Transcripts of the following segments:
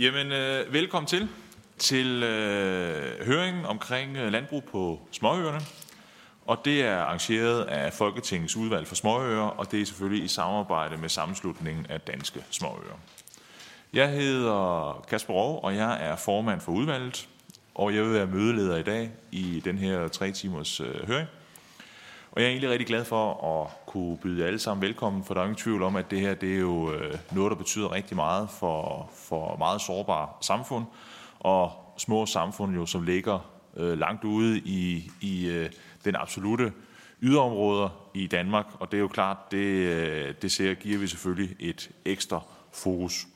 Jamen, øh, velkommen til til øh, høringen omkring øh, landbrug på småøerne. Og det er arrangeret af Folketingets udvalg for småøer, og det er selvfølgelig i samarbejde med sammenslutningen af danske småøer. Jeg hedder Kasper Rov, og jeg er formand for udvalget, og jeg vil være mødeleder i dag i den her tre timers øh, høring. Og jeg er egentlig rigtig glad for at kunne byde jer alle sammen velkommen, for der er ingen tvivl om, at det her det er jo øh, noget, der betyder rigtig meget for, for meget sårbare samfund, og små samfund jo, som ligger øh, langt ude i, i øh, den absolute yderområder i Danmark, og det er jo klart, det, øh, det ser, giver vi selvfølgelig et ekstra fokus.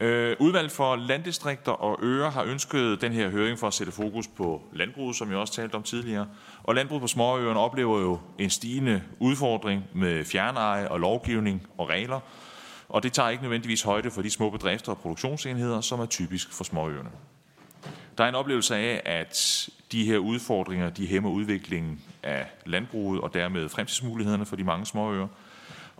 Øh, udvalg for landdistrikter og øer har ønsket den her høring for at sætte fokus på landbruget, som jeg også talte om tidligere. Og landbruget på småøerne oplever jo en stigende udfordring med fjerneje og lovgivning og regler, og det tager ikke nødvendigvis højde for de små bedrifter og produktionsenheder, som er typisk for småøerne. Der er en oplevelse af, at de her udfordringer, de hæmmer udviklingen af landbruget og dermed fremtidsmulighederne for de mange småøer.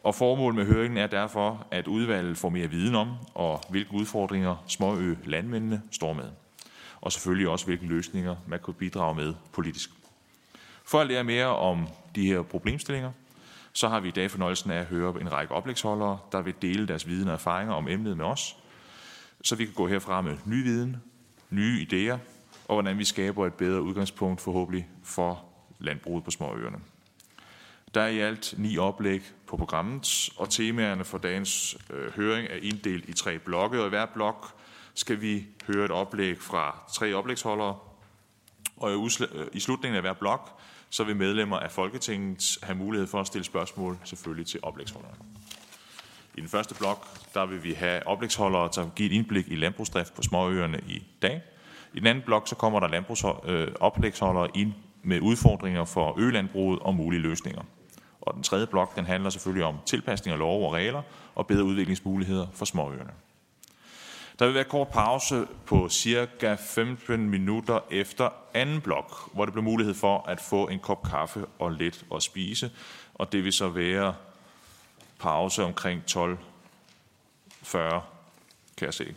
Og formålet med høringen er derfor, at udvalget får mere viden om, og hvilke udfordringer småø landmændene står med. Og selvfølgelig også, hvilke løsninger man kan bidrage med politisk. For at lære mere om de her problemstillinger, så har vi i dag fornøjelsen af at høre en række oplægsholdere, der vil dele deres viden og erfaringer om emnet med os, så vi kan gå herfra med ny viden, nye idéer, og hvordan vi skaber et bedre udgangspunkt forhåbentlig for landbruget på småøerne. Der er i alt ni oplæg på programmet, og temaerne for dagens øh, høring er inddelt i tre blokke, og i hver blok skal vi høre et oplæg fra tre oplægsholdere, og i øh, slutningen af hver blok så vil medlemmer af Folketinget have mulighed for at stille spørgsmål selvfølgelig til oplægsholderne. I den første blok, der vil vi have oplægsholdere, som giver et indblik i landbrugsdrift på småøerne i dag. I den anden blok, så kommer der landbrugsoplægsholdere øh, ind med udfordringer for ølandbruget og mulige løsninger. Og den tredje blok, den handler selvfølgelig om tilpasning af lov og regler og bedre udviklingsmuligheder for småøerne. Der vil være kort pause på cirka 15 minutter efter anden blok, hvor det bliver mulighed for at få en kop kaffe og lidt at spise. Og det vil så være pause omkring 12.40, kan jeg se.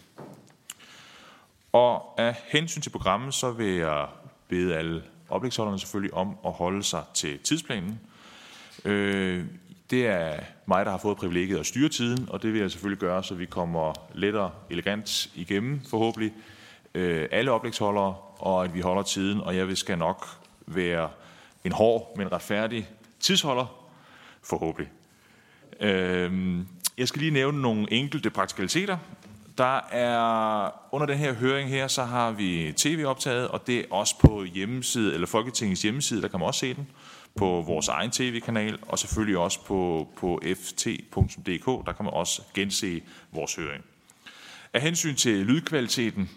Og af hensyn til programmet, så vil jeg bede alle oplægsholderne selvfølgelig om at holde sig til tidsplanen. Øh, det er mig, der har fået privilegiet at styre tiden, og det vil jeg selvfølgelig gøre, så vi kommer lettere elegant igennem, forhåbentlig, øh, alle oplægsholdere, og at vi holder tiden, og jeg skal nok være en hård, men retfærdig tidsholder, forhåbentlig. Øh, jeg skal lige nævne nogle enkelte praktikaliteter. Der er under den her høring her, så har vi tv-optaget, og det er også på hjemmeside, eller Folketingets hjemmeside, der kan man også se den på vores egen tv-kanal, og selvfølgelig også på, på ft.dk, der kan man også gense vores høring. Af hensyn til lydkvaliteten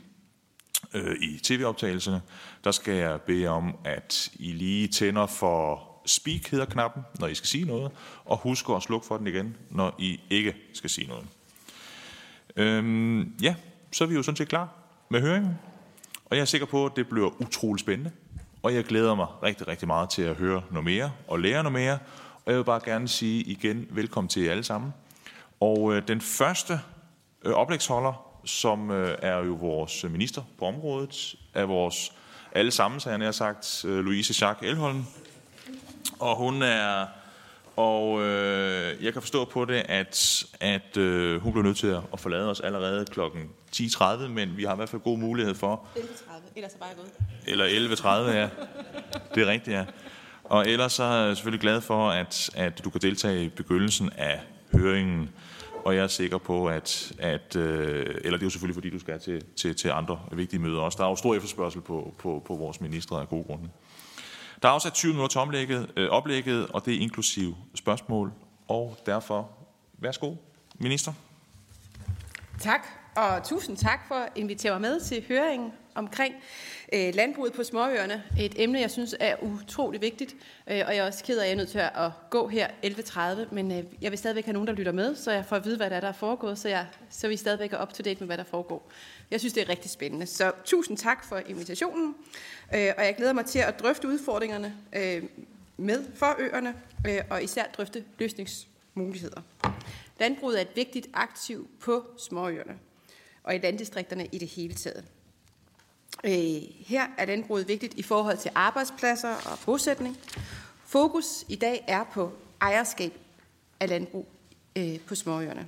øh, i tv-optagelserne, der skal jeg bede om, at I lige tænder for speak hedder knappen, når I skal sige noget, og husk at slukke for den igen, når I ikke skal sige noget. Øhm, ja, så er vi jo sådan set klar med høringen, og jeg er sikker på, at det bliver utrolig spændende og jeg glæder mig rigtig, rigtig meget til at høre noget mere og lære noget mere. Og jeg vil bare gerne sige igen velkommen til jer alle sammen. Og øh, den første øh, oplægsholder, som øh, er jo vores minister på området, er vores alle sammen, så jeg har sagt, øh, Louise Jacques Elholm. Og hun er og øh, jeg kan forstå på det, at, at øh, hun bliver nødt til at forlade os allerede kl. 10.30, men vi har i hvert fald god mulighed for... 11.30, ellers er bare gået. Eller 11.30, ja. Det er rigtigt, ja. Og ellers så er jeg selvfølgelig glad for, at, at du kan deltage i begyndelsen af høringen. Og jeg er sikker på, at, at øh, eller det er jo selvfølgelig fordi, du skal til, til, til andre vigtige møder også. Der er jo stor efterspørgsel på, på, på vores ministre af gode grunde. Der er afsat 20 minutter til omlægget, øh, oplægget, og det er inklusiv spørgsmål. Og derfor, værsgo, minister. Tak, og tusind tak for at invitere mig med til høringen omkring øh, landbruget på småøerne. Et emne, jeg synes er utrolig vigtigt, øh, og jeg er også ked af, at jeg er nødt til at gå her 11.30, men øh, jeg vil stadigvæk have nogen, der lytter med, så jeg får at vide, hvad der er, der er foregået, så, jeg, så vi stadigvæk er up to date med, hvad der foregår. Jeg synes, det er rigtig spændende. Så tusind tak for invitationen, øh, og jeg glæder mig til at drøfte udfordringerne øh, med for øerne, øh, og især drøfte løsningsmuligheder. Landbruget er et vigtigt aktiv på småøerne og i landdistrikterne i det hele taget. Øh, her er landbruget vigtigt i forhold til arbejdspladser og bosætning. Fokus i dag er på ejerskab af landbrug øh, på småøerne.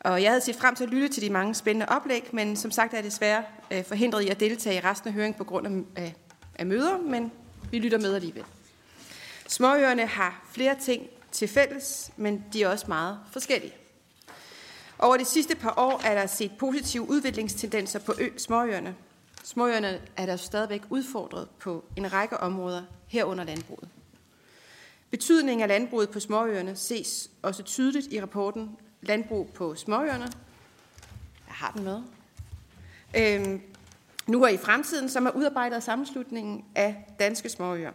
Og jeg havde set frem til at lytte til de mange spændende oplæg, men som sagt er jeg desværre øh, forhindret i at deltage i resten af høringen på grund af, af, af møder, men vi lytter med alligevel. Småøerne har flere ting til fælles, men de er også meget forskellige. Over de sidste par år er der set positive udviklingstendenser på ø, småøerne. Småøerne er der stadigvæk udfordret på en række områder herunder landbruget. Betydningen af landbruget på småøerne ses også tydeligt i rapporten Landbrug på småøerne. Jeg har den med. Øhm, nu er i fremtiden, som er udarbejdet af sammenslutningen af danske småøer.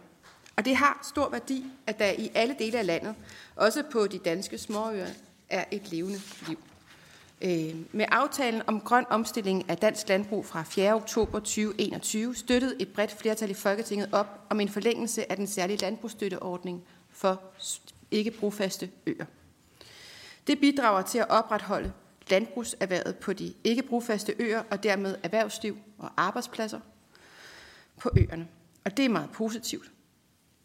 Og det har stor værdi, at der i alle dele af landet, også på de danske småøer, er et levende liv. Øh, med aftalen om grøn omstilling af dansk landbrug fra 4. oktober 2021 støttede et bredt flertal i Folketinget op om en forlængelse af den særlige landbrugsstøtteordning for ikke brofaste øer. Det bidrager til at opretholde landbrugserhvervet på de ikke brofaste øer og dermed erhvervsliv og arbejdspladser på øerne. Og det er meget positivt,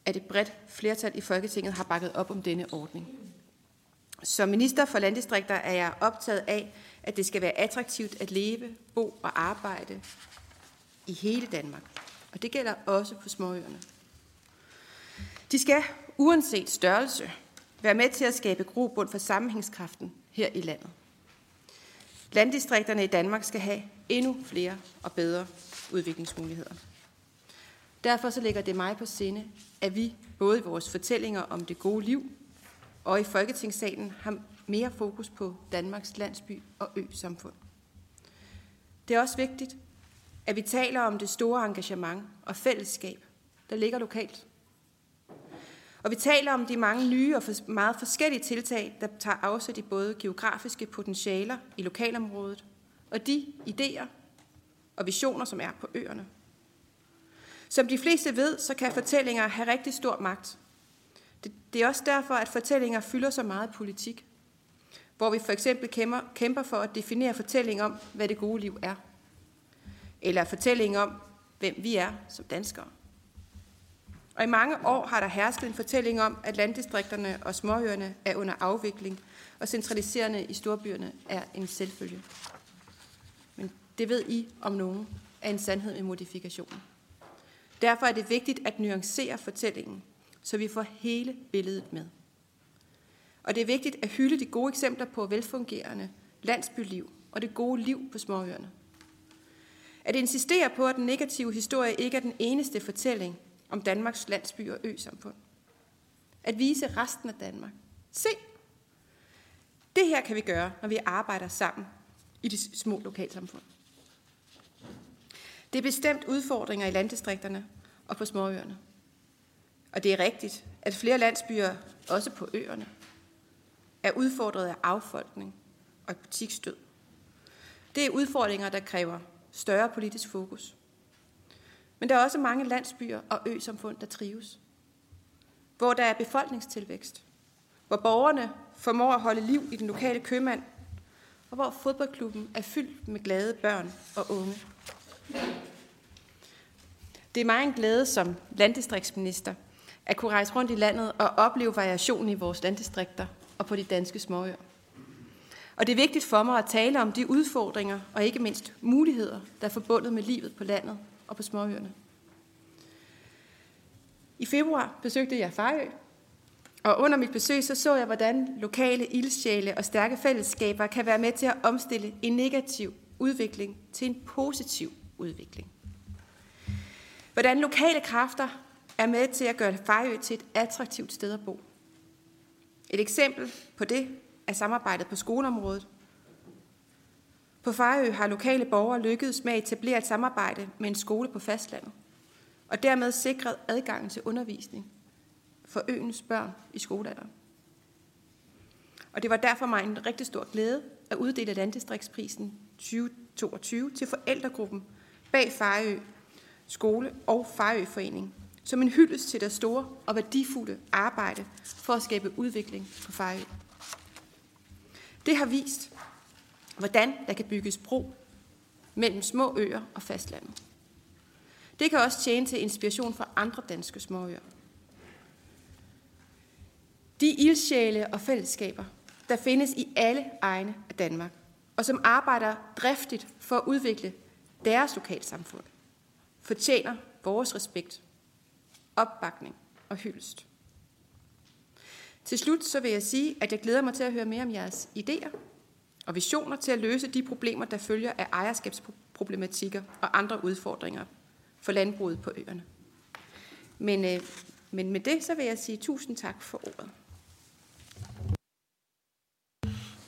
at et bredt flertal i Folketinget har bakket op om denne ordning. Som minister for landdistrikter er jeg optaget af, at det skal være attraktivt at leve, bo og arbejde i hele Danmark. Og det gælder også på småøerne. De skal, uanset størrelse, være med til at skabe grobund for sammenhængskraften her i landet. Landdistrikterne i Danmark skal have endnu flere og bedre udviklingsmuligheder. Derfor så ligger det mig på sinde, at vi både i vores fortællinger om det gode liv og i Folketingssalen har mere fokus på Danmarks landsby og ø-samfund. Det er også vigtigt, at vi taler om det store engagement og fællesskab, der ligger lokalt. Og vi taler om de mange nye og meget forskellige tiltag, der tager afsæt i både geografiske potentialer i lokalområdet og de idéer og visioner, som er på øerne. Som de fleste ved, så kan fortællinger have rigtig stor magt. Det, det er også derfor, at fortællinger fylder så meget politik. Hvor vi for eksempel kæmper, kæmper for at definere fortælling om, hvad det gode liv er. Eller fortælling om, hvem vi er som danskere. Og i mange år har der hersket en fortælling om, at landdistrikterne og småøerne er under afvikling, og centraliserende i storbyerne er en selvfølge. Men det ved I om nogen er en sandhed med modifikationer. Derfor er det vigtigt at nuancere fortællingen, så vi får hele billedet med. Og det er vigtigt at hylde de gode eksempler på velfungerende landsbyliv og det gode liv på småøerne. At insistere på, at den negative historie ikke er den eneste fortælling om Danmarks landsby og ø-samfund. At vise resten af Danmark. Se, det her kan vi gøre, når vi arbejder sammen i de små lokalsamfund. Det er bestemt udfordringer i landdistrikterne og på småøerne. Og det er rigtigt, at flere landsbyer, også på øerne, er udfordret af affolkning og butiksdød. Det er udfordringer, der kræver større politisk fokus. Men der er også mange landsbyer og ø-samfund, der trives. Hvor der er befolkningstilvækst. Hvor borgerne formår at holde liv i den lokale købmand. Og hvor fodboldklubben er fyldt med glade børn og unge. Det er mig en glæde som landdistriktsminister at kunne rejse rundt i landet og opleve variationen i vores landdistrikter og på de danske småøer. Og det er vigtigt for mig at tale om de udfordringer og ikke mindst muligheder, der er forbundet med livet på landet og på småøerne. I februar besøgte jeg Farø, og under mit besøg så, så jeg, hvordan lokale ildsjæle og stærke fællesskaber kan være med til at omstille en negativ udvikling til en positiv udvikling. Hvordan lokale kræfter er med til at gøre Fejø til et attraktivt sted at bo. Et eksempel på det er samarbejdet på skoleområdet. På Fejø har lokale borgere lykkedes med at etablere et samarbejde med en skole på fastlandet, og dermed sikret adgangen til undervisning for øens børn i skolealderen. Og det var derfor mig en rigtig stor glæde at uddele landdistriktsprisen 2022 til forældregruppen bag Fejø skole og Fejøforening som en hyldest til deres store og værdifulde arbejde for at skabe udvikling på Fejø. Det har vist, hvordan der kan bygges bro mellem små øer og fastlandet. Det kan også tjene til inspiration for andre danske småøer. De ildsjæle og fællesskaber, der findes i alle egne af Danmark, og som arbejder driftigt for at udvikle deres lokalsamfund, fortjener vores respekt, opbakning og hyldest. Til slut så vil jeg sige, at jeg glæder mig til at høre mere om jeres idéer og visioner til at løse de problemer, der følger af ejerskabsproblematikker og andre udfordringer for landbruget på øerne. Men, øh, men med det så vil jeg sige tusind tak for ordet.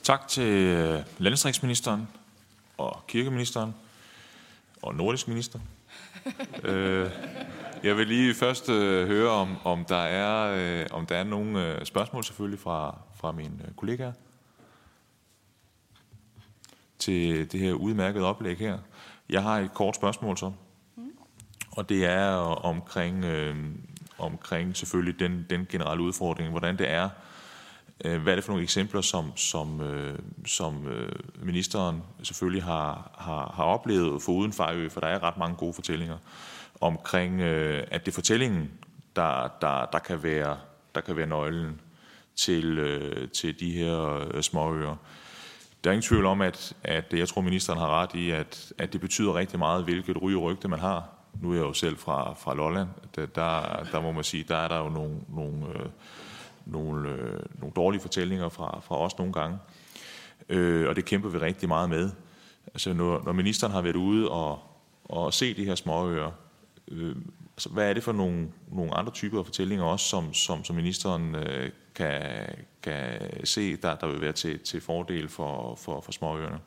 Tak til øh, landdistriktsministeren og kirkeministeren og nordisk minister. øh, jeg vil lige først øh, høre, om, om, der er, øh, om der er nogle øh, spørgsmål selvfølgelig fra, fra mine øh, kollegaer. Til det her udmærkede oplæg her. Jeg har et kort spørgsmål så, og det er omkring, øh, omkring selvfølgelig den, den generelle udfordring, hvordan det er, øh, Øh, hvad er det for nogle eksempler, som, som, øh, som øh, ministeren selvfølgelig har, har, har oplevet for uden Fejø, for der er ret mange gode fortællinger omkring, at det er fortællingen, der, der, der, kan, være, der kan være nøglen til, til de her småøer. Der er ingen tvivl om, at, at jeg tror, ministeren har ret i, at, at det betyder rigtig meget, hvilket ryge rygte man har. Nu er jeg jo selv fra, fra Lolland. Der, der, der må man sige, der er der jo nogle, nogle, øh, nogle, øh, nogle dårlige fortællinger fra, fra os nogle gange. Øh, og det kæmper vi rigtig meget med. Altså, når, når ministeren har været ude og, og se de her småøer, øh, altså, hvad er det for nogle, nogle andre typer af fortællinger også, som, som, som ministeren øh, kan, kan se, der, der vil være til, til fordel for, for, for småøerne?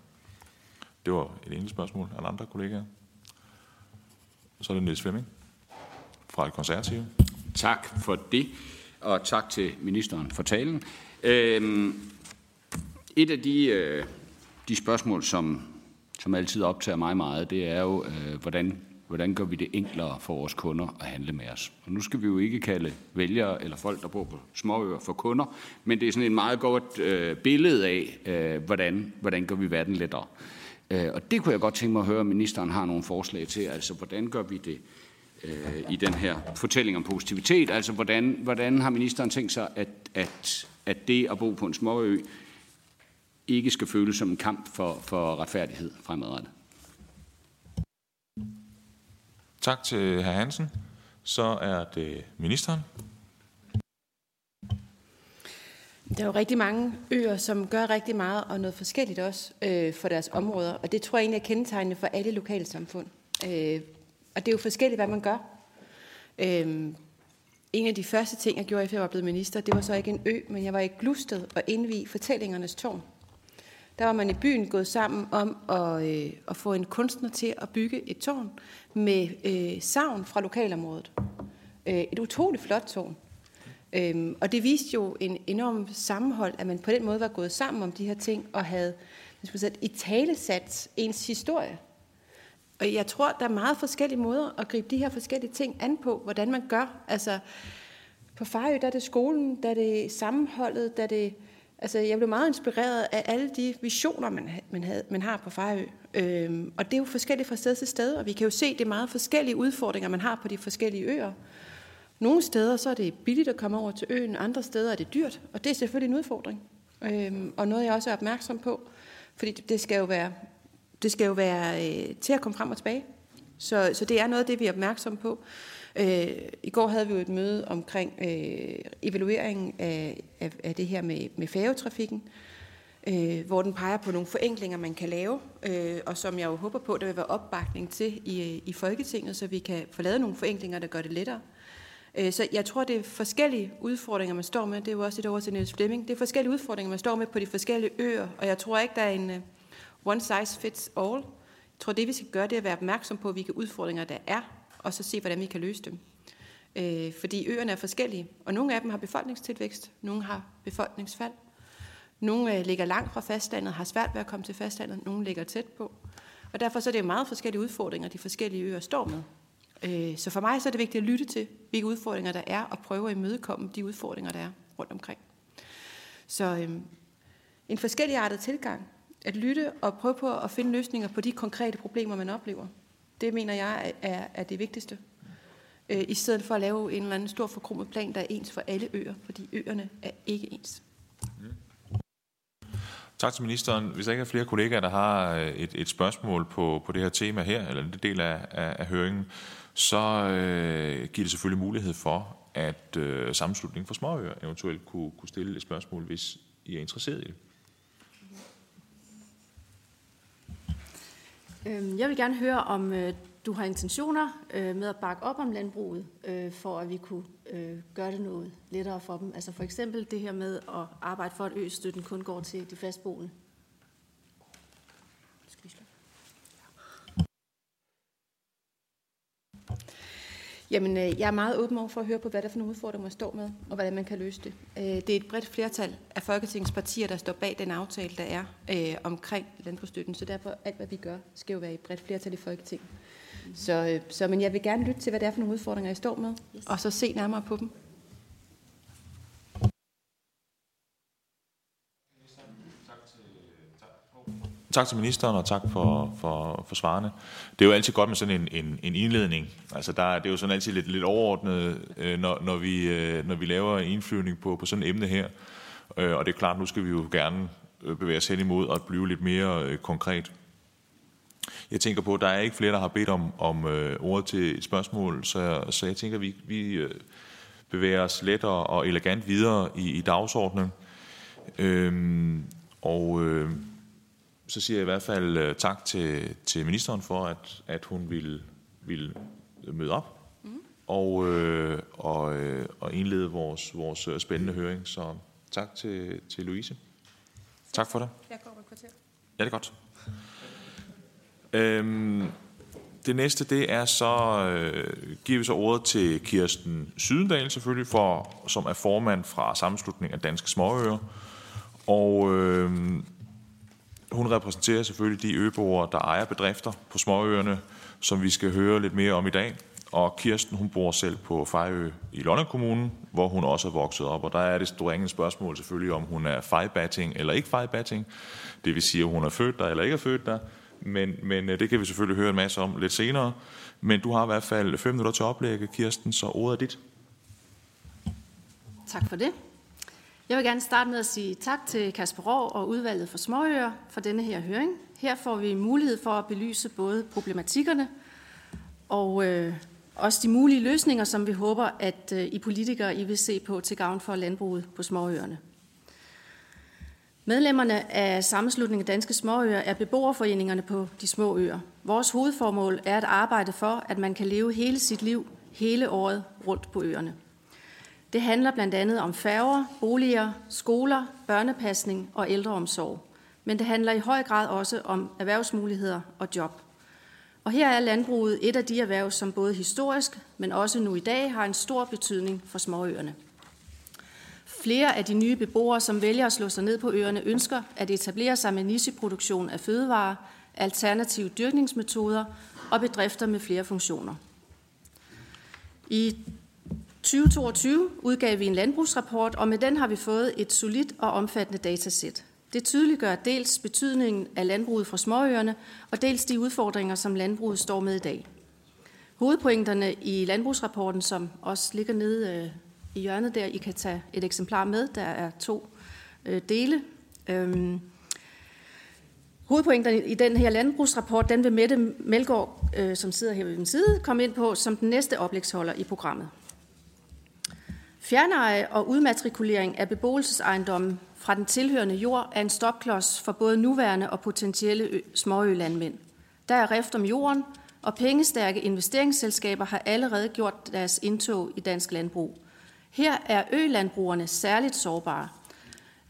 Det var et enkelt spørgsmål. Er der andre kollegaer? Så er det Niels Flemming fra et konservative. Tak for det, og tak til ministeren for talen. Øhm, et af de, øh, de spørgsmål, som, som altid optager mig meget, det er jo, øh, hvordan hvordan gør vi det enklere for vores kunder at handle med os. Og nu skal vi jo ikke kalde vælgere eller folk, der bor på småøer for kunder, men det er sådan et meget godt øh, billede af, øh, hvordan, hvordan gør vi verden lettere. Øh, og det kunne jeg godt tænke mig at høre, om ministeren har nogle forslag til, altså hvordan gør vi det øh, i den her fortælling om positivitet, altså hvordan, hvordan har ministeren tænkt sig, at, at, at det at bo på en småø ikke skal føles som en kamp for, for retfærdighed fremadrettet? Tak til hr. Hansen. Så er det ministeren. Der er jo rigtig mange øer, som gør rigtig meget og noget forskelligt også øh, for deres områder. Og det tror jeg egentlig er kendetegnende for alle lokalsamfund. Øh, og det er jo forskelligt, hvad man gør. Øhm, en af de første ting, jeg gjorde, efter jeg var blevet minister, det var så ikke en ø, men jeg var i Glusted og indvig fortællingernes tårn. Der var man i byen gået sammen om at, øh, at få en kunstner til at bygge et tårn med øh, savn fra lokalområdet. Øh, et utroligt flot tårn. Øhm, og det viste jo en enorm sammenhold, at man på den måde var gået sammen om de her ting og havde sige, i tale sat ens historie. Og jeg tror, der er meget forskellige måder at gribe de her forskellige ting an på, hvordan man gør. Altså, på Farø, der er det skolen, der er det sammenholdet, der er det Altså, jeg blev meget inspireret af alle de visioner, man, man, havde, man har på Farø. Øhm, og det er jo forskelligt fra sted til sted, og vi kan jo se, det er meget forskellige udfordringer, man har på de forskellige øer. Nogle steder så er det billigt at komme over til øen, andre steder er det dyrt, og det er selvfølgelig en udfordring. Øhm, og noget, jeg også er opmærksom på, fordi det skal jo være, det skal jo være øh, til at komme frem og tilbage. Så, så det er noget af det, vi er opmærksom på. Øh, I går havde vi jo et møde omkring øh, evalueringen af, af, af det her med, med færgetrafikken, øh, hvor den peger på nogle forenklinger, man kan lave, øh, og som jeg jo håber på, der vil være opbakning til i, i Folketinget, så vi kan få lavet nogle forenklinger, der gør det lettere. Øh, så jeg tror, det er forskellige udfordringer, man står med. Det er jo også et over til Niels Flemming. Det er forskellige udfordringer, man står med på de forskellige øer, og jeg tror ikke, der er en øh, one size fits all. Jeg tror, det vi skal gøre, det er at være opmærksom på, hvilke udfordringer der er, og så se, hvordan vi kan løse dem. Øh, fordi øerne er forskellige, og nogle af dem har befolkningstilvækst, nogle har befolkningsfald. Nogle øh, ligger langt fra fastlandet, har svært ved at komme til fastlandet, nogle ligger tæt på. Og derfor så er det meget forskellige udfordringer, de forskellige øer står med. Øh, så for mig så er det vigtigt at lytte til, hvilke udfordringer der er, og prøve at imødekomme de udfordringer, der er rundt omkring. Så øh, en forskelligartet tilgang at lytte og prøve på at finde løsninger på de konkrete problemer, man oplever. Det mener jeg er, er det vigtigste. Øh, I stedet for at lave en eller anden stor forkrummet plan, der er ens for alle øer, fordi øerne er ikke ens. Mm. Tak til ministeren. Hvis der ikke er flere kollegaer, der har øh, et, et spørgsmål på, på det her tema her, eller en del af, af, af høringen, så øh, giver det selvfølgelig mulighed for, at øh, sammenslutningen for småøer eventuelt kunne, kunne stille et spørgsmål, hvis I er interesseret i det. Øhm, jeg vil gerne høre, om øh, du har intentioner øh, med at bakke op om landbruget, øh, for at vi kunne gøre det noget lettere for dem. Altså for eksempel det her med at arbejde for, at østøtten kun går til de fastboende. Jamen, øh, jeg er meget åben over for at høre på, hvad der er for nogle udfordringer, man står med, og hvordan man kan løse det. Øh, det er et bredt flertal af Folketingets partier, der står bag den aftale, der er øh, omkring landbrugsstøtten, så derfor alt, hvad vi gør, skal jo være et bredt flertal i Folketinget. Så, øh, så, men jeg vil gerne lytte til, hvad det er for nogle udfordringer, jeg står med, yes. og så se nærmere på dem. Tak til ministeren, og tak for, for, for svarene. Det er jo altid godt med sådan en, en, en indledning. Altså der, det er jo sådan altid lidt, lidt overordnet, øh, når, når, vi, øh, når vi laver en indflyvning på, på sådan et emne her. Øh, og det er klart, nu skal vi jo gerne øh, bevæge os hen imod at blive lidt mere øh, konkret. Jeg tænker på, at der er ikke flere, der har bedt om, om øh, ordet til et spørgsmål, så, så jeg tænker, at vi, vi bevæger os let og, og elegant videre i, i dagsordenen. Øhm, og øh, så siger jeg i hvert fald uh, tak til, til ministeren for, at, at hun ville, ville møde op mm. og, øh, og, øh, og indlede vores, vores øh, spændende høring. Så tak til, til Louise. Tak for det. Jeg går et kvarter. Ja, det er godt. Øhm, det næste, det er så, øh, giver vi så ordet til Kirsten Sydendal selvfølgelig, for, som er formand fra sammenslutningen af Danske Småøer. Og øh, hun repræsenterer selvfølgelig de øboere, der ejer bedrifter på småøerne, som vi skal høre lidt mere om i dag. Og Kirsten, hun bor selv på Fejø i London Kommune, hvor hun også er vokset op. Og der er det store spørgsmål selvfølgelig, om hun er fejbatting eller ikke fejbatting. Det vil sige, om hun er født der eller ikke er født der. Men, men øh, det kan vi selvfølgelig høre en masse om lidt senere. Men du har i hvert fald fem minutter til oplægget, Kirsten, så ordet er dit. Tak for det. Jeg vil gerne starte med at sige tak til Kasper Rå og udvalget for småøer for denne her høring. Her får vi mulighed for at belyse både problematikkerne og øh, også de mulige løsninger, som vi håber, at øh, I politikere I vil se på til gavn for landbruget på småøerne. Medlemmerne af sammenslutningen af Danske Småøer er beboerforeningerne på de små øer. Vores hovedformål er at arbejde for, at man kan leve hele sit liv hele året rundt på øerne. Det handler blandt andet om færger, boliger, skoler, børnepasning og ældreomsorg. Men det handler i høj grad også om erhvervsmuligheder og job. Og her er landbruget et af de erhverv, som både historisk, men også nu i dag har en stor betydning for småøerne. Flere af de nye beboere, som vælger at slå sig ned på øerne, ønsker at etablere sig med nicheproduktion af fødevarer, alternative dyrkningsmetoder og bedrifter med flere funktioner. I 2022 udgav vi en landbrugsrapport, og med den har vi fået et solidt og omfattende datasæt. Det tydeliggør dels betydningen af landbruget for småøerne, og dels de udfordringer, som landbruget står med i dag. Hovedpointerne i landbrugsrapporten, som også ligger nede øh, i hjørnet der, I kan tage et eksemplar med, der er to øh, dele. Øhm, hovedpointerne i den her landbrugsrapport, den vil Mette Melgaard, øh, som sidder her ved min side, komme ind på som den næste oplægsholder i programmet. Fjerneje og udmatrikulering af beboelsesejendommen fra den tilhørende jord er en stopklods for både nuværende og potentielle småølandmænd. Der er rift om jorden, og pengestærke investeringsselskaber har allerede gjort deres indtog i dansk landbrug. Her er ølandbrugerne særligt sårbare.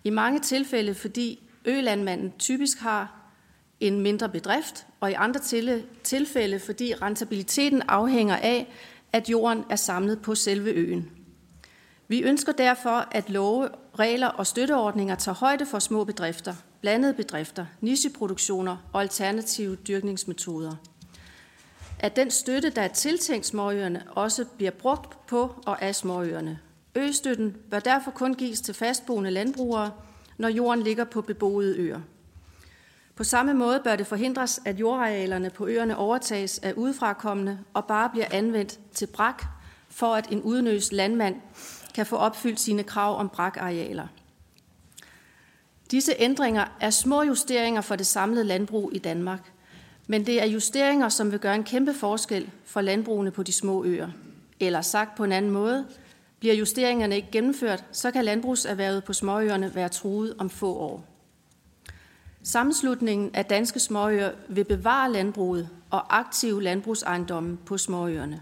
I mange tilfælde, fordi ølandmanden typisk har en mindre bedrift, og i andre tilfælde, fordi rentabiliteten afhænger af, at jorden er samlet på selve øen. Vi ønsker derfor, at love, regler og støtteordninger tager højde for små bedrifter, blandede bedrifter, nicheproduktioner og alternative dyrkningsmetoder. At den støtte, der er tiltænkt småøerne, også bliver brugt på og af småøerne. Østøtten bør derfor kun gives til fastboende landbrugere, når jorden ligger på beboede øer. På samme måde bør det forhindres, at jordarealerne på øerne overtages af udefrakommende og bare bliver anvendt til brak, for at en udnøst landmand kan få opfyldt sine krav om brakarealer. Disse ændringer er små justeringer for det samlede landbrug i Danmark, men det er justeringer, som vil gøre en kæmpe forskel for landbrugene på de små øer. Eller sagt på en anden måde, bliver justeringerne ikke gennemført, så kan landbrugserhvervet på småøerne være truet om få år. Sammenslutningen af danske småøer vil bevare landbruget og aktive landbrugsejendomme på småøerne.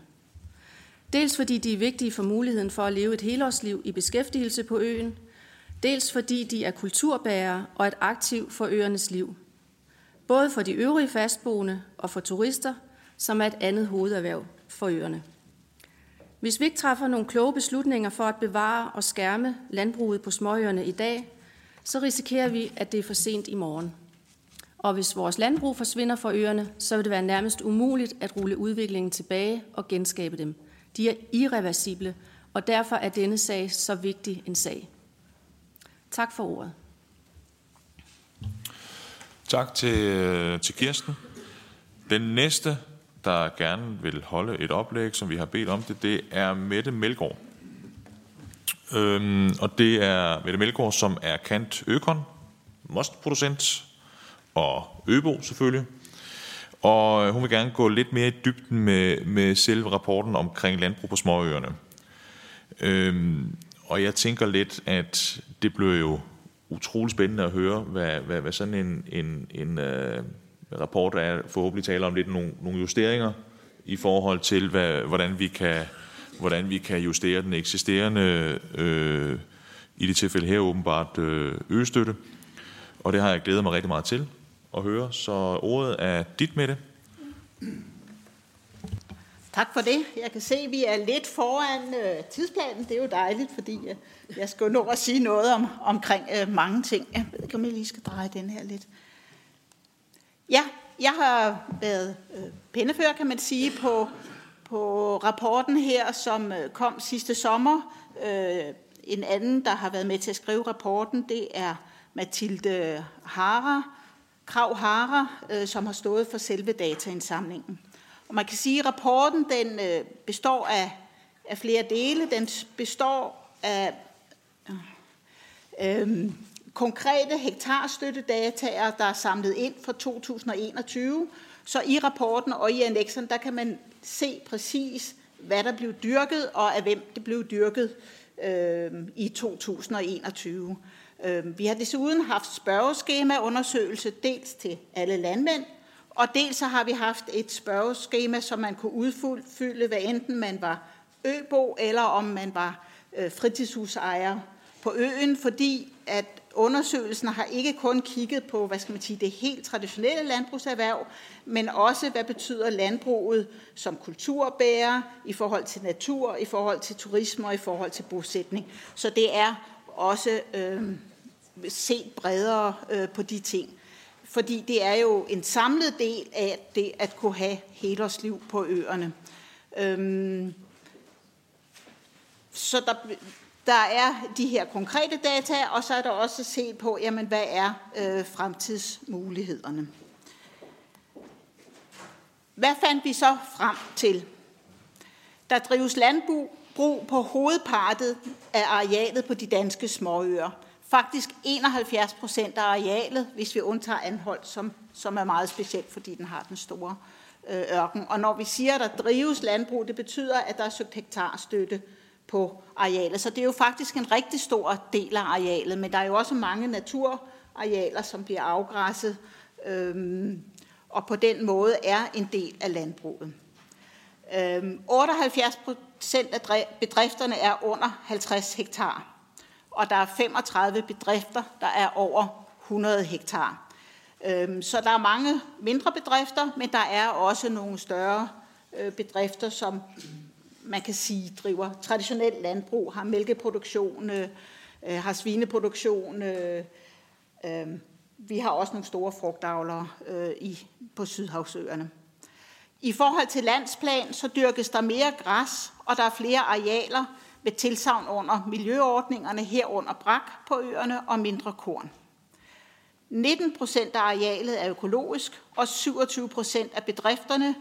Dels fordi de er vigtige for muligheden for at leve et helårsliv i beskæftigelse på øen, dels fordi de er kulturbærere og et aktiv for øernes liv. Både for de øvrige fastboende og for turister, som er et andet hovederhverv for øerne. Hvis vi ikke træffer nogle kloge beslutninger for at bevare og skærme landbruget på småøerne i dag, så risikerer vi, at det er for sent i morgen. Og hvis vores landbrug forsvinder fra øerne, så vil det være nærmest umuligt at rulle udviklingen tilbage og genskabe dem. De er irreversible, og derfor er denne sag så vigtig en sag. Tak for ordet. Tak til, øh, til Kirsten. Den næste, der gerne vil holde et oplæg, som vi har bedt om det, det er Mette Melgaard. Øhm, og det er Mette Melgaard, som er kant Økon, mostproducent og Øbo selvfølgelig. Og øh, hun vil gerne gå lidt mere i dybden med, med selve rapporten omkring landbrug på småøerne. Øhm, og jeg tænker lidt, at det blev jo utrolig spændende at høre, hvad, hvad, hvad sådan en, en, en uh, rapport er. Forhåbentlig taler om lidt nogle, nogle justeringer i forhold til, hvad, hvordan, vi kan, hvordan vi kan justere den eksisterende, øh, i det tilfælde her åbenbart, øh, øgestøtte. Og det har jeg glædet mig rigtig meget til at høre. Så ordet er dit med det. Tak for det. Jeg kan se, at vi er lidt foran øh, tidsplanen. Det er jo dejligt, fordi øh, jeg skal nå at sige noget om, omkring øh, mange ting. Jeg ved ikke, om jeg lige skal dreje den her lidt. Ja, jeg har været øh, pennefører, kan man sige, på, på rapporten her, som øh, kom sidste sommer. Øh, en anden, der har været med til at skrive rapporten, det er Mathilde Hara, Krav Hara, øh, som har stået for selve dataindsamlingen. Og man kan sige, at rapporten den øh, består af, af flere dele. Den består af øh, øhm, konkrete hektarstøttedataer, der er samlet ind fra 2021. Så i rapporten og i annexen, der kan man se præcis, hvad der blev dyrket, og af hvem det blev dyrket øh, i 2021. Øh, vi har desuden haft spørgeskemaundersøgelse dels til alle landmænd, og dels så har vi haft et spørgeskema, som man kunne udfylde, hvad enten man var øbo eller om man var øh, fritidshusejer på øen, fordi at undersøgelsen har ikke kun kigget på, hvad skal man sige, det helt traditionelle landbrugserhverv, men også, hvad betyder landbruget som kulturbærer i forhold til natur, i forhold til turisme og i forhold til bosætning. Så det er også øh, se bredere øh, på de ting fordi det er jo en samlet del af det at kunne have helårsliv på øerne. Øhm, så der, der er de her konkrete data, og så er der også set på, jamen, hvad er øh, fremtidsmulighederne. Hvad fandt vi så frem til? Der drives landbrug på hovedpartet af arealet på de danske småøer. Faktisk 71 procent af arealet, hvis vi undtager Anholdt, som, som er meget specielt, fordi den har den store øh, ørken. Og når vi siger, at der drives landbrug, det betyder, at der er søgt hektarstøtte på arealet. Så det er jo faktisk en rigtig stor del af arealet, men der er jo også mange naturarealer, som bliver afgræsset, øhm, og på den måde er en del af landbruget. Øhm, 78 procent af bedrifterne er under 50 hektar og der er 35 bedrifter, der er over 100 hektar. Øhm, så der er mange mindre bedrifter, men der er også nogle større øh, bedrifter, som man kan sige driver traditionelt landbrug, har mælkeproduktion, øh, øh, har svineproduktion. Vi har også nogle store frugtavlere i, på Sydhavsøerne. I forhold til landsplan, så dyrkes der mere græs, og der er flere arealer, med tilsavn under miljøordningerne herunder brak på øerne og mindre korn. 19 procent af arealet er økologisk, og 27 procent af bedrifterne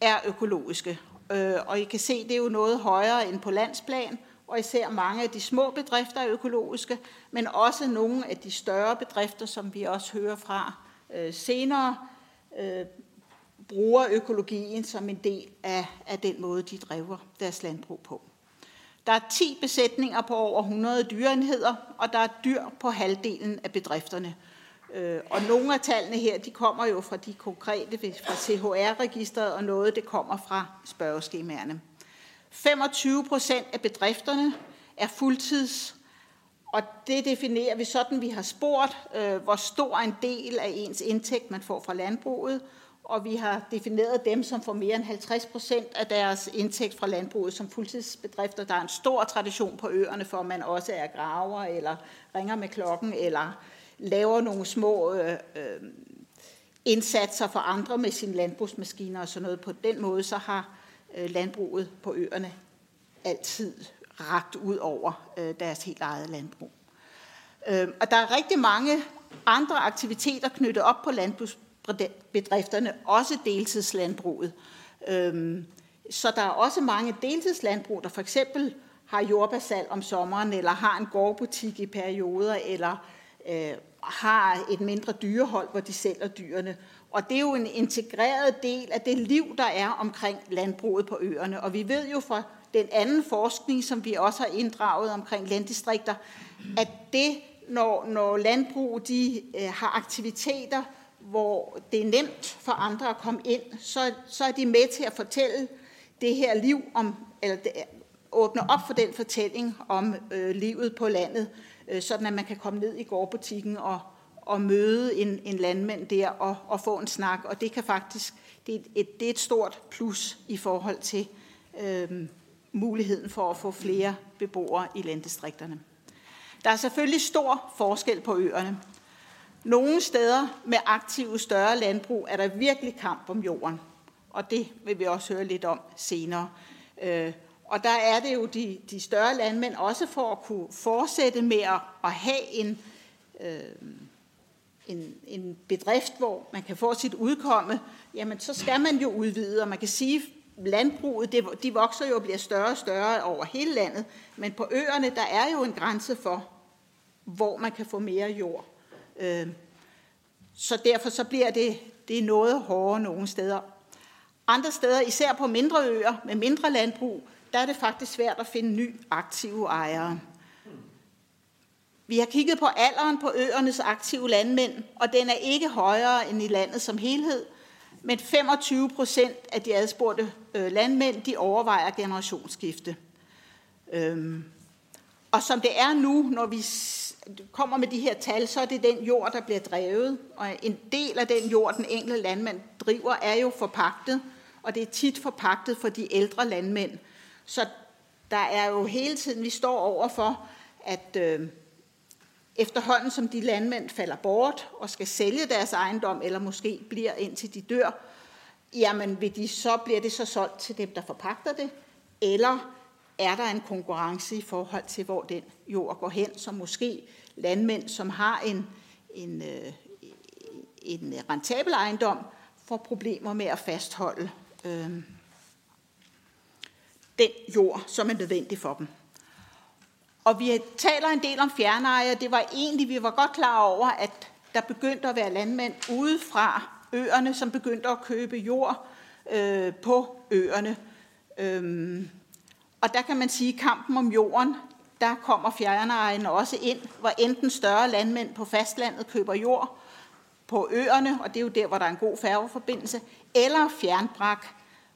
er økologiske. Øh, og I kan se, det er jo noget højere end på landsplan, og især mange af de små bedrifter er økologiske, men også nogle af de større bedrifter, som vi også hører fra øh, senere, øh, bruger økologien som en del af, af den måde, de driver deres landbrug på. Der er 10 besætninger på over 100 dyreenheder, og der er dyr på halvdelen af bedrifterne. Øh, og nogle af tallene her, de kommer jo fra de konkrete, fra CHR-registret, og noget, det kommer fra spørgeskemaerne. 25 procent af bedrifterne er fuldtids, og det definerer vi sådan, vi har spurgt, øh, hvor stor en del af ens indtægt man får fra landbruget, og vi har defineret dem, som får mere end 50 procent af deres indtægt fra landbruget som fuldtidsbedrifter. Der er en stor tradition på øerne for, at man også er graver, eller ringer med klokken, eller laver nogle små øh, øh, indsatser for andre med sine landbrugsmaskiner og sådan noget. På den måde så har øh, landbruget på øerne altid ragt ud over øh, deres helt eget landbrug. Øh, og der er rigtig mange andre aktiviteter knyttet op på bedrifterne, også deltidslandbruget. Øhm, så der er også mange deltidslandbrug, der for eksempel har jordbærsal om sommeren, eller har en gårdbutik i perioder, eller øh, har et mindre dyrehold, hvor de sælger dyrene. Og det er jo en integreret del af det liv, der er omkring landbruget på øerne. Og vi ved jo fra den anden forskning, som vi også har inddraget omkring landdistrikter, at det, når, når landbrug de, øh, har aktiviteter, hvor det er nemt for andre at komme ind, så, så er de med til at fortælle det her liv om, eller det, åbne op for den fortælling om øh, livet på landet, øh, sådan at man kan komme ned i gårdbutikken og, og møde en, en landmand der og, og få en snak. Og det kan faktisk, det er et, det er et stort plus i forhold til øh, muligheden for at få flere beboere i landdistrikterne. Der er selvfølgelig stor forskel på øerne. Nogle steder med aktive større landbrug er der virkelig kamp om jorden, og det vil vi også høre lidt om senere. Øh, og der er det jo de, de større landmænd også for at kunne fortsætte med at, at have en, øh, en, en bedrift, hvor man kan få sit udkomme, jamen så skal man jo udvide, og man kan sige, landbruget, det, de vokser jo og bliver større og større over hele landet, men på øerne, der er jo en grænse for, hvor man kan få mere jord. Øh, så derfor så bliver det, det er noget hårdere nogle steder. Andre steder, især på mindre øer med mindre landbrug, der er det faktisk svært at finde ny aktive ejere. Vi har kigget på alderen på øernes aktive landmænd, og den er ikke højere end i landet som helhed, men 25 procent af de adspurgte øh, landmænd, de overvejer generationsskifte. Øhm, og som det er nu, når vi kommer med de her tal, så er det den jord, der bliver drevet. Og en del af den jord, den enkelte landmand driver, er jo forpagtet, og det er tit forpagtet for de ældre landmænd. Så der er jo hele tiden, vi står over for, at øh, efterhånden som de landmænd falder bort og skal sælge deres ejendom, eller måske bliver indtil de dør, jamen vil de, så bliver det så solgt til dem, der forpagter det, eller er der en konkurrence i forhold til, hvor den jord går hen, som måske landmænd, som har en, en, øh, en rentabel ejendom, får problemer med at fastholde øh, den jord, som er nødvendig for dem. Og vi taler en del om fjerneje, det var egentlig, vi var godt klar over, at der begyndte at være landmænd ude fra øerne, som begyndte at købe jord øh, på øerne. Øhm, og der kan man sige, at kampen om jorden, der kommer fjernejen også ind, hvor enten større landmænd på fastlandet køber jord på øerne, og det er jo der, hvor der er en god færgeforbindelse, eller fjernbrak,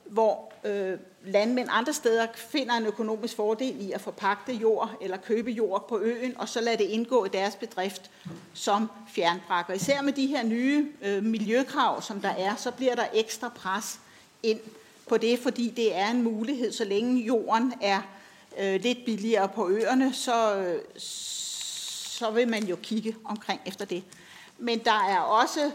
hvor øh, landmænd andre steder finder en økonomisk fordel i at forpagte jord eller købe jord på øen, og så lade det indgå i deres bedrift som fjernbrækker. Især med de her nye øh, miljøkrav, som der er, så bliver der ekstra pres ind på det, fordi det er en mulighed, så længe jorden er øh, lidt billigere på øerne, så, øh, så vil man jo kigge omkring efter det. Men der er også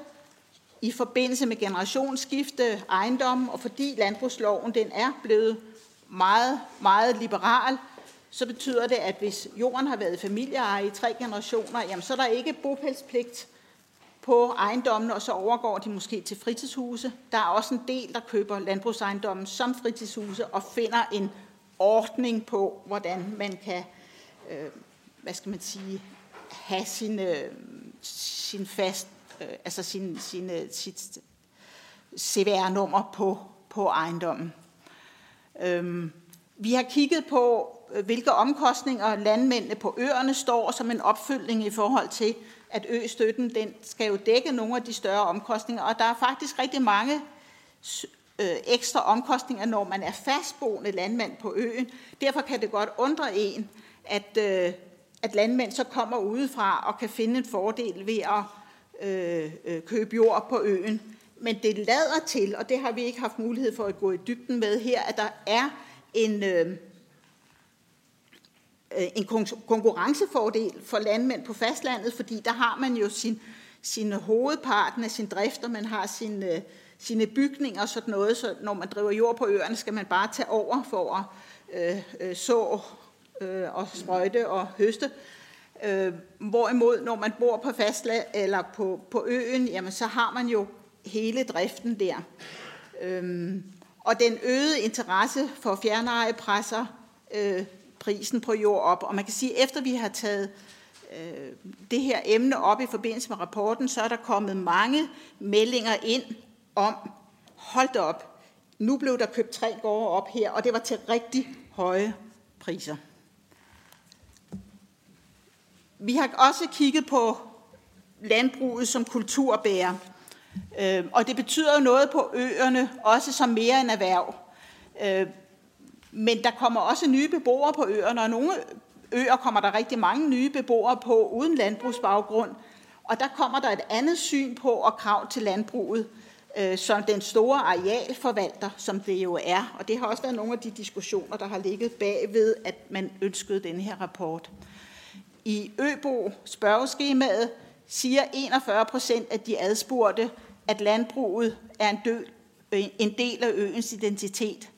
i forbindelse med generationsskifte ejendom, og fordi landbrugsloven den er blevet meget, meget liberal, så betyder det, at hvis jorden har været familieeje i tre generationer, jamen, så er der ikke bopælspligt på ejendommen, og så overgår de måske til fritidshuse. Der er også en del, der køber landbrugsejendommen som fritidshuse og finder en ordning på, hvordan man kan, øh, hvad skal man sige, have sin, øh, sin fast, øh, altså sin, sin, øh, sit CVR-nummer på, på ejendommen. Øhm, vi har kigget på, øh, hvilke omkostninger landmændene på øerne står som en opfølgning i forhold til, at ø-støtten den skal jo dække nogle af de større omkostninger, og der er faktisk rigtig mange øh, ekstra omkostninger, når man er fastboende landmand på øen. Derfor kan det godt undre en, at, øh, at landmænd så kommer udefra og kan finde en fordel ved at øh, øh, købe jord på øen. Men det lader til, og det har vi ikke haft mulighed for at gå i dybden med her, at der er en, øh, Øh, en konkurrencefordel for landmænd på fastlandet, fordi der har man jo sin, sin hovedparten af sin drift, og man har sin, øh, sine bygninger og sådan noget, så når man driver jord på øerne, skal man bare tage over for at øh, øh, så øh, og sprøjte og høste. Øh, hvorimod, når man bor på fastland eller på, på øen, jamen, så har man jo hele driften der. Øhm, og den øgede interesse for fjernejepresser øh, prisen på jord op. Og man kan sige, at efter vi har taget øh, det her emne op i forbindelse med rapporten, så er der kommet mange meldinger ind om, hold da op, nu blev der købt tre gårde op her, og det var til rigtig høje priser. Vi har også kigget på landbruget som kulturbærer. Øh, og det betyder jo noget på øerne, også som mere end erhverv. Øh, men der kommer også nye beboere på øerne, og nogle øer kommer der rigtig mange nye beboere på uden landbrugsbaggrund. Og der kommer der et andet syn på og krav til landbruget, øh, som den store arealforvalter, som det jo er. Og det har også været nogle af de diskussioner, der har ligget bagved, at man ønskede den her rapport. I Øbo spørgeskemaet siger 41 procent af de adspurgte, at landbruget er en, død, øh, en del af øens identitet,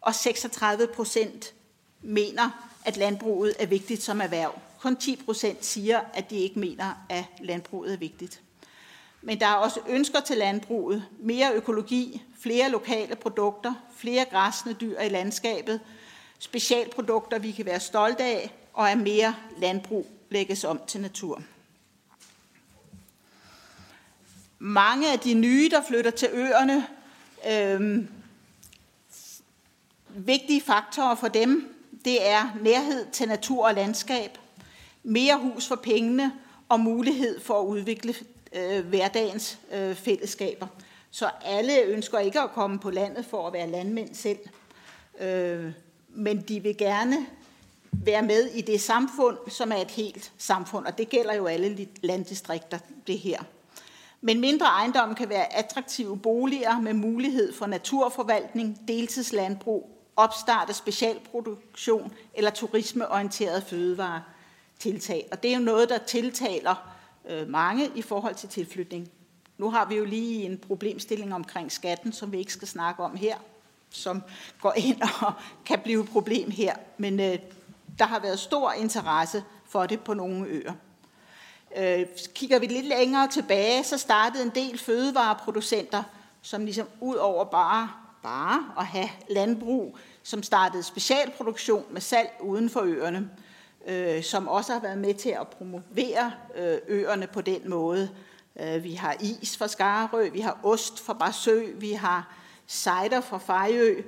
og 36 procent mener, at landbruget er vigtigt som erhverv. Kun 10 procent siger, at de ikke mener, at landbruget er vigtigt. Men der er også ønsker til landbruget, mere økologi, flere lokale produkter, flere græsne dyr i landskabet, specialprodukter, vi kan være stolte af, og at mere landbrug lægges om til natur. Mange af de nye, der flytter til øerne, øh, vigtige faktorer for dem, det er nærhed til natur og landskab, mere hus for pengene og mulighed for at udvikle øh, hverdagens øh, fællesskaber. Så alle ønsker ikke at komme på landet for at være landmænd selv, øh, men de vil gerne være med i det samfund, som er et helt samfund, og det gælder jo alle landdistrikter, det her. Men mindre ejendomme kan være attraktive boliger med mulighed for naturforvaltning, deltidslandbrug, opstart af specialproduktion eller turismeorienteret fødevaretiltag. Og det er jo noget, der tiltaler øh, mange i forhold til tilflytning. Nu har vi jo lige en problemstilling omkring skatten, som vi ikke skal snakke om her, som går ind og kan blive et problem her. Men øh, der har været stor interesse for det på nogle øer. Øh, kigger vi lidt længere tilbage, så startede en del fødevareproducenter, som ligesom ud over bare, bare at have landbrug, som startede specialproduktion med salg uden for øerne, øh, som også har været med til at promovere øh, øerne på den måde. Øh, vi har is fra Skarø, vi har ost fra Barsø, vi har cider fra Fejø,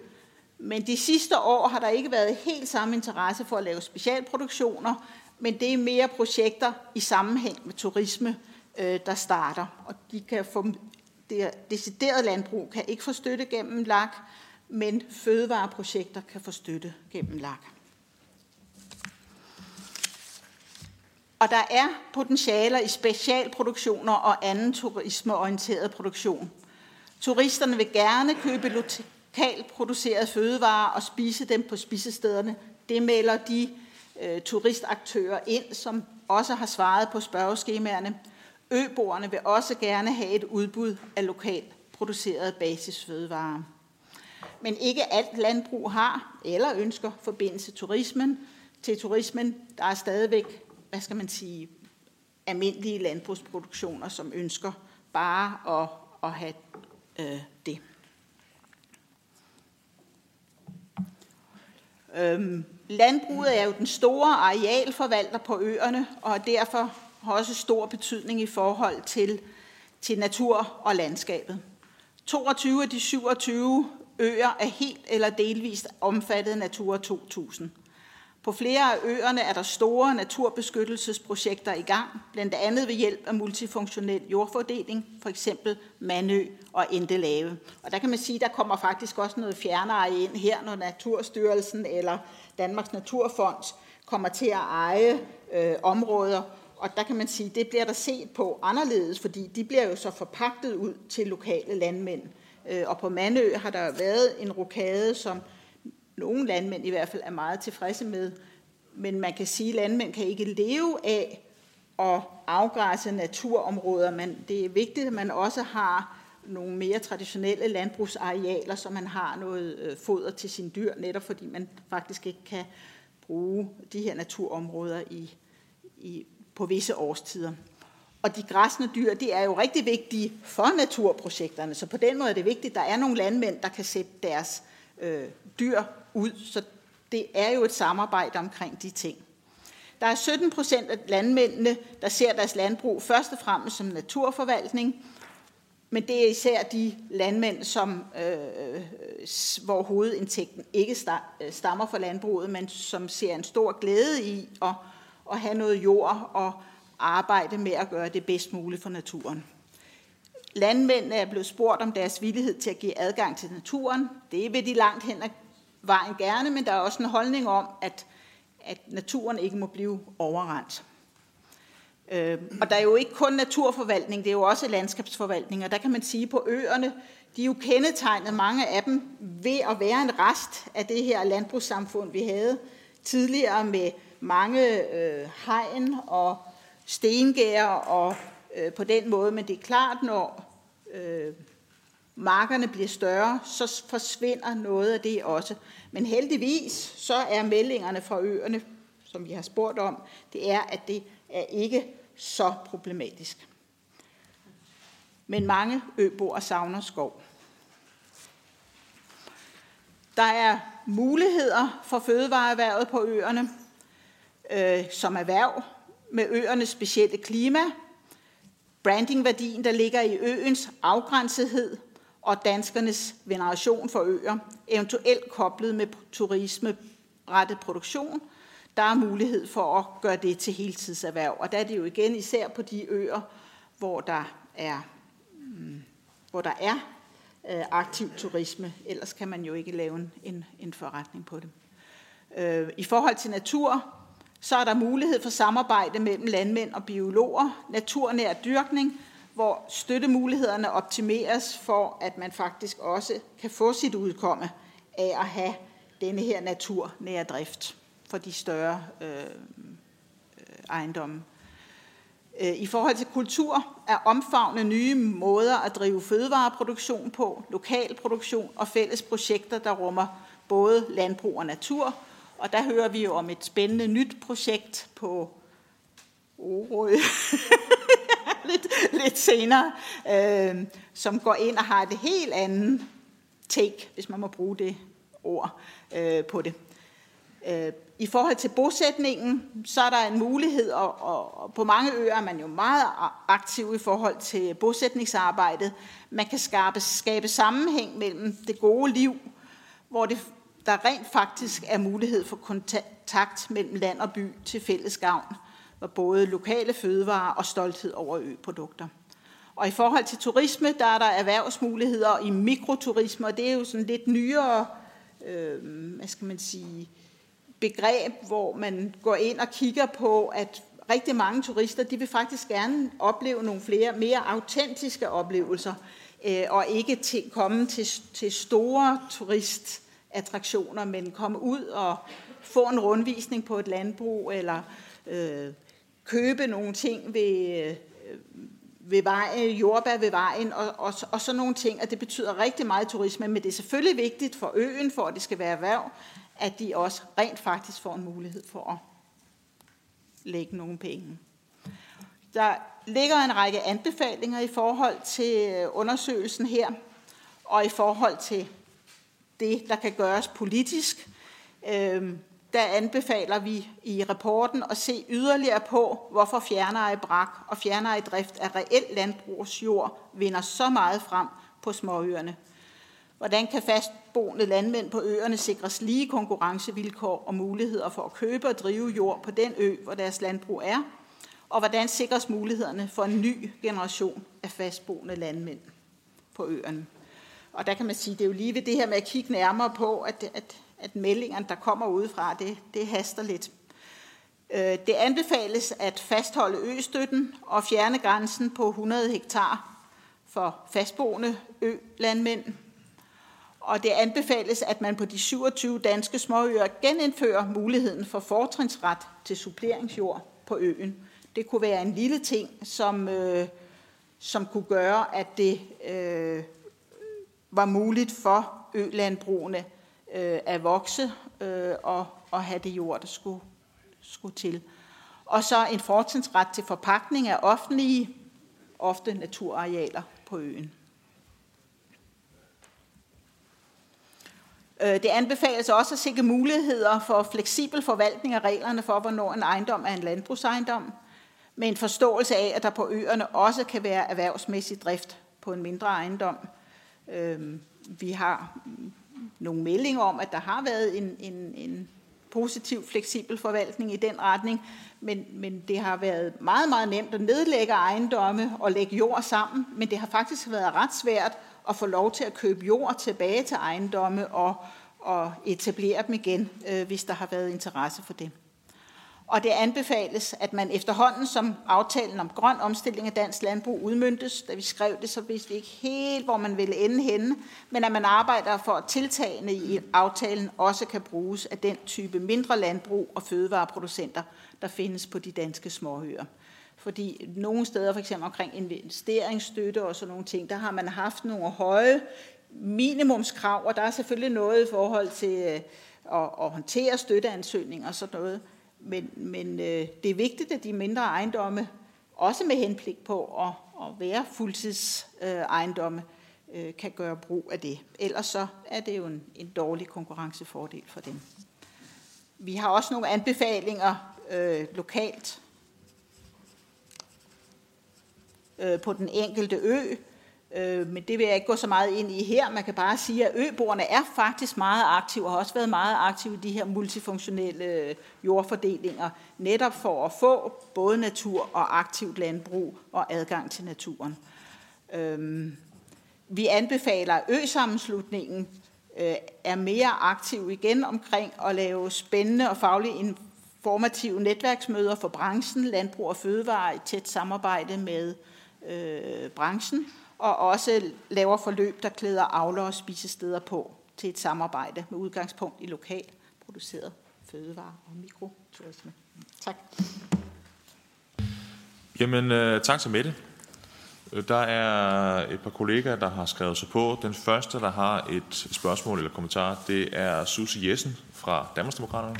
men de sidste år har der ikke været helt samme interesse for at lave specialproduktioner, men det er mere projekter i sammenhæng med turisme, øh, der starter. Og de kan få, det decideret landbrug kan ikke få støtte gennem LAG, men fødevareprojekter kan få støtte gennem LAG. Og der er potentialer i specialproduktioner og anden turismeorienteret produktion. Turisterne vil gerne købe lokalt producerede fødevarer og spise dem på spisestederne. Det melder de øh, turistaktører ind, som også har svaret på spørgeskemaerne. Øboerne vil også gerne have et udbud af lokalt producerede basisfødevarer. Men ikke alt landbrug har eller ønsker forbindelse turismen. Til turismen, der er stadigvæk, hvad skal man sige, almindelige landbrugsproduktioner, som ønsker bare at, at have øh, det. Øhm, landbruget er jo den store arealforvalter på øerne, og derfor har også stor betydning i forhold til, til natur og landskabet. 22 af de 27 øer er helt eller delvist omfattet af Natura 2000. På flere af øerne er der store naturbeskyttelsesprojekter i gang, blandt andet ved hjælp af multifunktionel jordfordeling, for eksempel Manø og Endelave. Og der kan man sige, at der kommer faktisk også noget fjernere ind her, når Naturstyrelsen eller Danmarks Naturfond kommer til at eje øh, områder. Og der kan man sige, at det bliver der set på anderledes, fordi de bliver jo så forpagtet ud til lokale landmænd. Øh, og på Mandø har der været en rokade, som nogle landmænd i hvert fald er meget tilfredse med. Men man kan sige, at landmænd kan ikke leve af at afgræsse naturområder, men det er vigtigt, at man også har nogle mere traditionelle landbrugsarealer, så man har noget øh, foder til sine dyr, netop fordi man faktisk ikke kan bruge de her naturområder i, i, på visse årstider. Og de græsne dyr, det er jo rigtig vigtige for naturprojekterne, så på den måde er det vigtigt, at der er nogle landmænd, der kan sætte deres øh, dyr ud. Så det er jo et samarbejde omkring de ting. Der er 17 procent af landmændene, der ser deres landbrug først og fremmest som naturforvaltning, men det er især de landmænd, som, øh, hvor hovedindtægten ikke stammer fra landbruget, men som ser en stor glæde i at, at have noget jord og arbejde med at gøre det bedst muligt for naturen. Landmændene er blevet spurgt om deres villighed til at give adgang til naturen. Det vil de langt hen ad vejen gerne, men der er også en holdning om, at, at naturen ikke må blive overrendt. Øh, og der er jo ikke kun naturforvaltning, det er jo også landskabsforvaltning, og der kan man sige på øerne, de er jo kendetegnet, mange af dem, ved at være en rest af det her landbrugssamfund, vi havde tidligere med mange øh, hegn og stengær og øh, på den måde, men det er klart, når øh, markerne bliver større, så forsvinder noget af det også. Men heldigvis, så er meldingerne fra øerne, som vi har spurgt om, det er, at det er ikke så problematisk. Men mange øboer savner skov. Der er muligheder for fødevareerhvervet på øerne øh, som erhverv med øernes specielle klima, brandingværdien, der ligger i øens afgrænsethed og danskernes veneration for øer, eventuelt koblet med turisme-rettet produktion, der er mulighed for at gøre det til heltidserhverv. Og der er det jo igen især på de øer, hvor der er, mm, hvor der er øh, aktiv turisme. Ellers kan man jo ikke lave en, en forretning på det. Øh, I forhold til natur, så er der mulighed for samarbejde mellem landmænd og biologer, naturnær dyrkning, hvor støttemulighederne optimeres for, at man faktisk også kan få sit udkomme af at have denne her naturnære drift for de større øh, øh ejendomme. Øh, I forhold til kultur er omfavne nye måder at drive fødevareproduktion på, lokal produktion og fælles projekter, der rummer både landbrug og natur. Og der hører vi jo om et spændende nyt projekt på Orø lidt, lidt senere, øh, som går ind og har et helt andet take, hvis man må bruge det ord øh, på det. Øh, I forhold til bosætningen, så er der en mulighed, og, og på mange øer er man jo meget aktiv i forhold til bosætningsarbejdet. Man kan skabe, skabe sammenhæng mellem det gode liv, hvor det, der rent faktisk er mulighed for kontakt mellem land og by til fælles gavn, hvor både lokale fødevarer og stolthed over øprodukter. Og i forhold til turisme, der er der erhvervsmuligheder i mikroturisme, og det er jo sådan lidt nyere, øh, hvad skal man sige, begreb, hvor man går ind og kigger på, at rigtig mange turister, de vil faktisk gerne opleve nogle flere, mere autentiske oplevelser, øh, og ikke til, komme til, til store attraktioner, men komme ud og få en rundvisning på et landbrug, eller øh, købe nogle ting ved, øh, ved vejen, jordbær ved vejen, og, og, og sådan nogle ting, og det betyder rigtig meget turisme, men det er selvfølgelig vigtigt for øen, for at det skal være erhverv, at de også rent faktisk får en mulighed for at lægge nogle penge. Der ligger en række anbefalinger i forhold til øh, undersøgelsen her, og i forhold til det, der kan gøres politisk. Øh, der anbefaler vi i rapporten at se yderligere på, hvorfor fjerneje brak og fjerneje drift af reelt landbrugsjord vinder så meget frem på småøerne. Hvordan kan fastboende landmænd på øerne sikres lige konkurrencevilkår og muligheder for at købe og drive jord på den ø, hvor deres landbrug er? Og hvordan sikres mulighederne for en ny generation af fastboende landmænd på øerne? Og der kan man sige, det er jo lige ved det her med at kigge nærmere på, at, at, at meldingerne, der kommer udefra, det, det haster lidt. Øh, det anbefales at fastholde østøtten og fjerne grænsen på 100 hektar for fastboende ø-landmænd. Og det anbefales, at man på de 27 danske småøer genindfører muligheden for fortrinsret til suppleringsjord på øen. Det kunne være en lille ting, som, øh, som kunne gøre, at det øh, var muligt for ølandbrugene øh, at vokse øh, og, og have det jord, der skulle, skulle til. Og så en fortrinsret til forpakning af offentlige, ofte naturarealer på øen. Øh, det anbefales også at sikre muligheder for fleksibel forvaltning af reglerne for, hvornår en ejendom er en landbrugsejendom, med en forståelse af, at der på øerne også kan være erhvervsmæssig drift på en mindre ejendom. Øhm, vi har nogle meldinger om, at der har været en, en, en positiv, fleksibel forvaltning i den retning, men, men det har været meget, meget nemt at nedlægge ejendomme og lægge jord sammen, men det har faktisk været ret svært at få lov til at købe jord tilbage til ejendomme og, og etablere dem igen, øh, hvis der har været interesse for det. Og det anbefales, at man efterhånden, som aftalen om grøn omstilling af dansk landbrug udmyndtes, da vi skrev det, så vidste vi ikke helt, hvor man ville ende henne, men at man arbejder for, at tiltagene i aftalen også kan bruges af den type mindre landbrug og fødevareproducenter, der findes på de danske småøer. Fordi nogle steder, for eksempel omkring investeringsstøtte og sådan nogle ting, der har man haft nogle høje minimumskrav, og der er selvfølgelig noget i forhold til øh, at, at håndtere støtteansøgninger og sådan noget. Men, men øh, det er vigtigt, at de mindre ejendomme, også med henblik på at, at være fuldtidsejendomme, øh, øh, kan gøre brug af det. Ellers så er det jo en, en dårlig konkurrencefordel for dem. Vi har også nogle anbefalinger øh, lokalt øh, på den enkelte ø, Øh, men det vil jeg ikke gå så meget ind i her. Man kan bare sige, at øboerne er faktisk meget aktive og har også været meget aktive i de her multifunktionelle øh, jordfordelinger, netop for at få både natur og aktivt landbrug og adgang til naturen. Øh, vi anbefaler, at ø-sammenslutningen øh, er mere aktiv igen omkring at lave spændende og fagligt informative netværksmøder for branchen, landbrug og fødevare i tæt samarbejde med øh, branchen og også laver forløb, der klæder avler og spisesteder på til et samarbejde med udgangspunkt i lokalt produceret fødevarer og mikroturisme. Tak. Jamen, øh, tak til Mette. Øh, der er et par kollegaer, der har skrevet sig på. Den første, der har et spørgsmål eller kommentar, det er Susie Jessen fra Danmarksdemokraterne.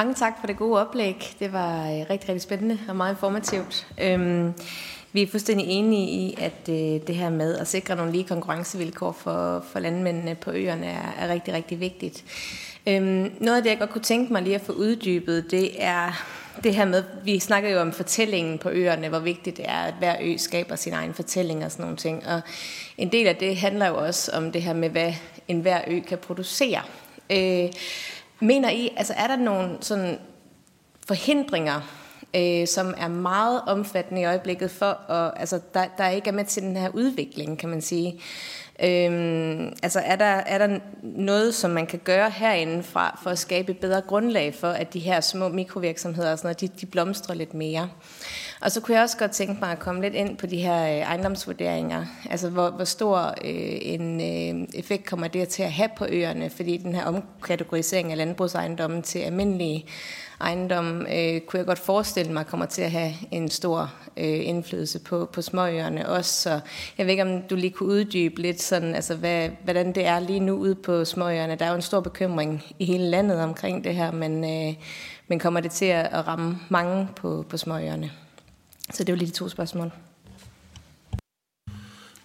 Mange tak for det gode oplæg. Det var øh, rigtig, rigtig spændende og meget informativt. Øhm, vi er fuldstændig enige i, at øh, det her med at sikre nogle lige konkurrencevilkår for, for landmændene på øerne er, er rigtig, rigtig vigtigt. Øhm, noget af det, jeg godt kunne tænke mig lige at få uddybet, det er det her med, vi snakker jo om fortællingen på øerne, hvor vigtigt det er, at hver ø skaber sin egen fortælling og sådan nogle ting. Og en del af det handler jo også om det her med, hvad en hver ø kan producere. Øh, Mener I, altså er der nogle sådan forhindringer, øh, som er meget omfattende i øjeblikket for, at, altså der, der ikke er med til den her udvikling, kan man sige? Øhm, altså er der, er der noget, som man kan gøre herindefra for at skabe et bedre grundlag for, at de her små mikrovirksomheder og sådan noget, de, de blomstrer lidt mere? Og så kunne jeg også godt tænke mig at komme lidt ind på de her øh, ejendomsvurderinger. Altså, hvor, hvor stor øh, en øh, effekt kommer det til at have på øerne? Fordi den her omkategorisering af landbrugsejendommen til almindelige ejendom, øh, kunne jeg godt forestille mig, kommer til at have en stor øh, indflydelse på, på småøerne også. Så jeg ved ikke, om du lige kunne uddybe lidt, sådan, altså, hvad, hvordan det er lige nu ude på småøerne. Der er jo en stor bekymring i hele landet omkring det her, men, øh, men kommer det til at ramme mange på, på småøerne? Så det er jo lige de to spørgsmål.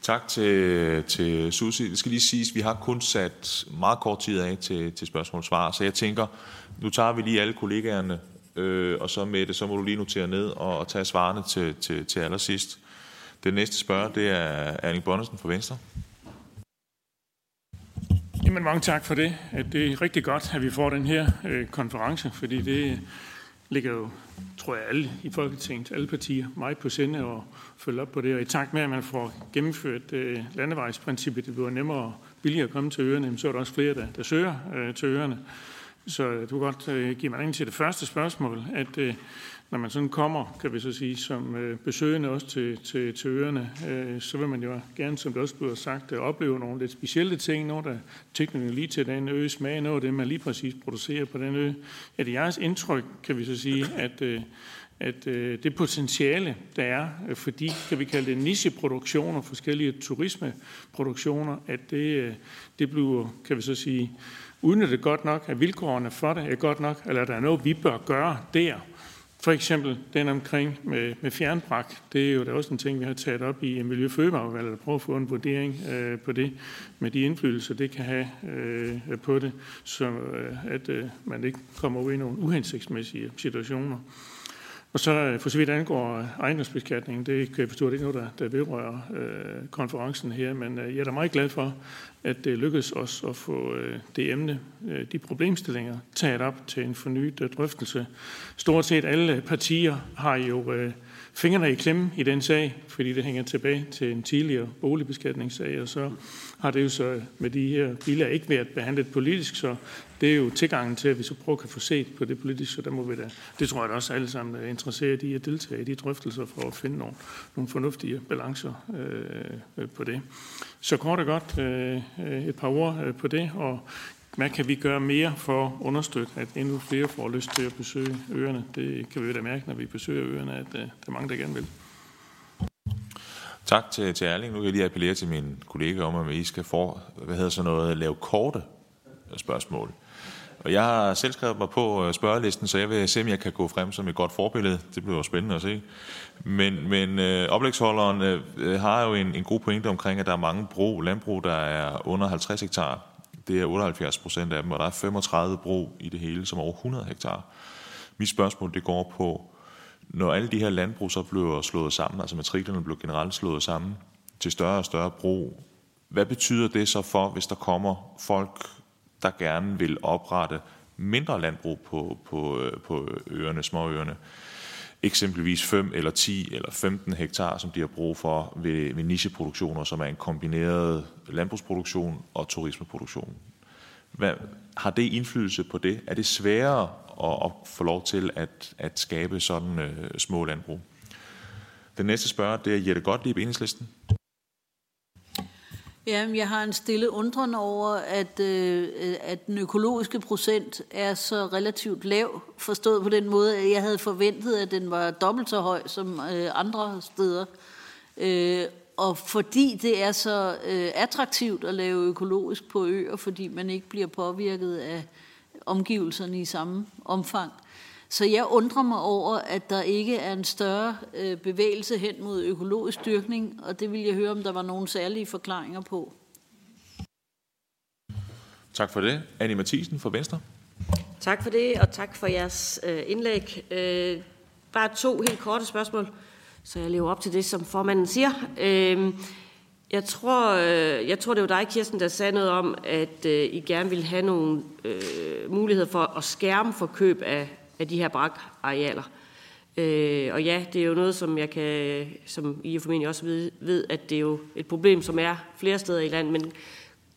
Tak til, til Susie. Det skal lige siges, at vi har kun sat meget kort tid af til, til spørgsmål og svar, så jeg tænker, nu tager vi lige alle kollegaerne, øh, og så med det, så må du lige notere ned og, og tage svarene til, til, til allersidst. Den næste spørger, det er Erling Bonnesen fra Venstre. Jamen mange tak for det. Det er rigtig godt, at vi får den her øh, konference, fordi det ligger jo, tror jeg, alle i Folketinget, alle partier, meget på sinde og følge op på det. Og i takt med, at man får gennemført øh, landevejsprincippet, det bliver nemmere og billigere at komme til øerne, så er der også flere, der, der søger øh, til øerne. Så du kan godt øh, give mig ind til det første spørgsmål, at øh, når man sådan kommer, kan vi så sige, som øh, besøgende også til, til, til øerne, øh, så vil man jo gerne, som det også bliver sagt, øh, opleve nogle lidt specielle ting, når der teknologi til den ø, smag noget af det, man lige præcis producerer på den ø. Er det jeres indtryk, kan vi så sige, at, øh, at øh, det potentiale, der er øh, for de, kan vi kalde det nicheproduktioner, forskellige turismeproduktioner, at det, øh, det bliver, kan vi så sige, udnyttet godt nok, at vilkårene for det er godt nok, eller er der noget, vi bør gøre der? For eksempel den omkring med, med fjernbrak, det er jo da også en ting, vi har taget op i Miljøfødevareudvalget, at prøve at få en vurdering øh, på det, med de indflydelser, det kan have øh, på det, så øh, at øh, man ikke kommer ud i nogle uhensigtsmæssige situationer. Og så øh, for så vidt angår ejendomsbeskatningen, det kan jeg forstå, det er noget, der, der vedrører øh, konferencen her, men øh, jeg er da meget glad for, at det lykkedes os at få øh, det emne, øh, de problemstillinger, taget op til en fornyet øh, drøftelse. Stort set alle partier har jo øh, fingrene i klemme i den sag, fordi det hænger tilbage til en tidligere boligbeskatningssag, og så har det jo så med de her biler ikke været behandlet politisk, så det er jo tilgangen til, at vi så prøver at få set på det politisk, så der må vi da, det tror jeg da også alle sammen er interesseret i at deltage i de drøftelser for at finde nogle, nogle fornuftige balancer øh, på det. Så kort og godt øh, øh et par ord øh, på det, og hvad kan vi gøre mere for at understøtte, at endnu flere får lyst til at besøge øerne? Det kan vi jo da mærke, når vi besøger øerne, at uh, der er mange, der gerne vil. Tak til, til Erling. Nu vil jeg lige appellere til mine kollegaer om, at I skal få, hvad hedder så noget, lave korte spørgsmål. Og jeg har selv skrevet mig på øh, spørgelisten, så jeg vil se, om jeg kan gå frem som et godt forbillede. Det bliver jo spændende at se. Men, men øh, oplægsholderen øh, har jo en, en god pointe omkring, at der er mange brug, landbrug, der er under 50 hektar. Det er 78 procent af dem, og der er 35 brug i det hele, som er over 100 hektar. Mit spørgsmål det går på, når alle de her landbrug så bliver slået sammen, altså matriklerne bliver generelt slået sammen til større og større brug, hvad betyder det så for, hvis der kommer folk, der gerne vil oprette mindre landbrug på, på, øh, på øerne, småøerne? Eksempelvis 5 eller 10 eller 15 hektar, som de har brug for ved, ved nicheproduktioner, som er en kombineret landbrugsproduktion og turismeproduktion. Hvad, har det indflydelse på det? Er det sværere at, at få lov til at, at skabe sådan øh, små landbrug? Den næste spørger, det er Jette Gottlieb, Enhedslisten. Jamen, jeg har en stille undren over, at, øh, at den økologiske procent er så relativt lav, forstået på den måde, at jeg havde forventet, at den var dobbelt så høj som øh, andre steder. Øh, og fordi det er så øh, attraktivt at lave økologisk på øer, fordi man ikke bliver påvirket af omgivelserne i samme omfang, så jeg undrer mig over, at der ikke er en større øh, bevægelse hen mod økologisk dyrkning, og det vil jeg høre, om der var nogle særlige forklaringer på. Tak for det. Annie Mathisen fra Venstre. Tak for det, og tak for jeres øh, indlæg. Øh, bare to helt korte spørgsmål, så jeg lever op til det, som formanden siger. Øh, jeg tror, øh, jeg tror, det var dig, Kirsten, der sagde noget om, at øh, I gerne ville have nogle øh, muligheder for at skærme for køb af af de her brakarealer. Øh, og ja, det er jo noget, som jeg kan, som I formentlig også ved, ved, at det er jo et problem, som er flere steder i landet, men,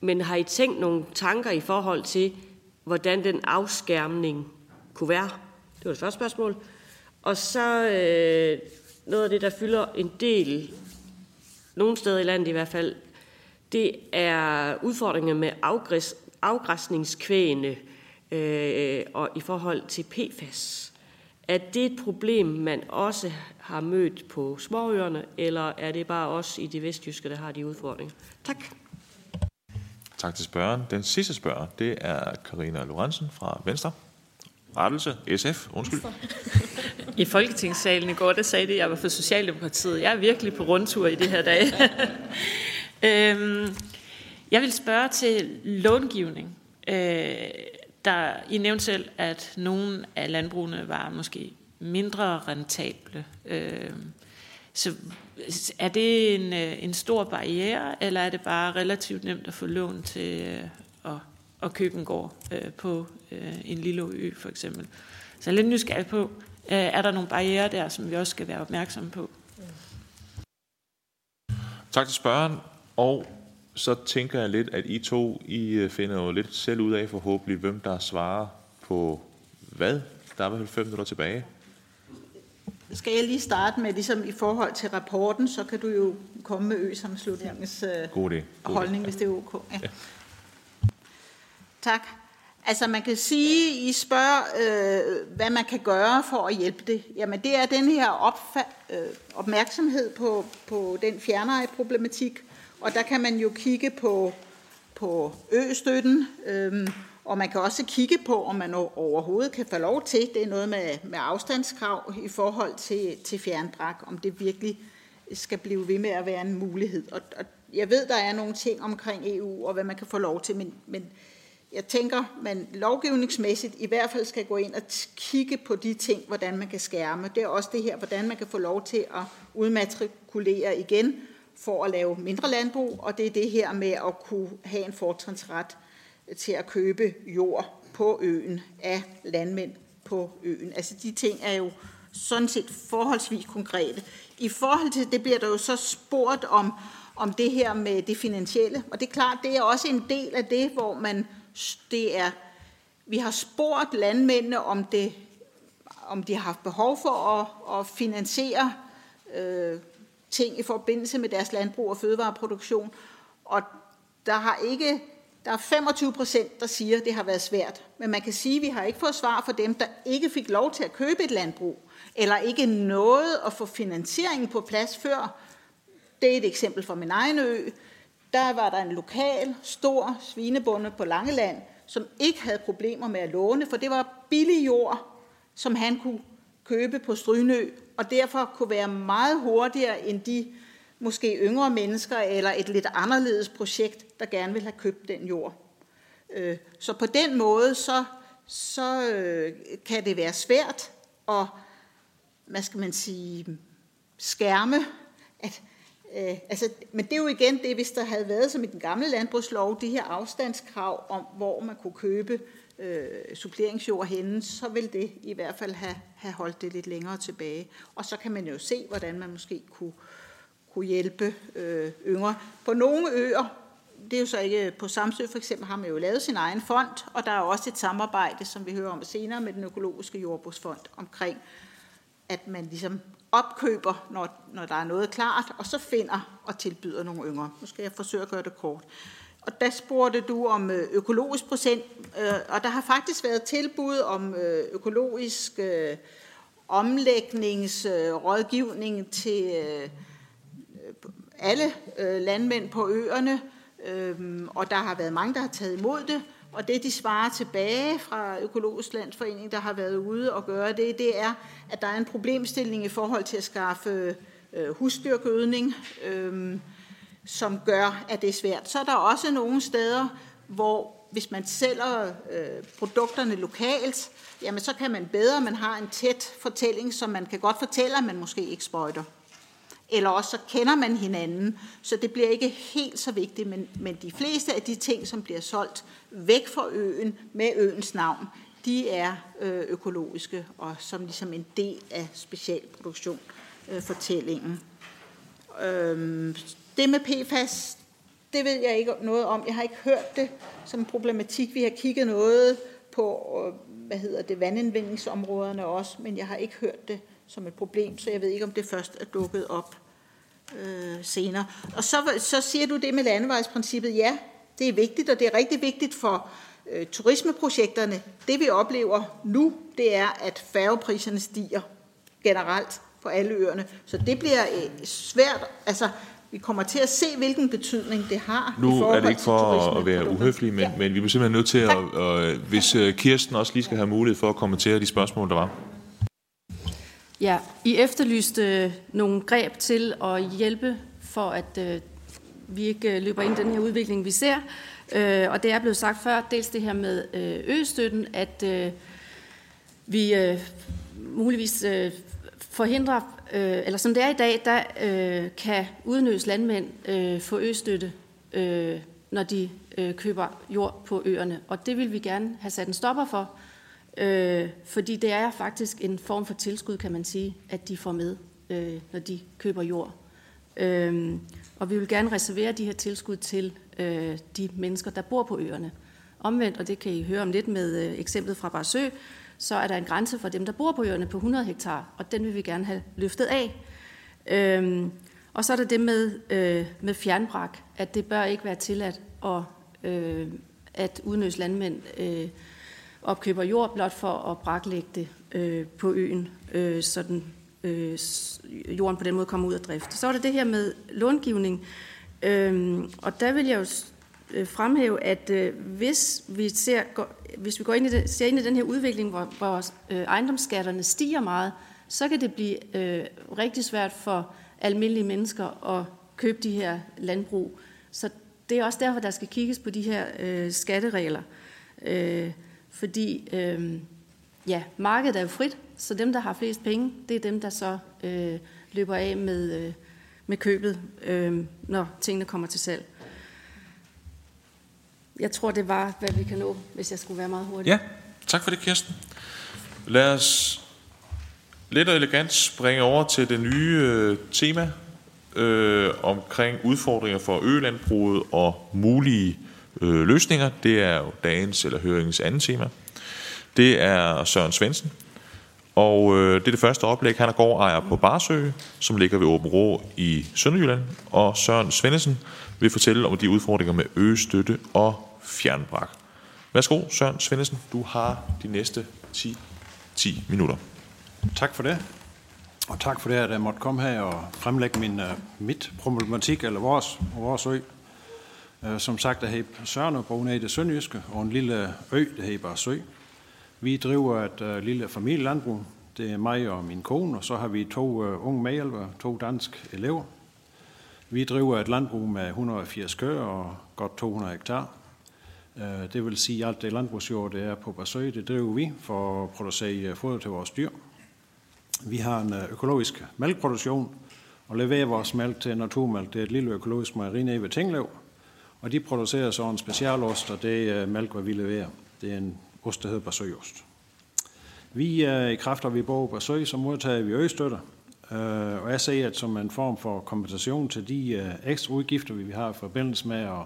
men har I tænkt nogle tanker i forhold til, hvordan den afskærmning kunne være? Det var det første spørgsmål. Og så øh, noget af det, der fylder en del, nogle steder i landet i hvert fald, det er udfordringer med afgræs, afgræsningskvægene øh, og i forhold til PFAS. Er det et problem, man også har mødt på småøerne, eller er det bare os i det vestjyske, der har de udfordringer? Tak. Tak til spørgeren. Den sidste spørger, det er Karina Lorentzen fra Venstre. Rettelse, SF, undskyld. I Folketingssalen i går, der sagde det, at jeg var for Socialdemokratiet. Jeg er virkelig på rundtur i det her dage. øhm, jeg vil spørge til långivning. Øh, der, I nævnte selv, at nogle af landbrugene var måske mindre rentable. Øh, så er det en, øh, en stor barriere, eller er det bare relativt nemt at få lån til øh, at, at købe en gård øh, på øh, en lille ø for eksempel? Så jeg er lidt nysgerrig på, øh, er der nogle barriere der, som vi også skal være opmærksomme på? Tak til spørgeren. Og så tænker jeg lidt, at I to I øh, finder jo lidt selv ud af forhåbentlig, hvem der svarer på hvad. Der er fald fem minutter tilbage. Skal jeg lige starte med, ligesom i forhold til rapporten, så kan du jo komme med ø-sammenslutningens øh, God idé. God holdning, hvis det er ok. Ja. Tak. Altså man kan sige, I spørger, øh, hvad man kan gøre for at hjælpe det. Jamen det er den her opfa- øh, opmærksomhed på, på den fjerneje-problematik, og der kan man jo kigge på, på østøtten, øhm, og man kan også kigge på, om man overhovedet kan få lov til, det er noget med, med afstandskrav i forhold til, til fjernbrak, om det virkelig skal blive ved med at være en mulighed. Og, og jeg ved, der er nogle ting omkring EU, og hvad man kan få lov til, men, men jeg tænker, man lovgivningsmæssigt i hvert fald skal gå ind og kigge på de ting, hvordan man kan skærme. Det er også det her, hvordan man kan få lov til at udmatrikulere igen for at lave mindre landbrug, og det er det her med at kunne have en fortrinsret til at købe jord på øen af landmænd på øen. Altså de ting er jo sådan set forholdsvis konkrete. I forhold til det bliver der jo så spurgt om, om det her med det finansielle, og det er klart, det er også en del af det, hvor man det er, vi har spurgt landmændene, om, det, om de har haft behov for at, at finansiere øh, ting i forbindelse med deres landbrug og fødevareproduktion, og der har ikke der er 25 procent, der siger, at det har været svært. Men man kan sige, at vi har ikke fået svar for dem, der ikke fik lov til at købe et landbrug, eller ikke nåede at få finansieringen på plads før. Det er et eksempel fra min egen ø. Der var der en lokal, stor svinebonde på Langeland, som ikke havde problemer med at låne, for det var billig jord, som han kunne købe på Strynø, og derfor kunne være meget hurtigere end de måske yngre mennesker eller et lidt anderledes projekt, der gerne vil have købt den jord. Øh, så på den måde, så, så øh, kan det være svært at, hvad skal man sige, skærme, at, øh, altså, men det er jo igen det, hvis der havde været som i den gamle landbrugslov, de her afstandskrav om, hvor man kunne købe øh, suppleringsjord henne, så vil det i hvert fald have, have holdt det lidt længere tilbage. Og så kan man jo se, hvordan man måske kunne, kunne hjælpe øh, yngre. På nogle øer, det er jo så ikke på Samsø for eksempel, har man jo lavet sin egen fond, og der er også et samarbejde, som vi hører om senere, med den økologiske jordbrugsfond omkring, at man ligesom opkøber, når, når der er noget klart, og så finder og tilbyder nogle yngre. Nu skal jeg forsøge at gøre det kort. Og der spurgte du om øh, økologisk procent, øh, og der har faktisk været tilbud om øh, økologisk omlægningsrådgivning til alle landmænd på øerne, øhm, og der har været mange, der har taget imod det, og det, de svarer tilbage fra Økologisk Landsforening, der har været ude og gøre det, det er, at der er en problemstilling i forhold til at skaffe husdyrgødning, øhm, som gør, at det er svært. Så er der også nogle steder, hvor hvis man sælger øh, produkterne lokalt, jamen så kan man bedre, man har en tæt fortælling, som man kan godt fortælle, at man måske ikke sprøjter. Eller også så kender man hinanden, så det bliver ikke helt så vigtigt, men, men de fleste af de ting, som bliver solgt væk fra øen med øens navn, de er øh, økologiske og som ligesom en del af specialproduktion øh, fortællingen. Øh, det med PFAS, det ved jeg ikke noget om. Jeg har ikke hørt det som en problematik. Vi har kigget noget på, øh, hvad hedder det, vandindvindingsområderne også, men jeg har ikke hørt det som et problem, så jeg ved ikke, om det først er dukket op øh, senere. Og så, så siger du det med landevejsprincippet. Ja, det er vigtigt, og det er rigtig vigtigt for øh, turismeprojekterne. Det vi oplever nu, det er, at færgepriserne stiger generelt på alle øerne. Så det bliver øh, svært. Altså, vi kommer til at se, hvilken betydning det har. Nu er det ikke for at være uhøflig, men, ja. men vi bliver simpelthen nødt til at, at, hvis øh, Kirsten også lige skal have mulighed for at kommentere de spørgsmål, der var. Ja, I efterlyste nogle greb til at hjælpe for, at øh, vi ikke øh, løber ind i den her udvikling, vi ser. Øh, og det er blevet sagt før, dels det her med øh, østøtten, at øh, vi øh, muligvis øh, forhindre, øh, eller som det er i dag, der øh, kan udenøs landmænd øh, få østøtte, øh, når de øh, køber jord på øerne. Og det vil vi gerne have sat en stopper for, øh, fordi det er faktisk en form for tilskud, kan man sige, at de får med, øh, når de køber jord. Øh, og vi vil gerne reservere de her tilskud til øh, de mennesker, der bor på øerne. Omvendt, og det kan I høre om lidt med øh, eksemplet fra Barsø, så er der en grænse for dem, der bor på øerne på 100 hektar, og den vil vi gerne have løftet af. Øhm, og så er der det med, øh, med fjernbrak, at det bør ikke være tilladt, at, øh, at udnøs landmænd øh, opkøber jord blot for at braklægge det øh, på øen, øh, så den, øh, jorden på den måde kommer ud af drift. Så er der det her med långivning, øh, og der vil jeg jo Øh, fremhæve, at øh, hvis vi ser, går, hvis vi går ind i det, ser ind i den her udvikling, hvor, hvor øh, ejendomsskatterne stiger meget, så kan det blive øh, rigtig svært for almindelige mennesker at købe de her landbrug. Så det er også derfor, der skal kigges på de her øh, skatteregler. Øh, fordi øh, ja, markedet er jo frit, så dem, der har flest penge, det er dem, der så øh, løber af med, øh, med købet, øh, når tingene kommer til salg. Jeg tror, det var, hvad vi kan nå, hvis jeg skulle være meget hurtig. Ja, tak for det, Kirsten. Lad os lidt og elegant springe over til det nye øh, tema øh, omkring udfordringer for ølandbruget og mulige øh, løsninger. Det er jo dagens eller høringens anden tema. Det er Søren Svensen. Og øh, det er det første oplæg. Han er gårdejer på Barsø, som ligger ved Åben Rå i Sønderjylland. Og Søren Svendsen vil fortælle om de udfordringer med øgestøtte og fjernbrak. Værsgo, Søren Svendesen, du har de næste 10, 10 minutter. Tak for det. Og tak for det, at jeg måtte komme her og fremlægge min, uh, mit problematik, eller vores, vores ø. Uh, som sagt, der hedder Søren og Brune i det sønderjyske, og en lille ø, der hedder Sø. Vi driver et uh, lille familielandbrug. Det er mig og min kone, og så har vi to uh, unge medhjælpere, to danske elever. Vi driver et landbrug med 180 køer og godt 200 hektar. Øh, det vil sige, at alt det landbrugsjord, der er på Barsø, det driver vi for at producere øh, foder til vores dyr. Vi har en øh, økologisk mælkproduktion og leverer vores mælk til Naturmælk. Det er et lille økologisk mejeri nede ved Tinglev. Og de producerer så en specialost, og det er mælk, hvad vi leverer. Det er en ost, der hedder Barsøost. Vi er i kraft at vi bor på Barsø, så modtager vi øgestøtter. Og jeg ser det som en form for kompensation til de ekstra udgifter, vi har i forbindelse med at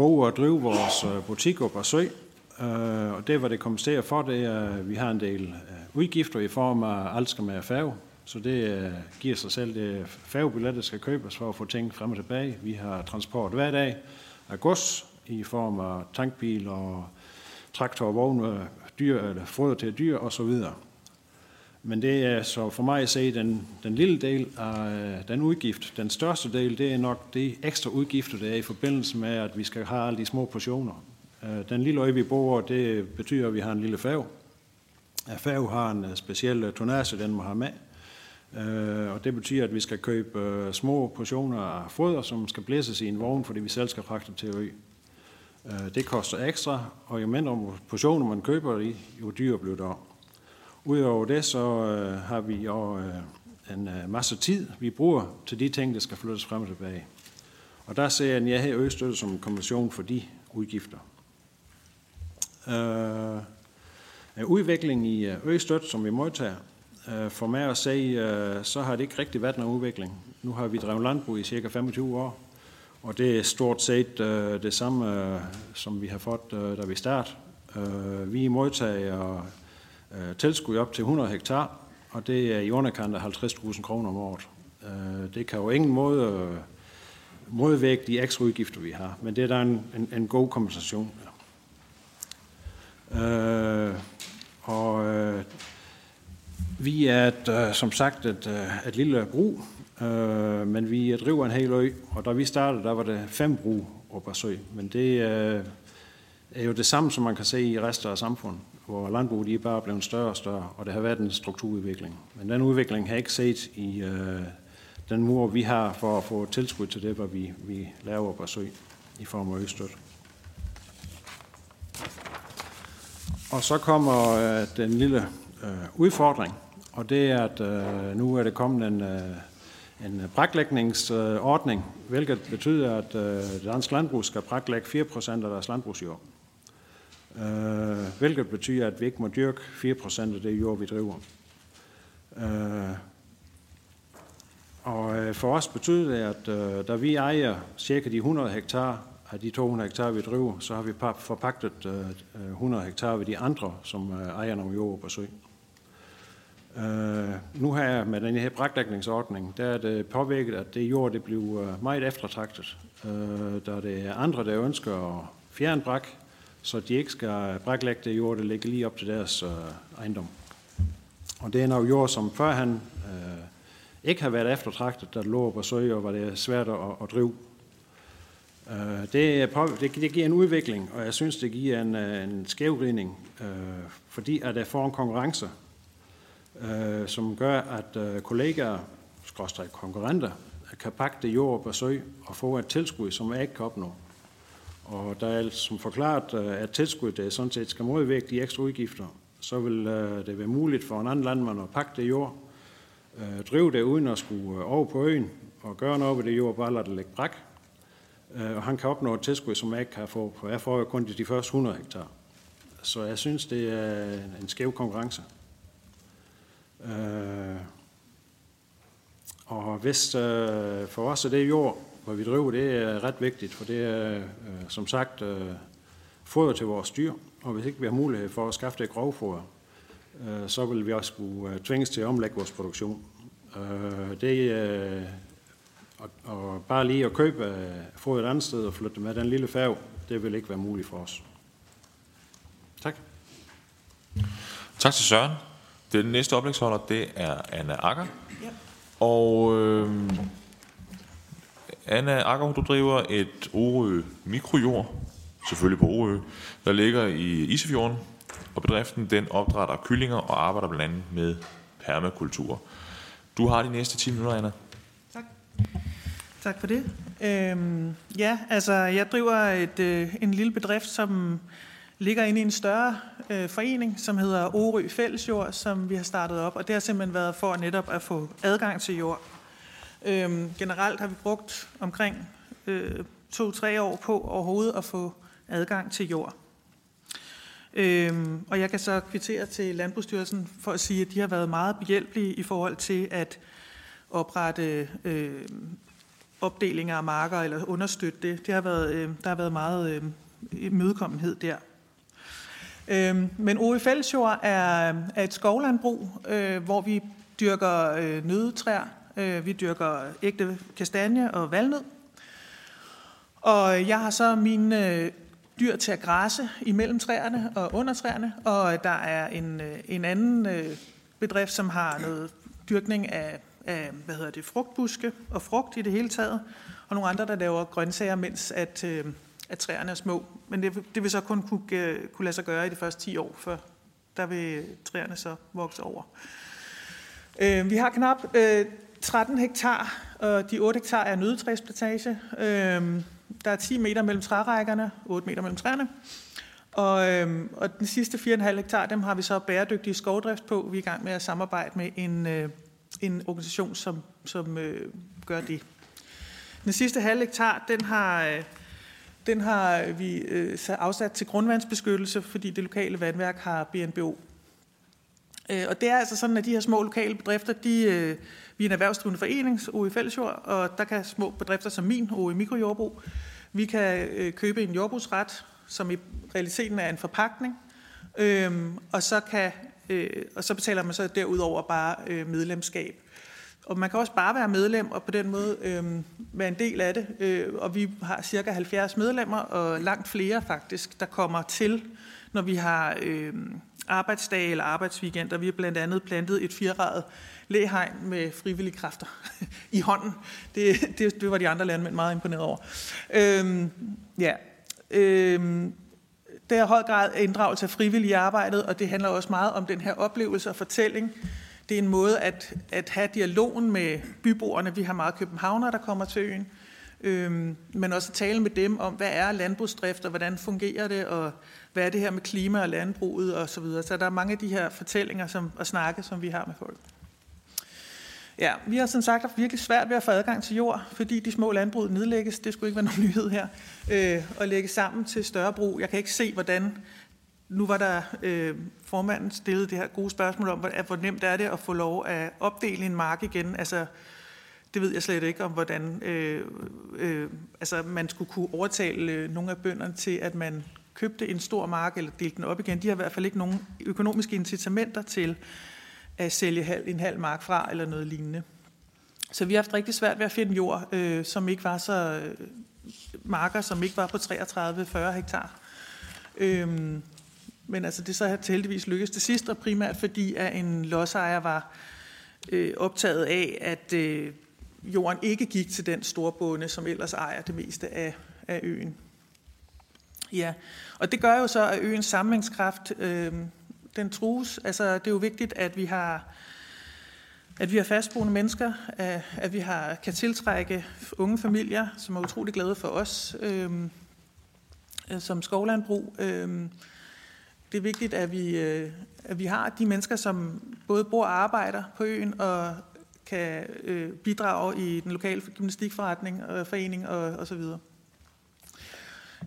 bo og drive vores butik butik på Sø. Øh, og det, hvad det kommer til at for, det er, at vi har en del øh, udgifter i form af alt skal med færge. Så det giver sig selv, det færgebillet, der skal købes for at få ting frem og tilbage. Vi har transport hver dag af gods i form af tankbil og traktor og vogne, dyr, eller foder til dyr osv. Men det er så for mig at se den, den lille del af øh, den udgift. Den største del, det er nok de ekstra udgifter, der er i forbindelse med, at vi skal have alle de små portioner. Øh, den lille øje, vi bor, det betyder, at vi har en lille færge. Øh, færge har en speciel tonnage, den må have med. Og det betyder, at vi skal købe små portioner af foder, som skal blæses i en vogn, fordi vi selv skal fragte til ø. Det koster ekstra, og jo mindre portioner man køber, jo dyrere bliver det Udover det, så øh, har vi jo øh, en øh, masse tid, vi bruger til de ting, der skal flyttes frem og tilbage. Og der ser jeg en jeg her østøtte som kompensation for de udgifter. Øh, udviklingen i øh, østøtte, som vi modtager, øh, for mig at se, øh, så har det ikke rigtig været nogen udvikling. Nu har vi drevet landbrug i cirka 25 år, og det er stort set øh, det samme, øh, som vi har fået, øh, da vi startede. Øh, vi modtager øh, tilskud op til 100 hektar, og det er i underkant af 50.000 kroner om året. Øh, det kan jo ingen måde øh, modvægte de ekstra udgifter, vi har, men det er der en, en, en god kompensation. Øh, og øh, vi er et, øh, som sagt et, øh, et lille brug, øh, men vi driver en hel ø, og da vi startede, der var det fem brug på Sø, men det øh, er jo det samme, som man kan se i resten af samfundet, hvor landbruget er bare blevet større og større, og det har været en strukturudvikling. Men den udvikling har jeg ikke set i øh, den mur, vi har for at få tilskud til det, hvad vi, vi laver på Sø i form af østøt. Og så kommer øh, den lille øh, udfordring, og det er, at øh, nu er det kommet en, øh, en braklægningsordning, hvilket betyder, at øh, dansk landbrug skal braklægge 4% af deres landbrugsjord. Øh, hvilket betyder, at vi ikke må dyrke 4% af det jord, vi driver. Øh, og øh, for os betyder det, at øh, da vi ejer cirka de 100 hektar af de 200 hektar, vi driver, så har vi forpagtet øh, øh, 100 hektar ved de andre, som ejer nogle jord på sø. nu her med den her brakdækningsordning, der er det påvirket, at det jord det bliver meget eftertragtet. der det andre, der ønsker at fjerne brak, så de ikke skal braklægge det jord, der ligger lige op til deres øh, ejendom. Og det er noget jord, som førhen øh, ikke har været eftertragtet, der lå på søge, og var det svært at, at drive. Øh, det, det, det giver en udvikling, og jeg synes, det giver en, øh, en skævridning, øh, fordi at der får en konkurrence, øh, som gør, at kollegaer, skråstrej konkurrenter, kan pakke det jord på søg og få et tilskud, som jeg ikke kan opnå. Og der er som forklaret, øh, at tilskuddet øh, sådan set skal modvirke de ekstra udgifter, så vil øh, det være muligt for en anden landmand at pakke det jord, drive det uden at skulle over på øen og gøre noget ved det jord, bare lade det ligge brak. Og han kan opnå et tilskud, som jeg ikke kan få, for jeg får jo kun de første 100 hektar. Så jeg synes, det er en skæv konkurrence. Og hvis for os er det jord, hvor vi driver, det er ret vigtigt, for det er øh, som sagt øh, foder til vores dyr, og hvis ikke vi har mulighed for at skaffe det grovfoder, Øh, så vil vi også skulle øh, tvinges til at omlægge vores produktion. Øh, det og, og bare lige at købe få et andet sted og flytte med den lille færg, det vil ikke være muligt for os. Tak. Tak til Søren. Den næste oplægsholder, det er Anna Akker. Ja. Og øh, Anna Akker, du driver et Orø mikrojord, selvfølgelig på Orø, der ligger i Isefjorden, og bedriften den opdrætter kyllinger og arbejder blandt andet med permakultur. Du har de næste 10 minutter, Anna. Tak. Tak for det. Øhm, ja, altså jeg driver et, øh, en lille bedrift, som ligger inde i en større øh, forening, som hedder Orø Fællesjord, som vi har startet op, og det har simpelthen været for netop at få adgang til jord. Øhm, generelt har vi brugt omkring øh, to-tre år på overhovedet at få adgang til jord. Øhm, og jeg kan så kvittere til Landbrugsstyrelsen for at sige, at de har været meget behjælpelige i forhold til at oprette øh, opdelinger af marker eller understøtte det. det har været, øh, der har været meget øh, mødekommenhed der. Øhm, men OE Fællesjord er, er et skovlandbrug, øh, hvor vi dyrker øh, nødetræer, øh, vi dyrker ægte kastanje og valnød. Og jeg har så min øh, dyr til at græsse imellem træerne og under træerne, og der er en, øh, en anden øh, bedrift, som har noget dyrkning af, af hvad hedder det, frugtbuske og frugt i det hele taget, og nogle andre, der laver grøntsager, mens at, øh, at træerne er små. Men det, det vil så kun kunne, øh, kunne lade sig gøre i de første 10 år, før der vil træerne så vokse over. Øh, vi har knap øh, 13 hektar, og de 8 hektar er nødetræsplantage. Øhm, der er 10 meter mellem trærækkerne, 8 meter mellem træerne. Og, øhm, og den sidste 4,5 hektar, dem har vi så bæredygtig skovdrift på. Vi er i gang med at samarbejde med en, øh, en organisation, som, som øh, gør det. Den sidste halv hektar, den har, øh, den har vi øh, afsat til grundvandsbeskyttelse, fordi det lokale vandværk har BNBO. Øh, og det er altså sådan, at de her små lokale bedrifter, de, øh, vi er en erhvervsdrivende forening, OE Fællesjord, og der kan små bedrifter som min, OE Mikrojordbrug, vi kan øh, købe en jordbrugsret, som i realiteten er en forpakning, øhm, og så kan Øh, og så betaler man så derudover bare øh, medlemskab. Og man kan også bare være medlem og på den måde øh, være en del af det. Øh, og vi har cirka 70 medlemmer, og langt flere faktisk, der kommer til, når vi har øh, arbejdsdage eller arbejdsweekender. Vi har blandt andet plantet et fireradet læhegn med frivillige kræfter i hånden. Det, det, det var de andre landmænd meget imponeret over. Øhm, ja. Øhm, det er i høj grad inddragelse af frivillige arbejdet, og det handler også meget om den her oplevelse og fortælling. Det er en måde at, at have dialogen med byboerne. Vi har meget københavnere, der kommer til øen. Øhm, men også at tale med dem om, hvad er landbrugsdrift, og hvordan fungerer det, og hvad er det her med klima og landbruget og så videre. Så der er mange af de her fortællinger som, og snakke, som vi har med folk. Ja, vi har som sagt haft virkelig svært ved at få adgang til jord, fordi de små landbrug nedlægges. Det skulle ikke være nogen nyhed her. Øh, at lægge sammen til større brug. Jeg kan ikke se, hvordan... Nu var der øh, formanden stillet det her gode spørgsmål om, hvor, hvor nemt er det at få lov at opdele en mark igen. Altså, det ved jeg slet ikke om, hvordan øh, øh, altså, man skulle kunne overtale øh, nogle af bønderne til, at man købte en stor mark eller delte den op igen. De har i hvert fald ikke nogen økonomiske incitamenter til at sælge halv, en halv mark fra eller noget lignende. Så vi har haft rigtig svært ved at finde jord, øh, som ikke var så øh, marker, som ikke var på 33-40 hektar. Øhm, men altså det så har heldigvis lykkedes det sidste, og primært fordi at en lodsejer var øh, optaget af, at øh, jorden ikke gik til den store bonde, som ellers ejer det meste af, af øen. Ja, og det gør jo så, at øens sammenhængskraft øh, den trues. Altså, det er jo vigtigt, at vi har at vi har fastboende mennesker, at vi har, kan tiltrække unge familier, som er utrolig glade for os øhm, øh, som skovlandbrug. Øh, det er vigtigt, at vi, øh, at vi har de mennesker, som både bor og arbejder på øen og kan øh, bidrage i den lokale gymnastikforretning og forening og, og så videre.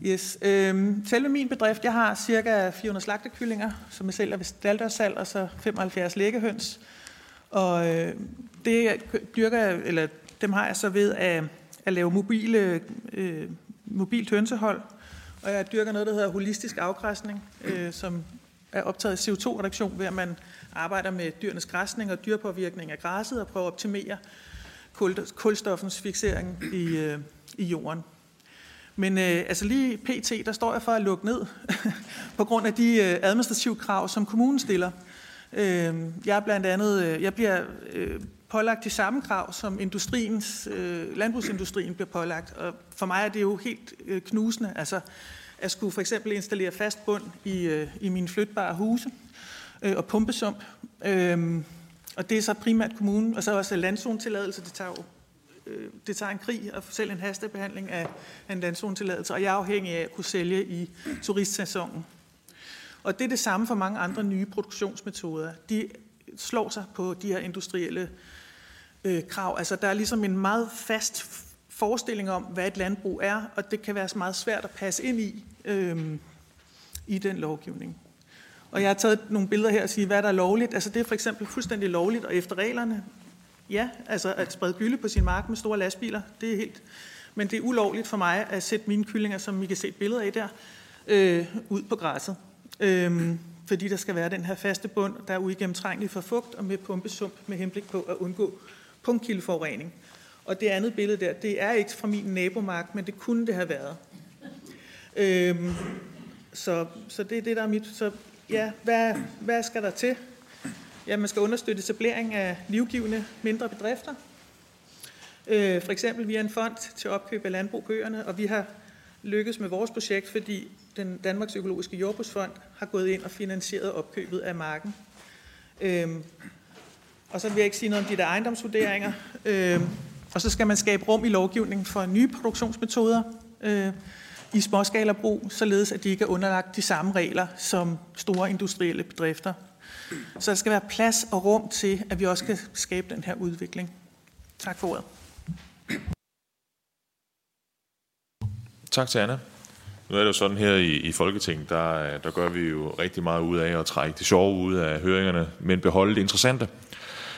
Yes. Øhm, selve min bedrift, jeg har cirka 400 slagtekyllinger, som jeg sælger ved staldørsal, og så 75 læggehøns. Og øh, det dyrker jeg, eller dem har jeg så ved at, at lave mobile, øh, mobilt hønsehold. Og jeg dyrker noget, der hedder holistisk afgræsning, øh, som er optaget CO2-reduktion, ved at man arbejder med dyrenes græsning og dyrpåvirkning af græsset og prøver at optimere kulstoffens fixering i, øh, i jorden. Men øh, altså lige pt, der står jeg for at lukke ned på grund af de øh, administrative krav, som kommunen stiller. Øh, jeg er blandt andet, øh, jeg bliver øh, pålagt de samme krav, som industriens, øh, landbrugsindustrien bliver pålagt. Og for mig er det jo helt øh, knusende. Altså, at skulle for eksempel installere fast bund i, øh, i mine flytbare huse øh, og pumpesump. Øh, og det er så primært kommunen, og så også landzontilladelse, Det tager jo øh, det tager en krig at selv en hastebehandling af, af en landzonetilladelse, og jeg er afhængig af at kunne sælge i turistsæsonen. Og det er det samme for mange andre nye produktionsmetoder. De slår sig på de her industrielle øh, krav. Altså der er ligesom en meget fast forestilling om, hvad et landbrug er, og det kan være meget svært at passe ind i, øh, i den lovgivning. Og jeg har taget nogle billeder her og sige, hvad der er lovligt. Altså det er for eksempel fuldstændig lovligt, og efter reglerne Ja, altså at sprede gylde på sin mark med store lastbiler, det er helt... Men det er ulovligt for mig at sætte mine kyllinger, som I kan se et billede af der, øh, ud på græsset. Øh, fordi der skal være den her faste bund, der er uigennemtrængelig for fugt og med pumpesump med henblik på at undgå punktkildeforurening. Og det andet billede der, det er ikke fra min nabomark, men det kunne det have været. Øhm, så, så det er det, der er mit... Så ja, hvad, hvad skal der til? Ja, man skal understøtte etablering af livgivende mindre bedrifter. Øh, for eksempel via en fond til opkøb af landbrug på øerne, og vi har lykkes med vores projekt, fordi den Danmarks Økologiske Jordbrugsfond har gået ind og finansieret opkøbet af marken. Øhm, og så vil jeg ikke sige noget om de der ejendomsvurderinger. Øhm, og så skal man skabe rum i lovgivningen for nye produktionsmetoder øh, i småskalabrug, således at de ikke er underlagt de samme regler som store industrielle bedrifter. Så der skal være plads og rum til, at vi også kan skabe den her udvikling. Tak for ordet. Tak til Anna. Nu er det jo sådan her i, i Folketinget, der, der gør vi jo rigtig meget ud af at trække det sjove ud af høringerne, men beholde det interessante.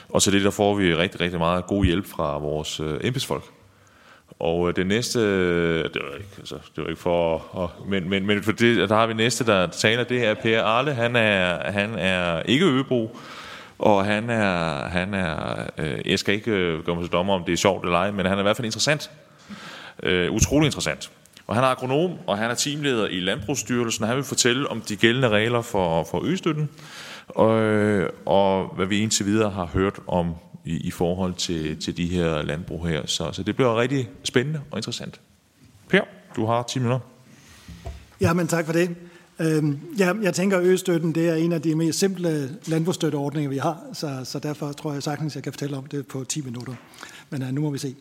Og til det der får vi rigtig, rigtig meget god hjælp fra vores øh, embedsfolk. Og øh, det næste, øh, det var ikke, altså, det var ikke for, at, men, men, men for det, der har vi næste, der taler, det er Per Arle. Han er, han er ikke Øbro, og han er, han er øh, jeg skal ikke øh, gøre mig til dommer, om det er sjovt eller ej, men han er i hvert fald interessant. Øh, utrolig interessant. Og han er agronom, og han er teamleder i Landbrugsstyrelsen, og han vil fortælle om de gældende regler for, for østøtten, og, øh, og hvad vi indtil videre har hørt om i, i forhold til, til de her landbrug her. Så, så det bliver rigtig spændende og interessant. Per, du har 10 minutter. Ja, men tak for det. Øhm, ja, jeg tænker, at østøtten det er en af de mest simple landbrugsstøtteordninger, vi har, så, så derfor tror jeg sagtens, at jeg kan fortælle om det på 10 minutter. Men ja, nu må vi se.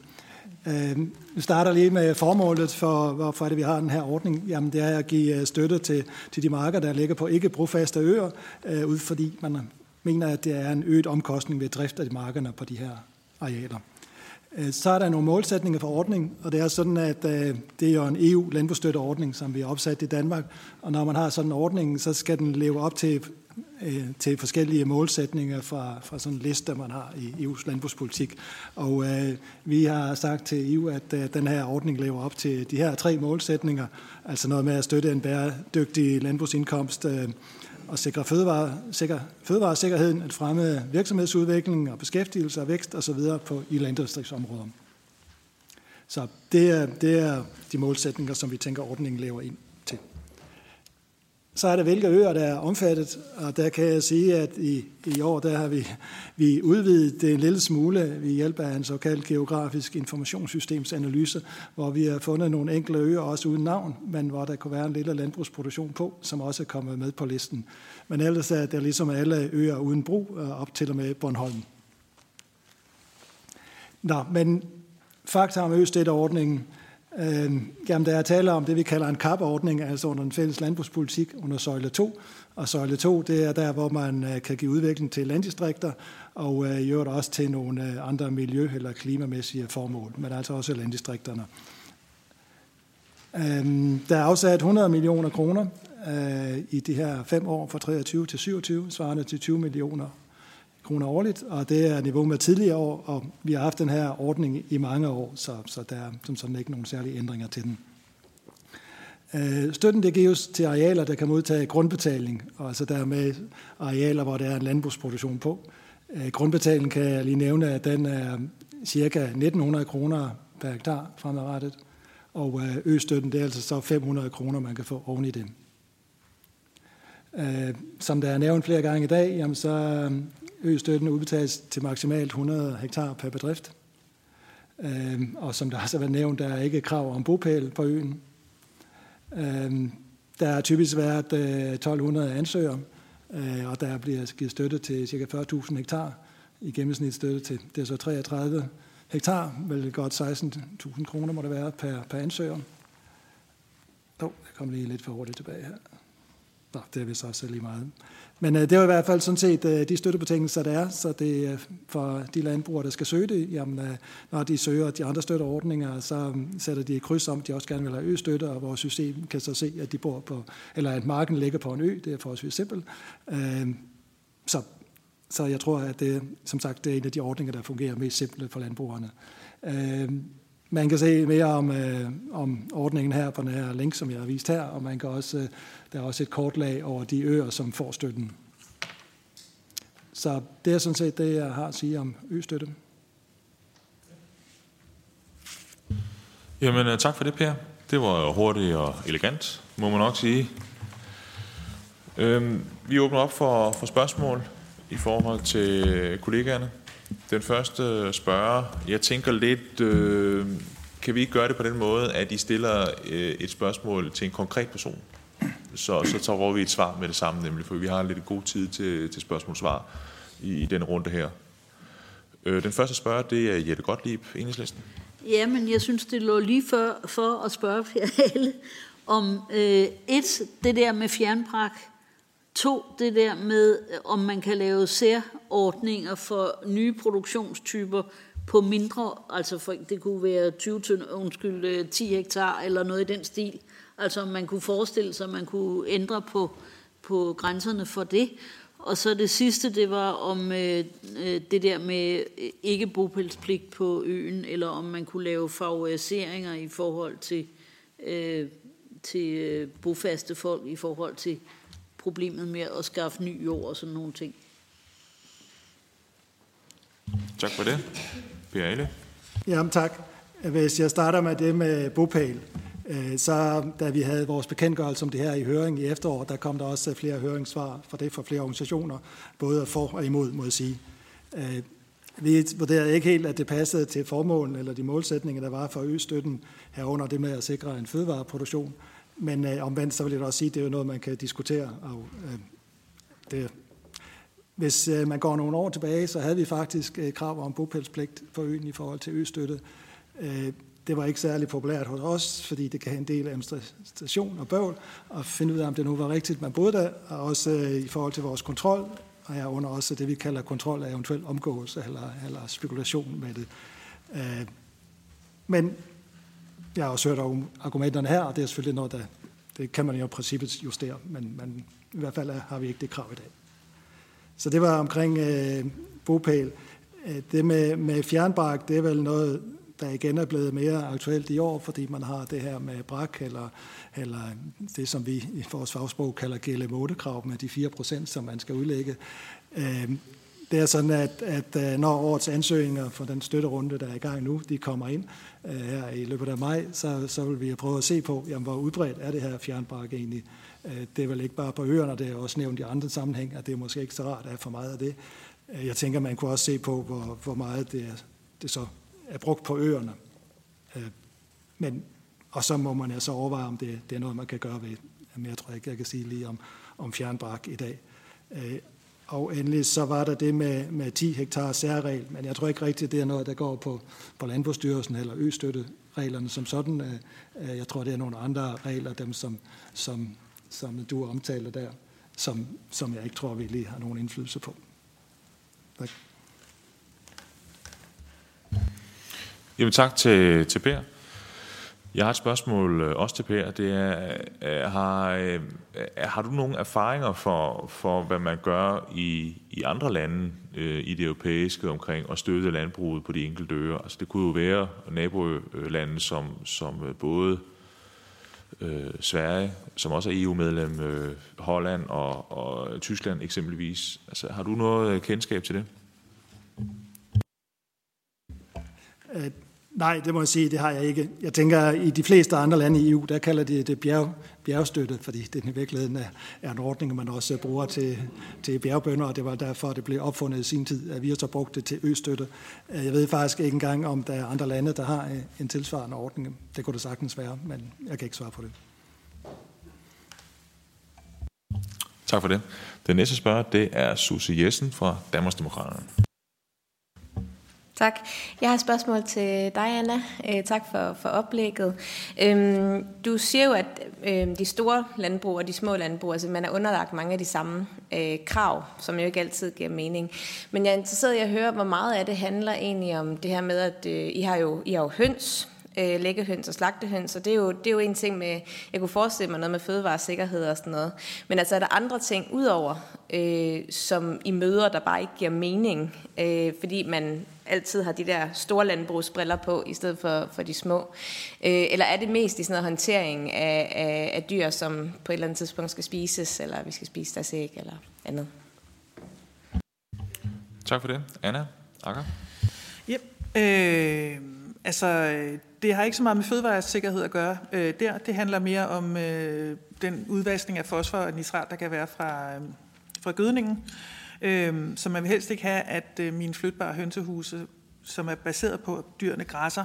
Øhm, vi starter lige med formålet for, hvorfor er det, vi har den her ordning. Jamen, det er at give øh, støtte til, til de marker, der ligger på ikke brofaste øer, øh, ud fordi man mener, at det er en øget omkostning ved drift af de markerne på de her arealer. Øh, så er der nogle målsætninger for ordningen, og det er sådan, at øh, det er jo en EU-landbrugsstøtteordning, som vi har opsat i Danmark, og når man har sådan en ordning, så skal den leve op til, øh, til forskellige målsætninger fra, fra sådan en liste, man har i EU's landbrugspolitik. Og øh, vi har sagt til EU, at øh, den her ordning lever op til de her tre målsætninger, altså noget med at støtte en bæredygtig landbrugsindkomst, øh, at sikre fødevare, sikre, fødevaresikkerheden, at fremme virksomhedsudvikling og beskæftigelse og vækst osv. På, i landdistriktsområder. Så det er, det er de målsætninger, som vi tænker, ordningen lever ind. Så er der hvilke øer, der er omfattet, og der kan jeg sige, at i, i år der har vi, vi udvidet det en lille smule ved hjælp af en såkaldt geografisk informationssystemsanalyse, hvor vi har fundet nogle enkelte øer, også uden navn, men hvor der kunne være en lille landbrugsproduktion på, som også er kommet med på listen. Men ellers er det ligesom alle øer uden brug, øh, op til og med Bornholm. Nå, men fakta om østøtteordningen. Øh, jamen, der er tale om det, vi kalder en kapordning, altså under den fælles landbrugspolitik under søjle 2. Og søjle 2, det er der, hvor man øh, kan give udvikling til landdistrikter, og øh, i øvrigt også til nogle øh, andre miljø- eller klimamæssige formål, men altså også landdistrikterne. Øh, der er afsat 100 millioner kroner øh, i de her fem år fra 23 til 27, svarende til 20 millioner kroner årligt, og det er niveau med tidligere år, og vi har haft den her ordning i mange år, så, så der er som sådan ikke nogen særlige ændringer til den. Øh, støtten det gives til arealer, der kan modtage grundbetaling, og altså dermed arealer, hvor der er en landbrugsproduktion på. Øh, kan jeg lige nævne, at den er cirka 1900 kroner per hektar fremadrettet, og øh, østøtten det er altså så 500 kroner, man kan få oven i det. Øh, som der er nævnt flere gange i dag, jamen så Østøtten udbetales til maksimalt 100 hektar per bedrift. Øhm, og som der også har været nævnt, der er ikke krav om bopæl på øen. Øhm, der har typisk været øh, 1200 ansøgere, øh, og der bliver givet støtte til ca. 40.000 hektar. I gennemsnit støtte til det er så 33 hektar, vel godt 16.000 kroner må det være per, per ansøger. Åh, oh, jeg kom lige lidt for hurtigt tilbage her. Nå, det er vist også lige meget. Men øh, det er i hvert fald sådan set øh, de støttebetingelser, der er, så det er for de landbrugere, der skal søge det, jamen, øh, når de søger de andre støtteordninger, så øh, sætter de et kryds om, at de også gerne vil have ø-støtte, og vores system kan så se, at de bor på, eller at marken ligger på en ø, det er forholdsvis simpelt. Øh, så, så jeg tror, at det, som sagt, det er en af de ordninger, der fungerer mest simpelt for landbrugerne. Øh, man kan se mere om, øh, om ordningen her på den her link, som jeg har vist her, og man kan også, øh, der er også et kortlag over de øer, som får støtten. Så det er sådan set det, jeg har at sige om østøtte. Jamen, øh, tak for det, Per. Det var hurtigt og elegant, må man nok sige. Øhm, vi åbner op for, for spørgsmål i forhold til kollegaerne. Den første spørger, jeg tænker lidt, øh, kan vi ikke gøre det på den måde, at I stiller øh, et spørgsmål til en konkret person? Så, så tager vi et svar med det samme, nemlig, for vi har lidt god tid til, til spørgsmål-svar i, i den runde her. Øh, den første spørger, det er Jette Gottlieb, Enhedslisten. Ja, men jeg synes, det lå lige for, for at spørge Per alle om øh, et, det der med fjernprak, To, det der med, øh, om man kan lave særordninger for nye produktionstyper på mindre, altså for, det kunne være 20, undskyld, øh, 10 hektar eller noget i den stil. Altså om man kunne forestille sig, at man kunne ændre på, på grænserne for det. Og så det sidste, det var om øh, øh det der med ikke bopælspligt på øen, eller om man kunne lave favoriseringer i forhold til, øh, til bofaste folk, i forhold til problemet med at skaffe ny jord og sådan nogle ting. Tak for det. Per Ale. Jamen tak. Hvis jeg starter med det med bopæl, øh, så da vi havde vores bekendtgørelse om det her i høring i efteråret, der kom der også flere høringssvar for det fra flere organisationer, både for og imod, må jeg sige. Øh, vi vurderede ikke helt, at det passede til formålen eller de målsætninger, der var for østøtten herunder det med at sikre en fødevareproduktion. Men øh, omvendt så vil jeg også sige, at det er jo noget, man kan diskutere. Og, øh, det, hvis øh, man går nogle år tilbage, så havde vi faktisk øh, krav om bopælspligt for øen i forhold til østøtte. Øh, det var ikke særlig populært hos os, fordi det kan have en del administration og bøvl, og finde ud af, om det nu var rigtigt, man boede der, og også øh, i forhold til vores kontrol, og jeg under også det, vi kalder kontrol af eventuel omgåelse eller, eller spekulation med det. Øh, men jeg har også hørt om argumenterne her, og det er selvfølgelig noget, der det kan man jo i princippet justere, men, men i hvert fald har vi ikke det krav i dag. Så det var omkring øh, bopæl. Øh, det med, med fjernbrak, det er vel noget, der igen er blevet mere aktuelt i år, fordi man har det her med brak, eller, eller det, som vi i vores fagsprog kalder GLM-8-krav med de 4 procent, som man skal udlægge. Øh, det er sådan, at, at øh, når årets ansøgninger for den støtterunde, der er i gang nu, de kommer ind uh, her i løbet af maj, så, så vil vi prøve at se på, jamen, hvor udbredt er det her fjernbrak egentlig. Uh, det er vel ikke bare på øerne, det er også nævnt i andre sammenhæng, at det er måske ikke så rart at have for meget af det. Uh, jeg tænker, man kunne også se på, hvor, hvor meget det, er, det så er brugt på øerne. Uh, men, og så må man altså overveje, om det, det er noget, man kan gøre ved. Men jeg tror ikke, jeg kan sige lige om, om fjernbrak i dag. Og endelig så var der det med, med 10 hektar særregel, men jeg tror ikke rigtigt, det er noget, der går på, på Landbrugsstyrelsen eller østøttereglerne som sådan. Øh, øh, jeg tror, det er nogle andre regler, dem som, som, som du omtaler der, som, som jeg ikke tror, vi lige har nogen indflydelse på. Tak. Jamen tak til, til Per. Jeg har et spørgsmål øh, også til Per. Det er, øh, har, øh, har du nogle erfaringer for, for hvad man gør i, i andre lande i det europæiske omkring at støtte landbruget på de enkelte øer? Altså det kunne jo være nabolande som, som både øh, Sverige, som også er EU-medlem, øh, Holland og, og Tyskland eksempelvis. Altså, har du noget kendskab til det? Nej, det må jeg sige, det har jeg ikke. Jeg tænker, i de fleste andre lande i EU, der kalder de det bjerg, bjergstøtte, fordi det i virkeligheden er, er en ordning, man også bruger til, til bjergbønder, og det var derfor, det blev opfundet i sin tid, at vi har så brugt det til østøtte. Jeg ved faktisk ikke engang, om der er andre lande, der har øh, en tilsvarende ordning. Det kunne det sagtens være, men jeg kan ikke svare på det. Tak for det. Den næste spørger, det er Susie Jessen fra Danmarksdemokraterne. Tak. Jeg har et spørgsmål til dig, Anna. Øh, tak for, for oplægget. Øhm, du siger jo, at øh, de store landbrug og de små landbrug, altså man er underlagt mange af de samme øh, krav, som jo ikke altid giver mening. Men jeg er interesseret i at høre, hvor meget af det handler egentlig om det her med, at øh, I, har jo, I har jo høns, øh, læggehøns og slagtehøns, og det er, jo, det er jo en ting med, jeg kunne forestille mig noget med fødevaresikkerhed og sådan noget. Men altså er der andre ting udover, øh, som I møder, der bare ikke giver mening, øh, fordi man altid har de der store landbrugsbriller på, i stedet for, for de små? Øh, eller er det mest i sådan noget håndtering af, af, af dyr, som på et eller andet tidspunkt skal spises, eller vi skal spise deres æg, eller andet? Tak for det. Anna Akker? Yep. Øh, altså, det har ikke så meget med fødevaresikkerhed at gøre øh, der. Det handler mere om øh, den udvaskning af fosfor og nitrat, der kan være fra, øh, fra gødningen. Øh, Øhm, så man vil helst ikke have, at øh, mine flytbare hønsehuse, som er baseret på, at dyrene græsser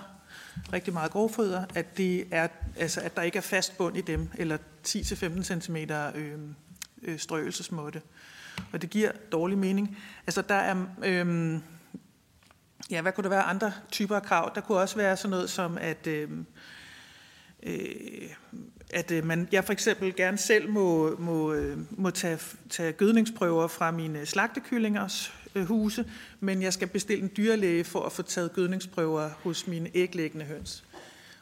rigtig meget grovfoder, at, det er, altså, at der ikke er fast bund i dem, eller 10-15 cm øh, øh, strøgelsesmåtte. Og det giver dårlig mening. Altså der er... Øh, ja, hvad kunne der være andre typer af krav? Der kunne også være sådan noget som, at, øhm, øh, øh, at øh, man, jeg for eksempel gerne selv må, må, øh, må tage, tage gødningsprøver fra mine slagtekyllingers øh, huse, men jeg skal bestille en dyrlæge for at få taget gødningsprøver hos mine æglæggende høns.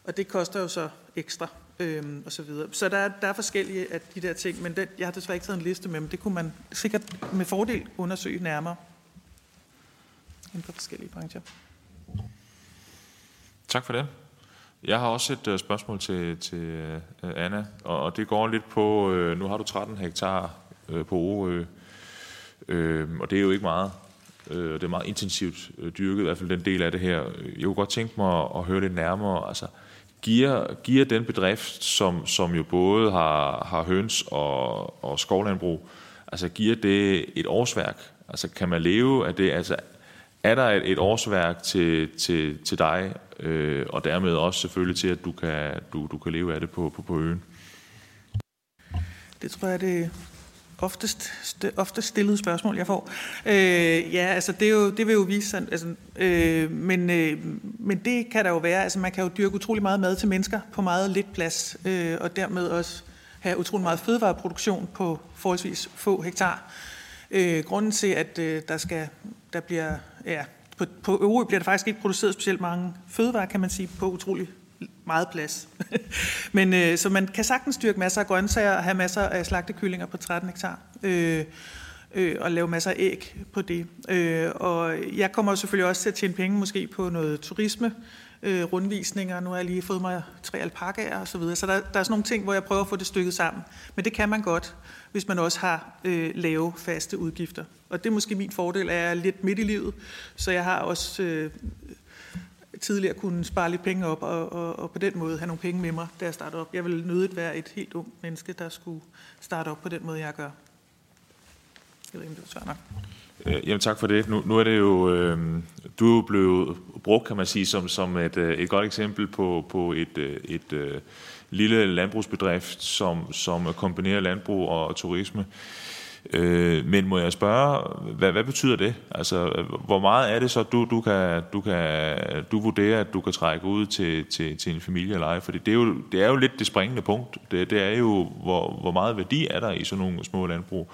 Og det koster jo så ekstra. øhm, og så videre. Så der, er- der er forskellige af de der ting, men den, jeg har desværre ikke taget en liste med, men det kunne man sikkert med fordel undersøge nærmere inden for forskellige brancher. Tak for det. Jeg har også et uh, spørgsmål til, til uh, Anna, og, og det går lidt på, uh, nu har du 13 hektar uh, på Orø, uh, og det er jo ikke meget. Uh, det er meget intensivt uh, dyrket, i hvert fald den del af det her. Jeg kunne godt tænke mig at, at høre lidt nærmere, altså giver, giver den bedrift, som, som jo både har, har høns og, og skovlandbrug, altså giver det et årsværk? Altså kan man leve af det? Altså er der et, et årsværk til, til, til dig, øh, og dermed også selvfølgelig til, at du kan, du, du kan leve af det på, på, på øen? Det tror jeg, det oftest, st- oftest stillede spørgsmål, jeg får. Øh, ja, altså det, er jo, det vil jo vise sig, altså, øh, men, øh, men det kan der jo være, altså man kan jo dyrke utrolig meget mad til mennesker på meget lidt plads, øh, og dermed også have utrolig meget fødevareproduktion på forholdsvis få hektar. Øh, grunden til, at øh, der skal, der bliver, ja, på, på Øvrigt bliver der faktisk ikke produceret specielt mange fødevarer, kan man sige, på utrolig meget plads. Men øh, så man kan sagtens dyrke masser af grøntsager og have masser af slagtekyllinger på 13 hektar. Øh, øh, og lave masser af æg på det. Øh, og jeg kommer selvfølgelig også til at tjene penge måske på noget turisme, øh, rundvisninger. Nu har jeg lige fået mig tre alpakaer og så videre. Så der, der er sådan nogle ting, hvor jeg prøver at få det stykket sammen. Men det kan man godt, hvis man også har øh, lave faste udgifter. Og det er måske min fordel, at jeg er lidt midt i livet, så jeg har også øh, tidligere kunne spare lidt penge op, og, og, og på den måde have nogle penge med mig, da jeg startede op. Jeg vil nødigt være et helt ung menneske, der skulle starte op på den måde, jeg gør. Jeg ved ikke, om det var svært nok. Øh, jamen tak for det. Nu, nu er det jo, øh, du er jo blevet brugt, kan man sige, som, som et, øh, et godt eksempel på, på et, øh, et, et lille landbrugsbedrift, som, som kombinerer landbrug og turisme. Øh, men må jeg spørge, hvad, hvad betyder det? Altså, hvor meget er det så, du, du, kan, du, kan, du vurderer, at du kan trække ud til, til, til en familie eller ej? Fordi det er, jo, det er jo lidt det springende punkt. Det, det er jo, hvor, hvor meget værdi er der i sådan nogle små landbrug.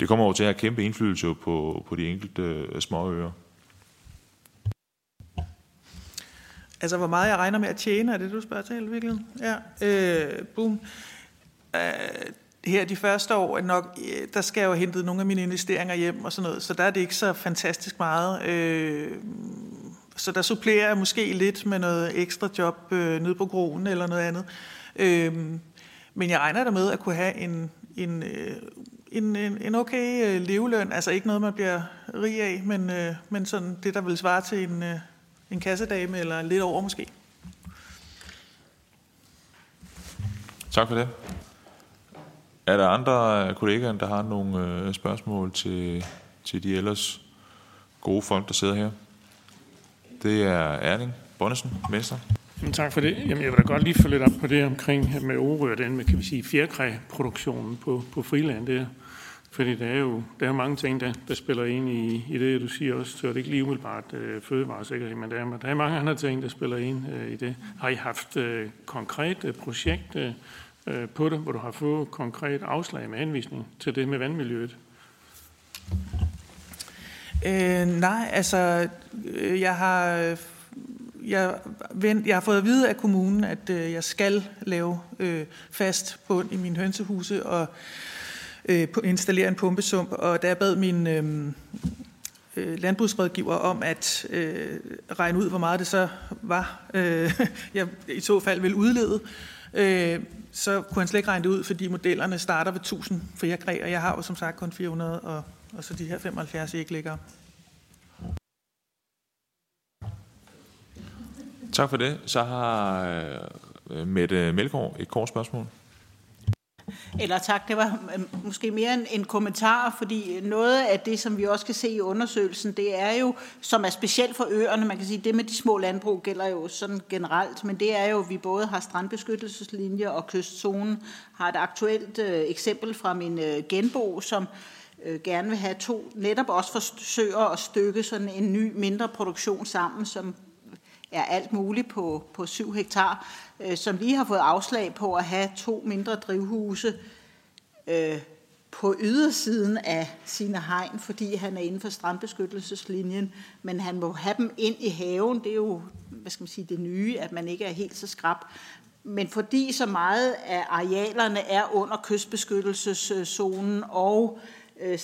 Det kommer over til at have kæmpe indflydelse på, på de enkelte øh, småøer. Altså, hvor meget jeg regner med at tjene, er det, du spørger til i virkeligheden? Ja, øh, boom. Øh, her de første år, er nok, øh, der skal jeg jo have hentet nogle af mine investeringer hjem og sådan noget, så der er det ikke så fantastisk meget. Øh, så der supplerer jeg måske lidt med noget ekstra job øh, nede på groen eller noget andet. Øh, men jeg regner der med at kunne have en, en, øh, en, en, en okay øh, leveløn. Altså ikke noget, man bliver rig af, men, øh, men sådan det, der vil svare til en, øh, en kassedame eller lidt over måske. Tak for det. Er der andre af kollegaerne, der har nogle øh, spørgsmål til, til de ellers gode folk, der sidder her? Det er Erling Bonnesen, Venstre. Jamen, tak for det. Jamen, jeg vil da godt lige følge lidt op på det omkring med Orø den med, kan vi sige, fjerkræproduktionen på, på friland der. Fordi der er jo der er mange ting, der, der spiller ind i, i det, du siger også. Så er det ikke lige umiddelbart øh, fødevaresikkerhed, men der er, der er mange andre ting, der spiller ind øh, i det. Har I haft øh, konkret projekter projekt øh, øh, på det, hvor du har fået konkret afslag med henvisning til det med vandmiljøet? Øh, nej, altså, øh, jeg har, jeg, vent, jeg har fået at vide af kommunen, at øh, jeg skal lave øh, fast bund i mine hønsehuse og øh, på- installere en pumpesump, og da jeg bad min øhm, øh, landbrugsrådgiver om at øh, regne ud, hvor meget det så var, øh, jeg i så fald ville udlede, øh, så kunne han slet ikke regne det ud, fordi modellerne starter ved 1000 fjerkræ, og jeg har jo som sagt kun 400, og, og så de her 75 ikke ligger. Tak for det. Så har øh, Mette Melgaard et kort spørgsmål. Eller tak, det var mm, mm, måske mere en, en kommentar, fordi noget af det, som vi også kan se i undersøgelsen, det er jo, som er specielt for øerne, man kan sige, det med de små landbrug gælder jo sådan generelt, men det er jo, at vi både har strandbeskyttelseslinjer og kystzonen, har et aktuelt øh, eksempel fra min øh, genbo, som øh, gerne vil have to, netop også forsøger at stykke sådan en ny, mindre produktion sammen, som er alt muligt på, på 7 hektar, øh, som lige har fået afslag på at have to mindre drivhuse øh, på ydersiden af sine hegn, fordi han er inden for strandbeskyttelseslinjen, men han må have dem ind i haven. Det er jo, hvad skal man sige, det nye, at man ikke er helt så skrab. Men fordi så meget af arealerne er under kystbeskyttelseszonen og øh,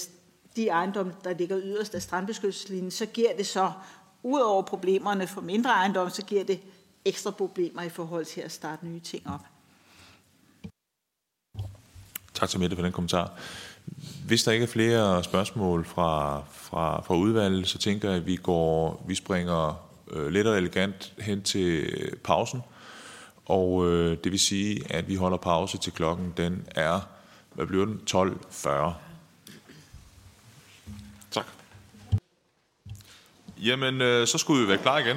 de ejendomme, der ligger yderst af strandbeskyttelseslinjen, så giver det så, ud over problemerne for mindre ejendomme, så giver det ekstra problemer i forhold til at starte nye ting op. Tak til Mette for den kommentar. Hvis der ikke er flere spørgsmål fra, fra, fra udvalget, så tænker jeg, at vi, går, vi springer øh, let og elegant hen til pausen. Og øh, det vil sige, at vi holder pause til klokken, den er, hvad bliver den? 12.40. Tak. Jamen, øh, så skulle vi være klar igen.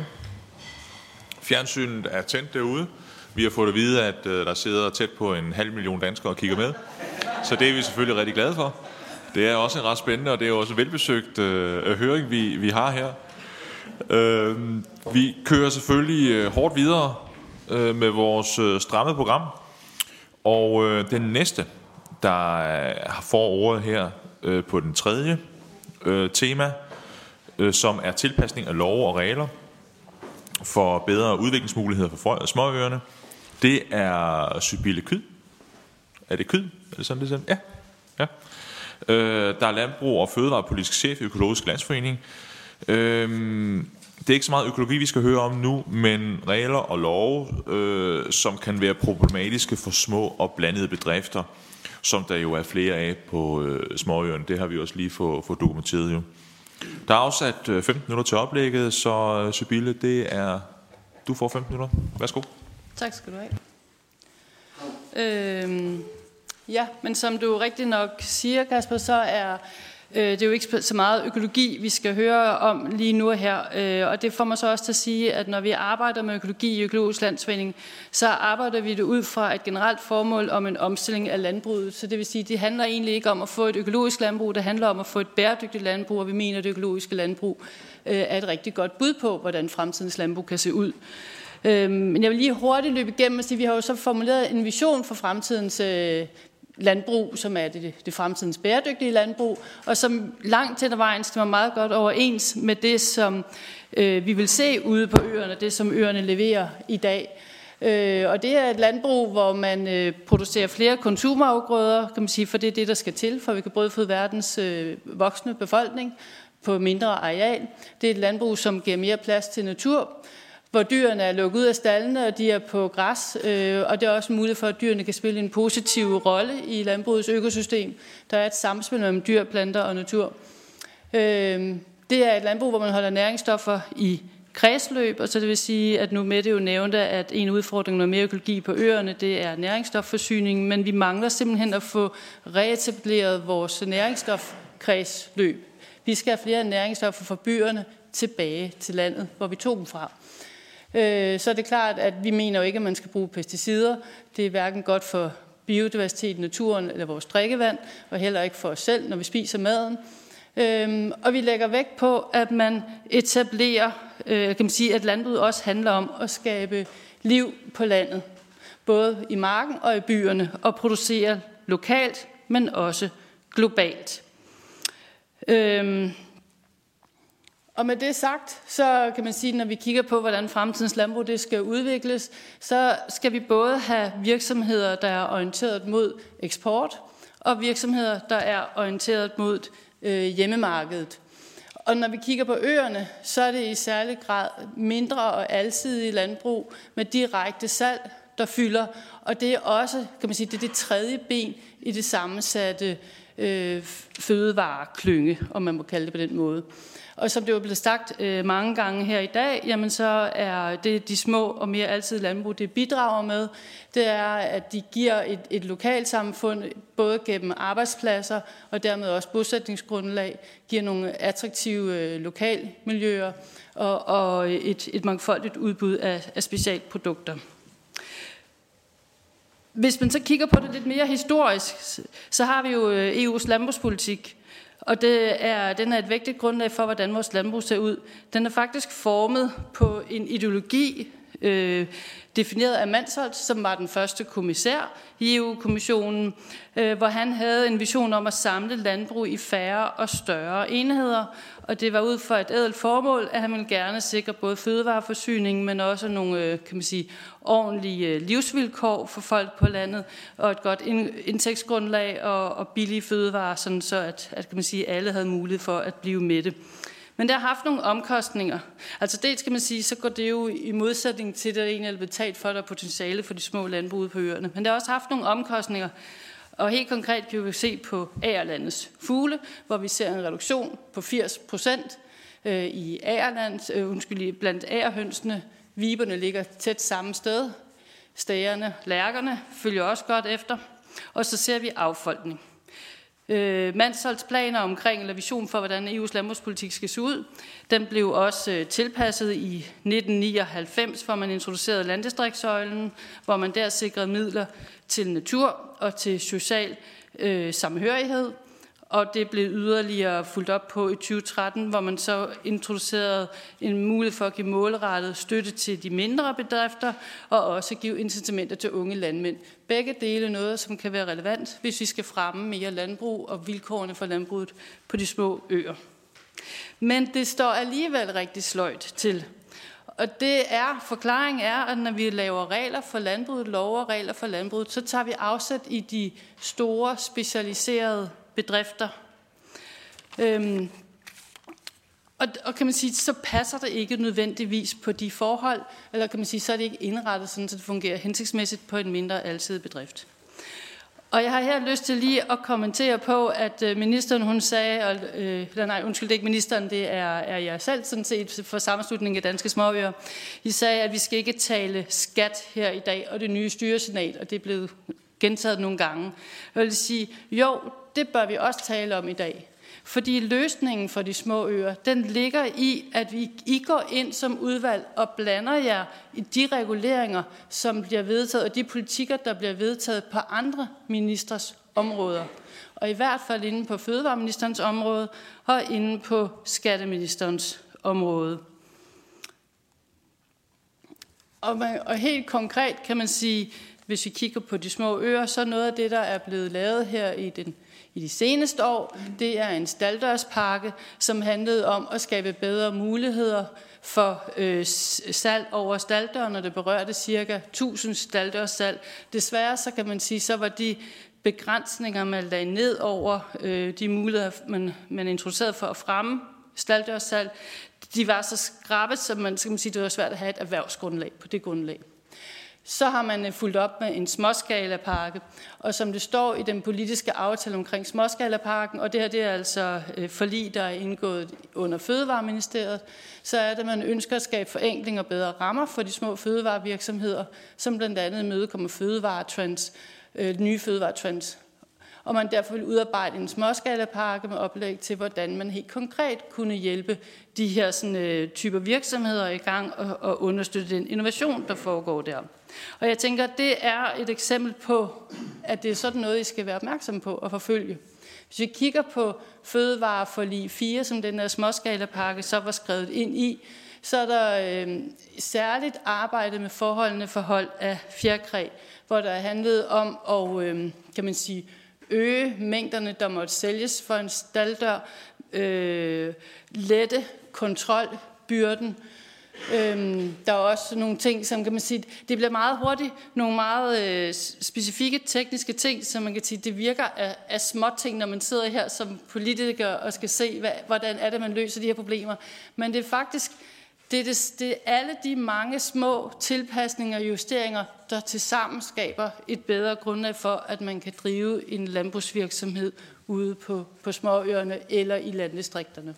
Fjernsynet er tændt derude. Vi har fået at vide, at øh, der sidder tæt på en halv million danskere og kigger med. Så det er vi selvfølgelig rigtig glade for. Det er også en ret spændende, og det er også en velbesøgt øh, øh, høring, vi, vi har her. Øh, vi kører selvfølgelig øh, hårdt videre øh, med vores øh, stramme program. Og øh, den næste, der øh, får ordet her øh, på den tredje øh, tema, øh, som er tilpasning af lov og regler for bedre udviklingsmuligheder for småøerne, det er Sybille Kyd. Er det Kyd? Er det sådan, det er? Ja. ja. Øh, der er landbrug og fødevarepolitisk chef i Økologisk Landsforening. Øh, det er ikke så meget økologi, vi skal høre om nu, men regler og love, øh, som kan være problematiske for små og blandede bedrifter, som der jo er flere af på øh, småøerne. Det har vi også lige fået, få dokumenteret jo. Der er afsat øh, 15 minutter til oplægget, så øh, Sybille, det er... Du får 15 minutter. Værsgo. Tak skal du have. Øhm, ja, men som du rigtig nok siger, Kasper, så er Øh, det er jo ikke så meget økologi, vi skal høre om lige nu her, øh, og det får mig så også til at sige, at når vi arbejder med økologi i Økologisk Landsforening, så arbejder vi det ud fra et generelt formål om en omstilling af landbruget. Så det vil sige, det handler egentlig ikke om at få et økologisk landbrug, det handler om at få et bæredygtigt landbrug, og vi mener, at det økologiske landbrug øh, er et rigtig godt bud på, hvordan fremtidens landbrug kan se ud. Øh, men jeg vil lige hurtigt løbe igennem og sige, at vi har jo så formuleret en vision for fremtidens øh, landbrug, som er det, det fremtidens bæredygtige landbrug, og som langt til vejen stemmer meget godt overens med det, som øh, vi vil se ude på øerne, det som øerne leverer i dag. Øh, og det er et landbrug, hvor man øh, producerer flere konsumafgrøder, kan man sige, for det er det, der skal til, for vi kan både verdens øh, voksne befolkning på mindre areal. Det er et landbrug, som giver mere plads til natur, hvor dyrene er lukket ud af stallene, og de er på græs, øh, og det er også muligt for, at dyrene kan spille en positiv rolle i landbrugets økosystem. Der er et samspil mellem dyr, planter og natur. Øh, det er et landbrug, hvor man holder næringsstoffer i kredsløb, og så det vil sige, at nu med det jo nævnte, at en udfordring med mere økologi på øerne, det er næringsstofforsyningen, men vi mangler simpelthen at få reetableret vores næringsstofkredsløb. Vi skal have flere næringsstoffer fra byerne tilbage til landet, hvor vi tog dem fra. Øh, så er det klart, at vi mener jo ikke, at man skal bruge pesticider. Det er hverken godt for biodiversitet, naturen eller vores drikkevand, og heller ikke for os selv, når vi spiser maden. Øhm, og vi lægger vægt på, at man etablerer, øh, kan man sige, at landbruget også handler om at skabe liv på landet, både i marken og i byerne, og producere lokalt, men også globalt. Øhm, og med det sagt, så kan man sige, at når vi kigger på, hvordan fremtidens landbrug det skal udvikles, så skal vi både have virksomheder, der er orienteret mod eksport, og virksomheder, der er orienteret mod øh, hjemmemarkedet. Og når vi kigger på øerne, så er det i særlig grad mindre og alsidige landbrug med direkte salg, der fylder. Og det er også, kan man sige, det er det tredje ben i det sammensatte øh, fødevareklynge, om man må kalde det på den måde. Og som det jo blevet sagt øh, mange gange her i dag, jamen så er det de små og mere altid landbrug, det bidrager med, det er, at de giver et, et lokalsamfund, både gennem arbejdspladser og dermed også bosætningsgrundlag, giver nogle attraktive øh, lokalmiljøer og, og et, et mangfoldigt udbud af, af specialprodukter. Hvis man så kigger på det lidt mere historisk, så har vi jo øh, EU's landbrugspolitik, og det er, den er et vigtigt grundlag for, hvordan vores landbrug ser ud. Den er faktisk formet på en ideologi, øh, defineret af Mansholt, som var den første kommissær i EU-kommissionen, øh, hvor han havde en vision om at samle landbrug i færre og større enheder. Og det var ud fra et ædelt formål, at han ville gerne sikre både fødevareforsyning, men også nogle øh, kan man sige, ordentlige øh, livsvilkår for folk på landet, og et godt indtægtsgrundlag og, og billige fødevarer, sådan så at, at kan man sige, alle havde mulighed for at blive mætte. Men det har haft nogle omkostninger. Altså dels skal man sige, så går det jo i modsætning til, det, det egentlig er betalt for, der er potentiale for de små landbrug på øerne. Men det har også haft nogle omkostninger. Og helt konkret kan vi se på Agerlandets fugle, hvor vi ser en reduktion på 80 procent øh, i Agerland, øh, undskyld, blandt ærhønsene. Viberne ligger tæt samme sted. Stagerne, lærkerne følger også godt efter. Og så ser vi affolkning. Øh, Mansholds planer omkring, eller vision for, hvordan EU's landbrugspolitik skal se ud, den blev også øh, tilpasset i 1999, hvor man introducerede landdistriktsøjlen, hvor man der sikrede midler til natur og til social øh, samhørighed og det blev yderligere fuldt op på i 2013, hvor man så introducerede en mulighed for at give målrettet støtte til de mindre bedrifter, og også give incitamenter til unge landmænd. Begge dele noget, som kan være relevant, hvis vi skal fremme mere landbrug og vilkårene for landbruget på de små øer. Men det står alligevel rigtig sløjt til. Og det er, forklaringen er, at når vi laver regler for landbruget, lover regler for landbruget, så tager vi afsæt i de store specialiserede bedrifter. Øhm, og, og kan man sige, så passer det ikke nødvendigvis på de forhold, eller kan man sige, så er det ikke indrettet sådan, så det fungerer hensigtsmæssigt på en mindre alsidig bedrift. Og jeg har her lyst til lige at kommentere på, at øh, ministeren hun sagde, og, øh, eller nej, undskyld, det er ikke ministeren, det er, er jeg selv sådan set for sammenslutningen af Danske Småøer. I sagde, at vi skal ikke tale skat her i dag, og det nye styresignal, og det er blevet gentaget nogle gange. Jeg vil sige, jo, det bør vi også tale om i dag. Fordi løsningen for de små øer, den ligger i, at vi, I går ind som udvalg og blander jer i de reguleringer, som bliver vedtaget, og de politikker, der bliver vedtaget på andre ministers områder. Og i hvert fald inde på Fødevareministerens område og inde på Skatteministerens område. Og, man, og helt konkret kan man sige, hvis vi kigger på de små øer, så noget af det, der er blevet lavet her i den i de seneste år. Det er en staldørspakke, som handlede om at skabe bedre muligheder for øh, salg over staldøren, og det berørte cirka 1000 staldørssalg. Desværre så kan man sige, så var de begrænsninger, man lagde ned over øh, de muligheder, man, man introducerede for at fremme staldørssalg, de var så skrabet, så man, skal man sige, det var svært at have et erhvervsgrundlag på det grundlag. Så har man øh, fulgt op med en småskalapakke, og som det står i den politiske aftale omkring småskalaparken, og det her det er altså øh, forlig, der er indgået under Fødevareministeriet, så er det, at man ønsker at skabe forenkling og bedre rammer for de små fødevarevirksomheder, som blandt andet mødekommer fødevaretrends, øh, nye fødevaretrends og man derfor vil udarbejde en småskalapakke med oplæg til, hvordan man helt konkret kunne hjælpe de her sådan, øh, typer virksomheder i gang og, og understøtte den innovation, der foregår der. Og jeg tænker, det er et eksempel på, at det er sådan noget, I skal være opmærksom på og forfølge. Hvis vi kigger på fødevare for lige 4, som den der småskalapakke så var skrevet ind i, så er der øh, særligt arbejde med forholdene for hold af fjerkræ, hvor der handlede om at, øh, kan man sige, øge mængderne, der måtte sælges for en staldør, øh, lette kontrolbyrden. Øhm, der er også nogle ting, som kan man sige, det bliver meget hurtigt, nogle meget øh, specifikke tekniske ting, som man kan sige, det virker af, af små ting, når man sidder her som politiker og skal se, hvad, hvordan er det, man løser de her problemer. Men det er faktisk det er, det, det er alle de mange små tilpasninger og justeringer, der til sammen skaber et bedre grundlag for, at man kan drive en landbrugsvirksomhed ude på, på småøerne eller i landdistrikterne.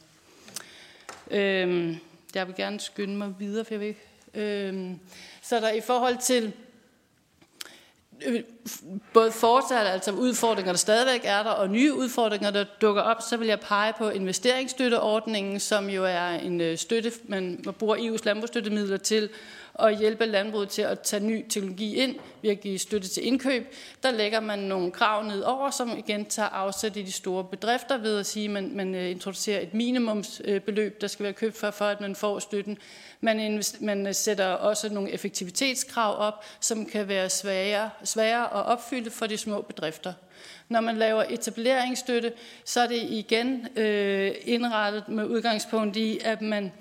Øhm, jeg vil gerne skynde mig videre, for jeg vil øhm, Så der i forhold til øh, både fortsat, altså udfordringer, der stadigvæk er der, og nye udfordringer, der dukker op, så vil jeg pege på investeringsstøtteordningen, som jo er en øh, støtte, man bruger EU's landbrugsstøttemidler til og hjælpe landbruget til at tage ny teknologi ind ved at give støtte til indkøb. Der lægger man nogle krav ned over, som igen tager afsæt i de store bedrifter ved at sige, at man, man øh, introducerer et minimumsbeløb, der skal være købt for, for at man får støtten. Man, man sætter også nogle effektivitetskrav op, som kan være svære, svære at opfylde for de små bedrifter. Når man laver etableringsstøtte, så er det igen øh, indrettet med udgangspunkt i, at man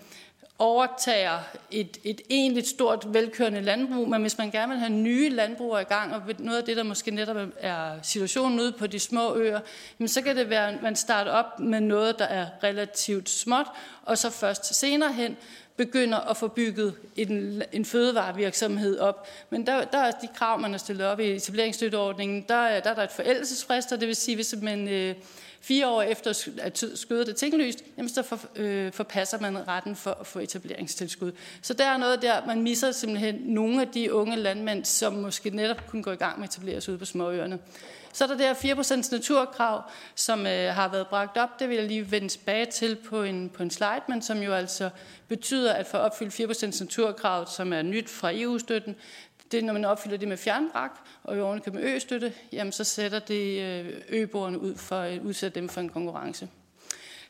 overtager et, et egentligt stort velkørende landbrug, men hvis man gerne vil have nye landbrugere i gang, og noget af det, der måske netop er situationen ude på de små øer, jamen så kan det være, at man starter op med noget, der er relativt småt, og så først senere hen begynder at få bygget en, en fødevarevirksomhed op. Men der, der er de krav, man har stillet op i etableringsstøtteordningen, der, der er der et forældelsesfrist, og det vil sige, hvis man øh, fire år efter at skødet er tinglyst, jamen så for, øh, forpasser man retten for at få etableringstilskud. Så der er noget der, man misser simpelthen nogle af de unge landmænd, som måske netop kunne gå i gang med at etablere sig ude på småøerne. Så er der det her 4% naturkrav, som øh, har været bragt op. Det vil jeg lige vende tilbage til på en, på en slide, men som jo altså betyder, at for at opfylde 4% naturkrav, som er nyt fra EU-støtten, det når man opfylder det med fjernbrak og i ovenikøb med østøtte, jamen så sætter det øh, øboerne ud for øh, at udsætte dem for en konkurrence.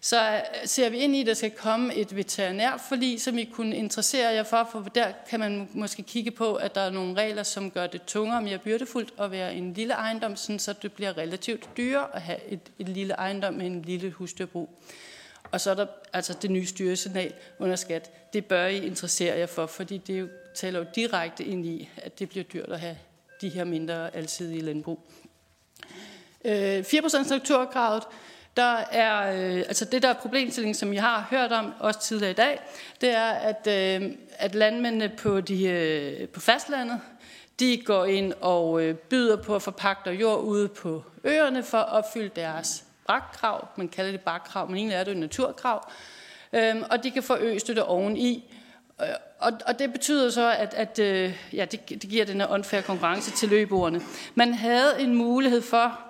Så øh, ser vi ind i, at der skal komme et veterinærforlig, som I kunne interessere jer for, for der kan man måske kigge på, at der er nogle regler, som gør det tungere og mere byrdefuldt at være en lille ejendom, sådan så det bliver relativt dyrere at have et, et lille ejendom med en lille husdyrbrug. Og så er der altså det nye styresignal under skat. Det bør I interessere jer for, fordi det jo, taler jo direkte ind i, at det bliver dyrt at have de her mindre alsidige landbrug. Øh, 4% strukturkravet, der er, øh, altså det der er problemstillingen, som jeg har hørt om også tidligere i dag, det er, at, øh, at landmændene på, de, øh, på fastlandet, de går ind og øh, byder på at forpagte jord ude på øerne for at opfylde deres brakkrav. Man kalder det brakkrav, men egentlig er det jo naturkrav. Øhm, og de kan få østøtte oveni. Øh, og, og det betyder så, at, at øh, ja, det, det giver den her unfair konkurrence til løbeordene. Man havde en mulighed for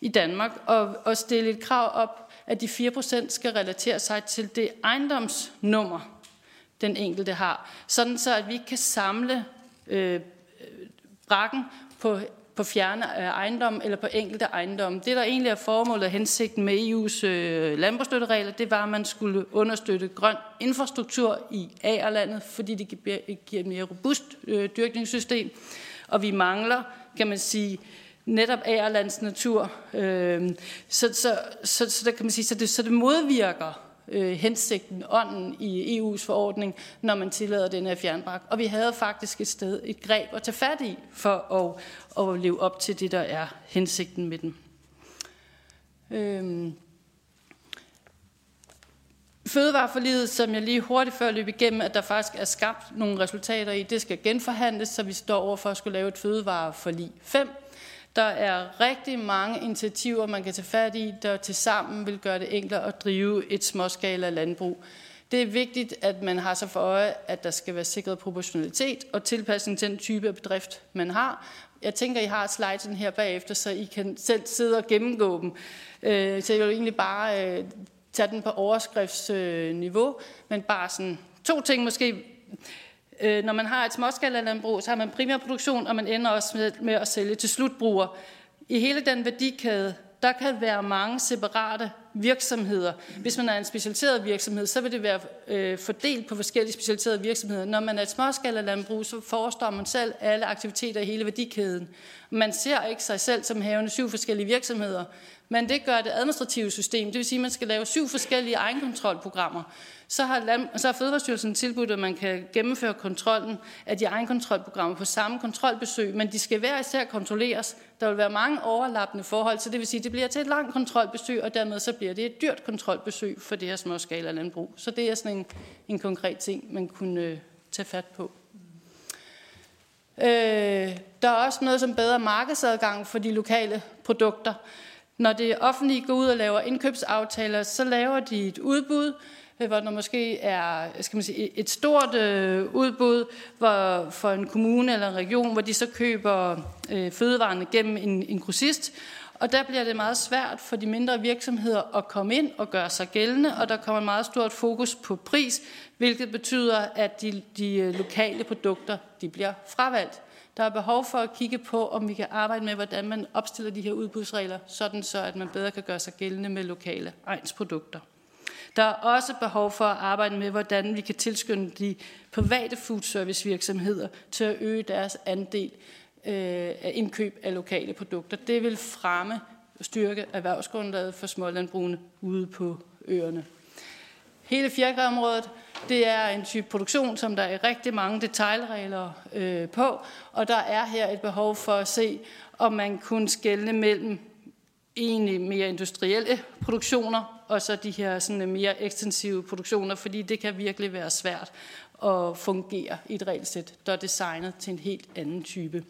i Danmark at, at stille et krav op, at de 4% skal relatere sig til det ejendomsnummer, den enkelte har. Sådan så, at vi kan samle øh, brakken på på fjerne øh, ejendom eller på enkelte ejendomme. Det, der egentlig er formålet og hensigten med EU's øh, landbrugsstøtteregler, det var, at man skulle understøtte grøn infrastruktur i A-landet, fordi det giver et mere robust øh, dyrkningssystem. Og vi mangler, kan man sige, netop A-lands natur. Øh, så, så, så, så, der kan man sige, så det, så det modvirker øh, hensigten, ånden i EU's forordning, når man tillader den her fjernbrak. Og vi havde faktisk et sted, et greb at tage fat i, for at, at leve op til det, der er hensigten med den. Øhm. Fødevareforliget, som jeg lige hurtigt før løb igennem, at der faktisk er skabt nogle resultater i, det skal genforhandles, så vi står over for at skulle lave et fødevareforlig 5, der er rigtig mange initiativer, man kan tage fat i, der til sammen vil gøre det enklere at drive et småskala landbrug. Det er vigtigt, at man har sig for øje, at der skal være sikret proportionalitet og tilpasning til den type af bedrift, man har. Jeg tænker, I har sliden her bagefter, så I kan selv sidde og gennemgå dem. Øh, så jeg vil egentlig bare øh, tage den på overskriftsniveau, men bare sådan to ting måske Øh, når man har et småskalalandbrug, så har man primærproduktion, og man ender også med, med at sælge til slutbruger. I hele den værdikæde, der kan være mange separate virksomheder. Hvis man er en specialiseret virksomhed, så vil det være øh, fordelt på forskellige specialiserede virksomheder. Når man er et småskalalandbrug, så forestår man selv alle aktiviteter i hele værdikæden. Man ser ikke sig selv som havende syv forskellige virksomheder, men det gør det administrative system. Det vil sige, at man skal lave syv forskellige egenkontrolprogrammer. Så har, land, så har Fødevarestyrelsen tilbudt, at man kan gennemføre kontrollen af de egenkontrolprogrammer på samme kontrolbesøg, men de skal hver især kontrolleres. Der vil være mange overlappende forhold, så det vil sige, at det bliver til et langt kontrolbesøg, og dermed så bliver det et dyrt kontrolbesøg for det her småskala landbrug. Så det er sådan en, en konkret ting, man kunne øh, tage fat på. Øh, der er også noget som bedre markedsadgang for de lokale produkter. Når det offentlige går ud og laver indkøbsaftaler, så laver de et udbud, Øh, hvor der måske er skal man sige, et stort øh, udbud hvor, for en kommune eller en region, hvor de så køber øh, fødevarene gennem en, en grossist, Og der bliver det meget svært for de mindre virksomheder at komme ind og gøre sig gældende, og der kommer meget stort fokus på pris, hvilket betyder, at de, de øh, lokale produkter de bliver fravalgt. Der er behov for at kigge på, om vi kan arbejde med, hvordan man opstiller de her udbudsregler, sådan så at man bedre kan gøre sig gældende med lokale egensprodukter. Der er også behov for at arbejde med, hvordan vi kan tilskynde de private foodservice virksomheder til at øge deres andel øh, af indkøb af lokale produkter. Det vil fremme og styrke erhvervsgrundlaget for smålandbrugene ude på øerne. Hele fjerkræområdet, det er en type produktion, som der er rigtig mange detaljregler øh, på, og der er her et behov for at se, om man kunne skelne mellem egentlig mere industrielle produktioner, og så de her sådan øh, mere ekstensive produktioner, fordi det kan virkelig være svært at fungere i et regelsæt, der er designet til en helt anden type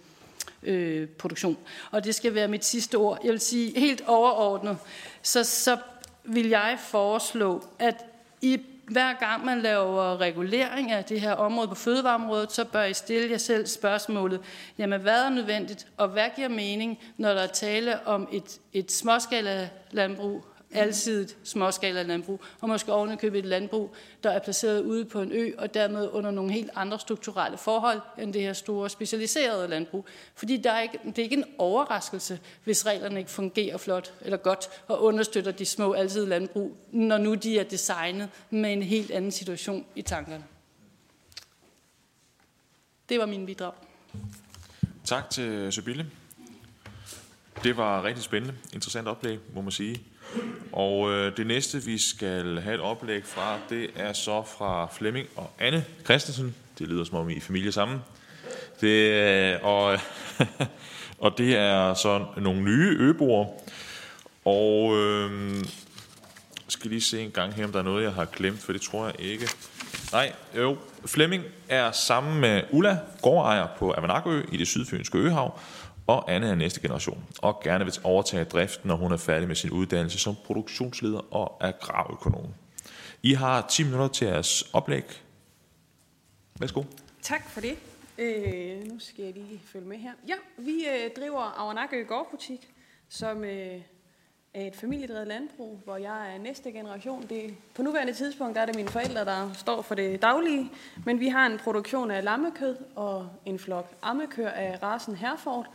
øh, produktion. Og det skal være mit sidste ord. Jeg vil sige helt overordnet, så, så vil jeg foreslå, at i hver gang man laver regulering af det her område på fødevareområdet, så bør I stille jer selv spørgsmålet, jamen hvad er nødvendigt, og hvad giver mening, når der er tale om et, et småskala landbrug, alsidigt småskala landbrug, og måske ovenikøbet et landbrug, der er placeret ude på en ø, og dermed under nogle helt andre strukturelle forhold, end det her store specialiserede landbrug. Fordi der er ikke, det er ikke en overraskelse, hvis reglerne ikke fungerer flot eller godt, og understøtter de små alsidige landbrug, når nu de er designet med en helt anden situation i tankerne. Det var min bidrag. Tak til Sybille. Det var rigtig spændende, interessant oplæg, må man sige. Og øh, det næste, vi skal have et oplæg fra, det er så fra Flemming og Anne Christensen. Det lyder som om I er familie sammen. Det, øh, og, og det er så nogle nye øboer. Og øh, skal lige se en gang her, om der er noget, jeg har glemt, for det tror jeg ikke. Nej, jo. Flemming er sammen med Ulla, gårdejer på Avanakø i det sydfynske øhav, og Anne er næste generation, og gerne vil overtage driften, når hun er færdig med sin uddannelse som produktionsleder og agrarøkonom. I har 10 minutter til jeres oplæg. Værsgo. Tak for det. Øh, nu skal jeg lige følge med her. Ja, vi øh, driver Avernakø Gårdbutik, som øh, er et familiedrevet landbrug, hvor jeg er næste generation. Det, på nuværende tidspunkt er det mine forældre, der står for det daglige, men vi har en produktion af lammekød og en flok ammekør af rasen Herford,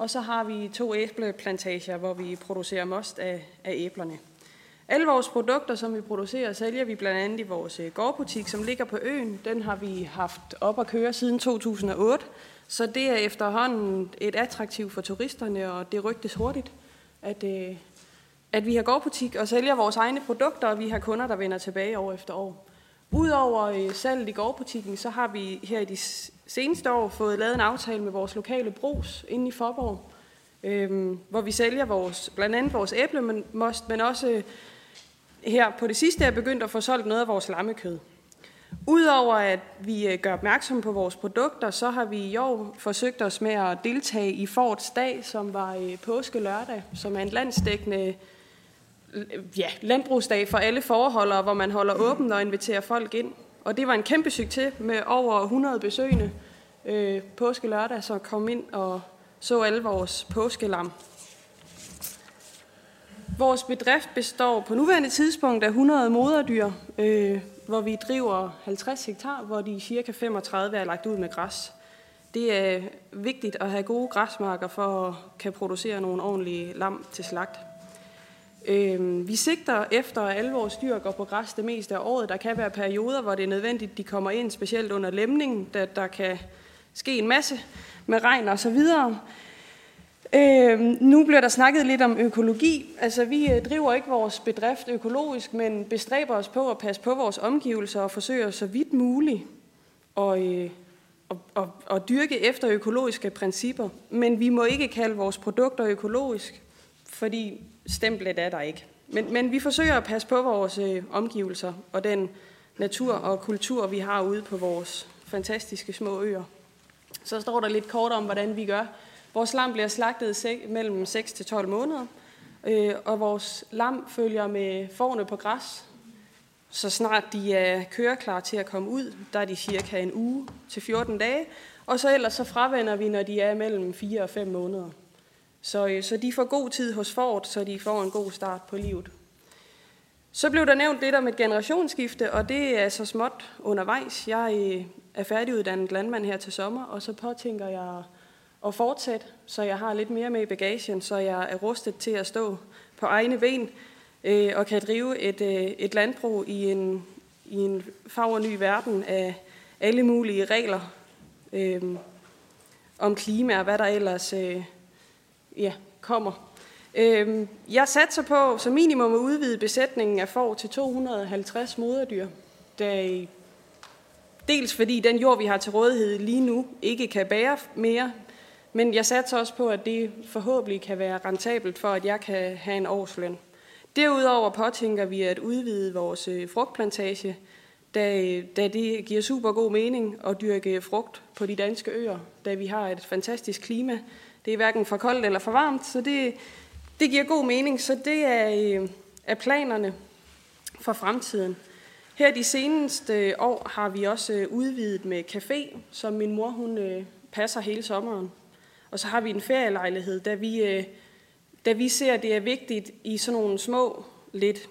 og så har vi to æbleplantager, hvor vi producerer most af, af æblerne. Alle vores produkter, som vi producerer, sælger vi blandt andet i vores øh, gårdbutik, som ligger på øen. Den har vi haft op at køre siden 2008, så det er efterhånden et attraktiv for turisterne, og det rygtes hurtigt, at, øh, at vi har gårdbutik og sælger vores egne produkter, og vi har kunder, der vender tilbage år efter år. Udover øh, salget i gårdbutikken, så har vi her i de seneste år fået lavet en aftale med vores lokale brus inde i Forborg, øh, hvor vi sælger vores, blandt andet vores æblemost, men også øh, her på det sidste er begyndt at få solgt noget af vores lammekød. Udover at vi øh, gør opmærksom på vores produkter, så har vi i år forsøgt os med at deltage i Forts Dag, som var øh, påske lørdag, som er en landsdækkende ja, landbrugsdag for alle forholdere, hvor man holder åben og inviterer folk ind. Og det var en kæmpe succes med over 100 besøgende øh, påske lørdag, så kom ind og så alle vores påskelam. Vores bedrift består på nuværende tidspunkt af 100 moderdyr, øh, hvor vi driver 50 hektar, hvor de cirka 35 er lagt ud med græs. Det er vigtigt at have gode græsmarker for at kan producere nogle ordentlige lam til slagt. Øh, vi sigter efter, at alle vores dyr går på græs det meste af året. Der kan være perioder, hvor det er nødvendigt, de kommer ind, specielt under lemningen, da der kan ske en masse med regn og så videre. Øh, nu bliver der snakket lidt om økologi. Altså, vi øh, driver ikke vores bedrift økologisk, men bestræber os på at passe på vores omgivelser og forsøger så vidt muligt at, øh, at, at, at dyrke efter økologiske principper. Men vi må ikke kalde vores produkter økologisk, fordi stemplet er der ikke. Men, men vi forsøger at passe på vores øh, omgivelser og den natur og kultur, vi har ude på vores fantastiske små øer. Så står der lidt kort om, hvordan vi gør. Vores lam bliver slagtet mellem 6 til 12 måneder, øh, og vores lam følger med forne på græs. Så snart de er køreklar til at komme ud, der er de cirka en uge til 14 dage, og så ellers så fravender vi, når de er mellem 4 og 5 måneder. Så, øh, så de får god tid hos Ford, så de får en god start på livet. Så blev der nævnt lidt om et generationsskifte, og det er så småt undervejs. Jeg øh, er færdiguddannet landmand her til sommer, og så påtænker jeg at fortsætte, så jeg har lidt mere med i bagagen, så jeg er rustet til at stå på egne ben øh, og kan drive et, øh, et landbrug i en, i en ny verden af alle mulige regler øh, om klima og hvad der ellers øh, ja, kommer. Øhm, jeg satser på som minimum at udvide besætningen af får til 250 moderdyr. da dels fordi den jord, vi har til rådighed lige nu, ikke kan bære mere, men jeg satser også på, at det forhåbentlig kan være rentabelt for, at jeg kan have en årsløn. Derudover påtænker vi at udvide vores øh, frugtplantage, da, da det giver super god mening at dyrke frugt på de danske øer, da vi har et fantastisk klima. Det er hverken for koldt eller for varmt, så det, det giver god mening. Så det er, øh, er planerne for fremtiden. Her de seneste år har vi også øh, udvidet med café, som min mor hun øh, passer hele sommeren. Og så har vi en ferielejlighed, da vi, da vi ser, at det er vigtigt i sådan nogle små, lidt,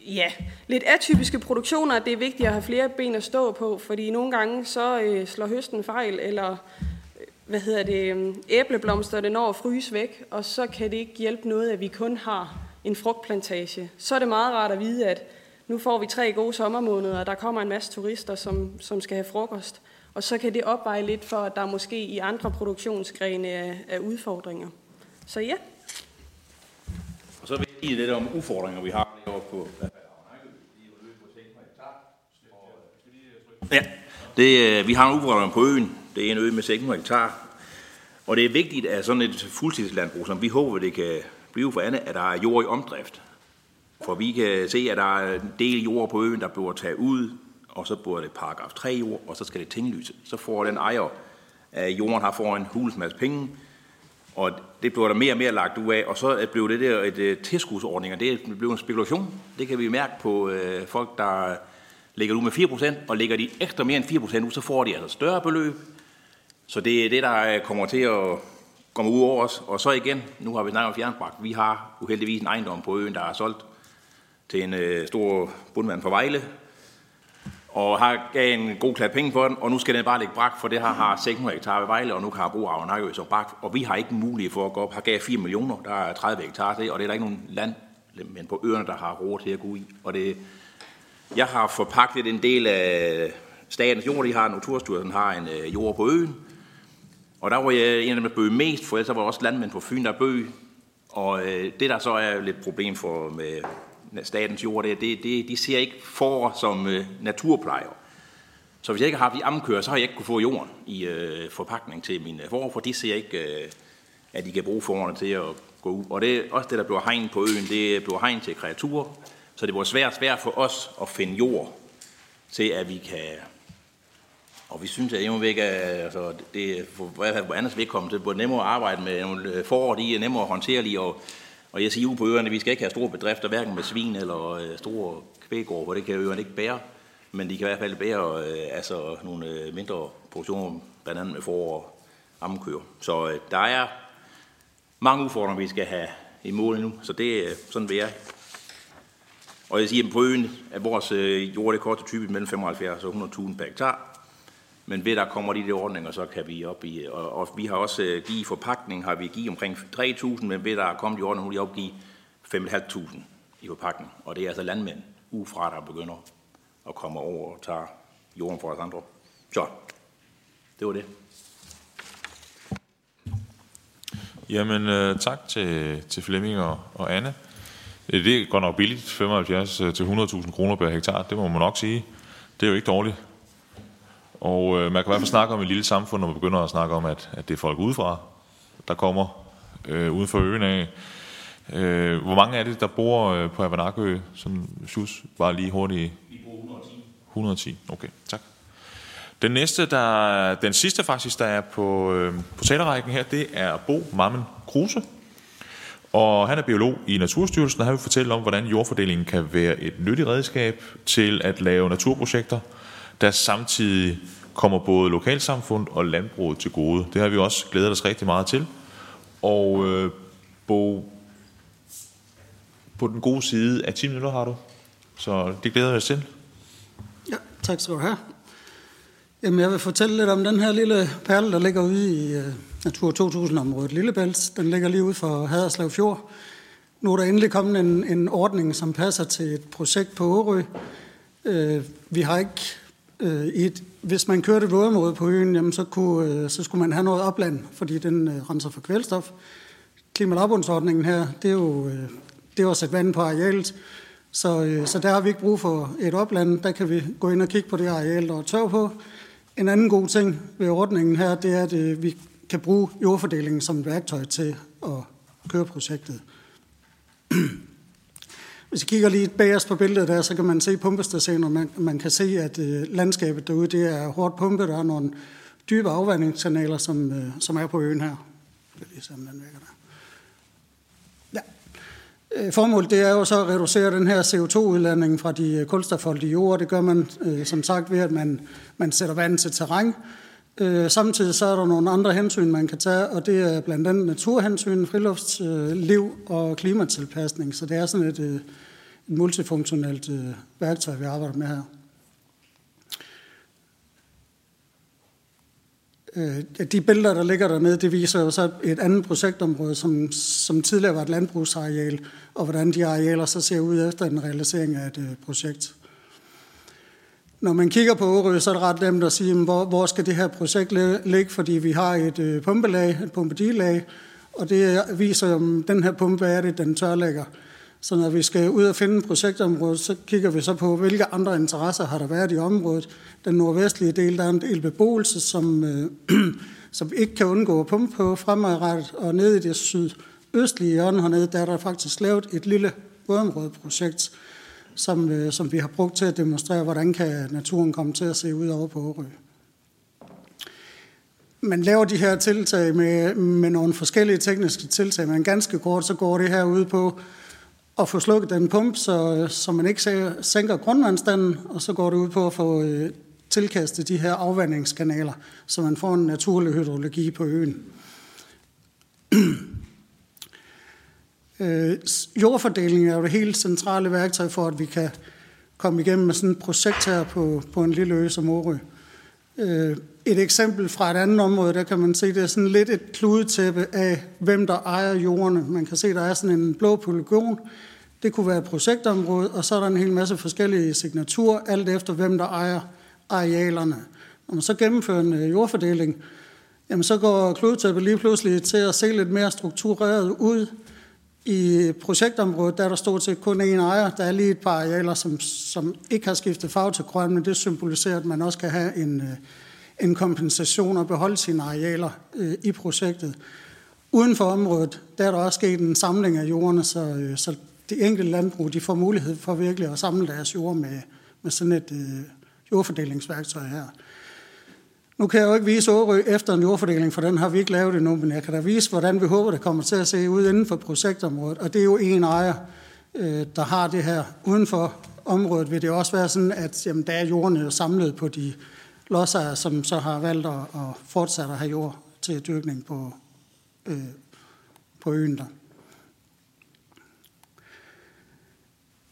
ja, lidt atypiske produktioner, at det er vigtigt at have flere ben at stå på, fordi nogle gange så øh, slår høsten fejl, eller hvad hedder det, øhm, æbleblomster, det når at fryse væk, og så kan det ikke hjælpe noget, at vi kun har en frugtplantage. Så er det meget rart at vide, at nu får vi tre gode sommermåneder, og der kommer en masse turister, som, som skal have frokost. Og så kan det opveje lidt for, at der måske i andre produktionsgrene er, er udfordringer. Så ja. Og så vil jeg sige lidt om udfordringer, vi har herovre på Ja, det, øh, vi har en udfordring på øen. Det er en ø med 600 hektar. Og det er vigtigt, at sådan et fuldtidslandbrug, som vi håber, det kan blive for andet, at der er jord i omdrift. For vi kan se, at der er en del jord på øen, der bliver taget ud og så burde det paragraf 3 jord, og så skal det tinglyse. Så får den ejer af jorden har får en hulens masse penge, og det bliver der mere og mere lagt ud af, og så blev det der et, øh, tilskudsordning, og det blev en spekulation. Det kan vi mærke på øh, folk, der ligger ud med 4%, og ligger de ekstra mere end 4% ud, så får de altså større beløb. Så det er det, der øh, kommer til at komme ud over os. Og så igen, nu har vi snakket om fjernbragt. Vi har uheldigvis en ejendom på øen, der er solgt til en øh, stor bundmand fra Vejle, og har gav en god klat penge for den, og nu skal den bare ligge brak, for det her har 600 hektar ved Vejle, og nu kan bruge Avnakø som brak, og vi har ikke mulighed for at gå op. Har gav 4 millioner, der er 30 hektar til, og det er der ikke nogen land, men på øerne, der har råd til at gå i. Og det, jeg har forpagtet en del af statens jord, de har, Naturstyrelsen har en øh, jord på øen, og der var jeg en af dem, der bøg mest, for ellers var også landmænd på Fyn, der bøg. Og øh, det, der så er lidt problem for med statens jord, det, det, det, de ser ikke for som øh, naturplejer. Så hvis jeg ikke har haft de amkører, så har jeg ikke kunne få jorden i øh, forpakning til mine øh, for, for de ser ikke, øh, at de kan bruge forerne til at gå ud. Og det er også det, der bliver hegn på øen, det bliver hegn til kreaturer, så det var svært, svært for os at finde jord til, at vi kan... Og vi synes, at det væk, altså, det for, hvad andet vedkommende, det er nemmere at arbejde med nogle forår, de er nemmere at håndtere lige, og og jeg siger på øerne, at vi skal ikke have store bedrifter, hverken med svin eller øh, store kvægård, hvor det kan øerne ikke bære. Men de kan i hvert fald bære øh, altså nogle øh, mindre produktioner, blandt andet med forår og ammekøer. Så øh, der er mange udfordringer, vi skal have i mål nu. Så det er øh, sådan, vil jeg Og jeg siger, at på øen, at vores øh, jord det koster typisk mellem 75 og 100.000 per hektar. Men ved der kommer de der ordninger, så kan vi op i, og, og vi har også uh, givet forpakning, har vi givet omkring 3.000, men ved der er kommet de ordninger, nu er de opgive 5.500 i forpakning. Og det er altså landmænd ufra, der begynder at komme over og tage jorden for os andre. Så, det var det. Jamen, øh, tak til, til Flemming og, og Anne. Det går nok billigt, 75 øh, til 100.000 kroner per hektar, det må man nok sige. Det er jo ikke dårligt. Og øh, man kan i hvert fald snakke om et lille samfund, når man begynder at snakke om, at, at det er folk udefra, der kommer øh, uden for øen af. Øh, hvor mange er det, der bor øh, på Avanakø? Sådan, Sjus, bare lige hurtigt. Vi bor 110. 110, okay, tak. Den næste, der, den sidste faktisk, der er på, øh, på talerrækken her, det er Bo Mammen Kruse. Og han er biolog i Naturstyrelsen, og han vil fortælle om, hvordan jordfordelingen kan være et nyttigt redskab til at lave naturprojekter – der samtidig kommer både lokalsamfund og landbruget til gode. Det har vi også glædet os rigtig meget til. Og øh, Bo, på den gode side af 10 minutter har du. Så det glæder jeg til. Ja, tak skal du have. Jamen, jeg vil fortælle lidt om den her lille perle, der ligger ude i uh, Natur 2000-området Lillebælt. Den ligger lige ude for Haderslev Fjord. Nu er der endelig kommet en, en ordning, som passer til et projekt på Årø. Uh, vi har ikke øh, et, hvis man kørte et vådområde på øen, jamen, så, kunne, øh, så skulle man have noget opland, fordi den øh, renser for kvælstof. Klimalabundsordningen her, det er jo øh, det er at sætte vand på arealet. Så, øh, så der har vi ikke brug for et opland. Der kan vi gå ind og kigge på det areal, der er tør på. En anden god ting ved ordningen her, det er, at øh, vi kan bruge jordfordelingen som et værktøj til at køre projektet. Hvis vi kigger lige bagerst på billedet der, så kan man se pumpestationer. Man, man kan se, at øh, landskabet derude det er hårdt pumpet. Der er nogle dybe afvandingskanaler, som, øh, som er på øen her. Det er lige se, om den virker der. Øh, formålet det er jo så at reducere den her CO2-udladning fra de kulstofholdige jord. Det gør man øh, som sagt ved, at man, man sætter vand til terræn. Øh, samtidig så er der nogle andre hensyn, man kan tage, og det er blandt andet naturhensyn, friluftsliv og klimatilpasning. Så det er sådan et, øh, et multifunktionelt øh, værktøj, vi arbejder med her. Øh, de billeder, der ligger dernede, det viser jo så et andet projektområde, som, som tidligere var et landbrugsareal, og hvordan de arealer så ser ud efter en realisering af et øh, projekt. Når man kigger på Årø, så er det ret nemt at sige, hvor, hvor skal det her projekt ligge, fordi vi har et øh, pumpelag, et pumpedilag, og det viser, om den her pumpe er det, den tørlægger. Så når vi skal ud og finde projektområdet, projektområde, så kigger vi så på, hvilke andre interesser har der været i området. Den nordvestlige del, der er en del beboelse, som, øh, som ikke kan undgå at pumpe på fremadrettet, og nede i det sydøstlige hjørne hernede, der er der faktisk lavet et lille vådområdeprojekt, som, øh, som vi har brugt til at demonstrere, hvordan kan naturen komme til at se ud over på Årø. Man laver de her tiltag med, med nogle forskellige tekniske tiltag, men ganske kort, så går det her ud på at få slukket den pump, så, så man ikke sænker grundvandstanden, og så går det ud på at få øh, tilkastet de her afvandingskanaler, så man får en naturlig hydrologi på øen øh, jordfordeling er jo det helt centrale værktøj for, at vi kan komme igennem med sådan et projekt her på, på en lille ø som Årø. Øh, et eksempel fra et andet område, der kan man se, det er sådan lidt et kludetæppe af, hvem der ejer jordene. Man kan se, der er sådan en blå polygon. Det kunne være et projektområde, og så er der en hel masse forskellige signaturer, alt efter hvem der ejer arealerne. Når man så gennemfører en øh, jordfordeling, jamen så går kludetæppet lige pludselig til at se lidt mere struktureret ud. I projektområdet der er der stort set kun én ejer. Der er lige et par arealer, som, som ikke har skiftet farve til grøn, men det symboliserer, at man også kan have en, øh, en kompensation og beholde sine arealer øh, i projektet. Uden for området, der er der også sket en samling af jordene, så, øh, så de enkelte landbrug de får mulighed for virkelig at samle deres jord med, med sådan et øh, jordfordelingsværktøj her. Nu kan jeg jo ikke vise Årø efter en jordfordeling, for den har vi ikke lavet endnu, men jeg kan da vise, hvordan vi håber, det kommer til at se ud inden for projektområdet. Og det er jo en ejer, øh, der har det her. Uden for området vil det også være sådan, at jamen, der er jorden samlet på de lodsejere, som så har valgt at, at fortsætte at have jord til dyrkning på, øh, på øen der.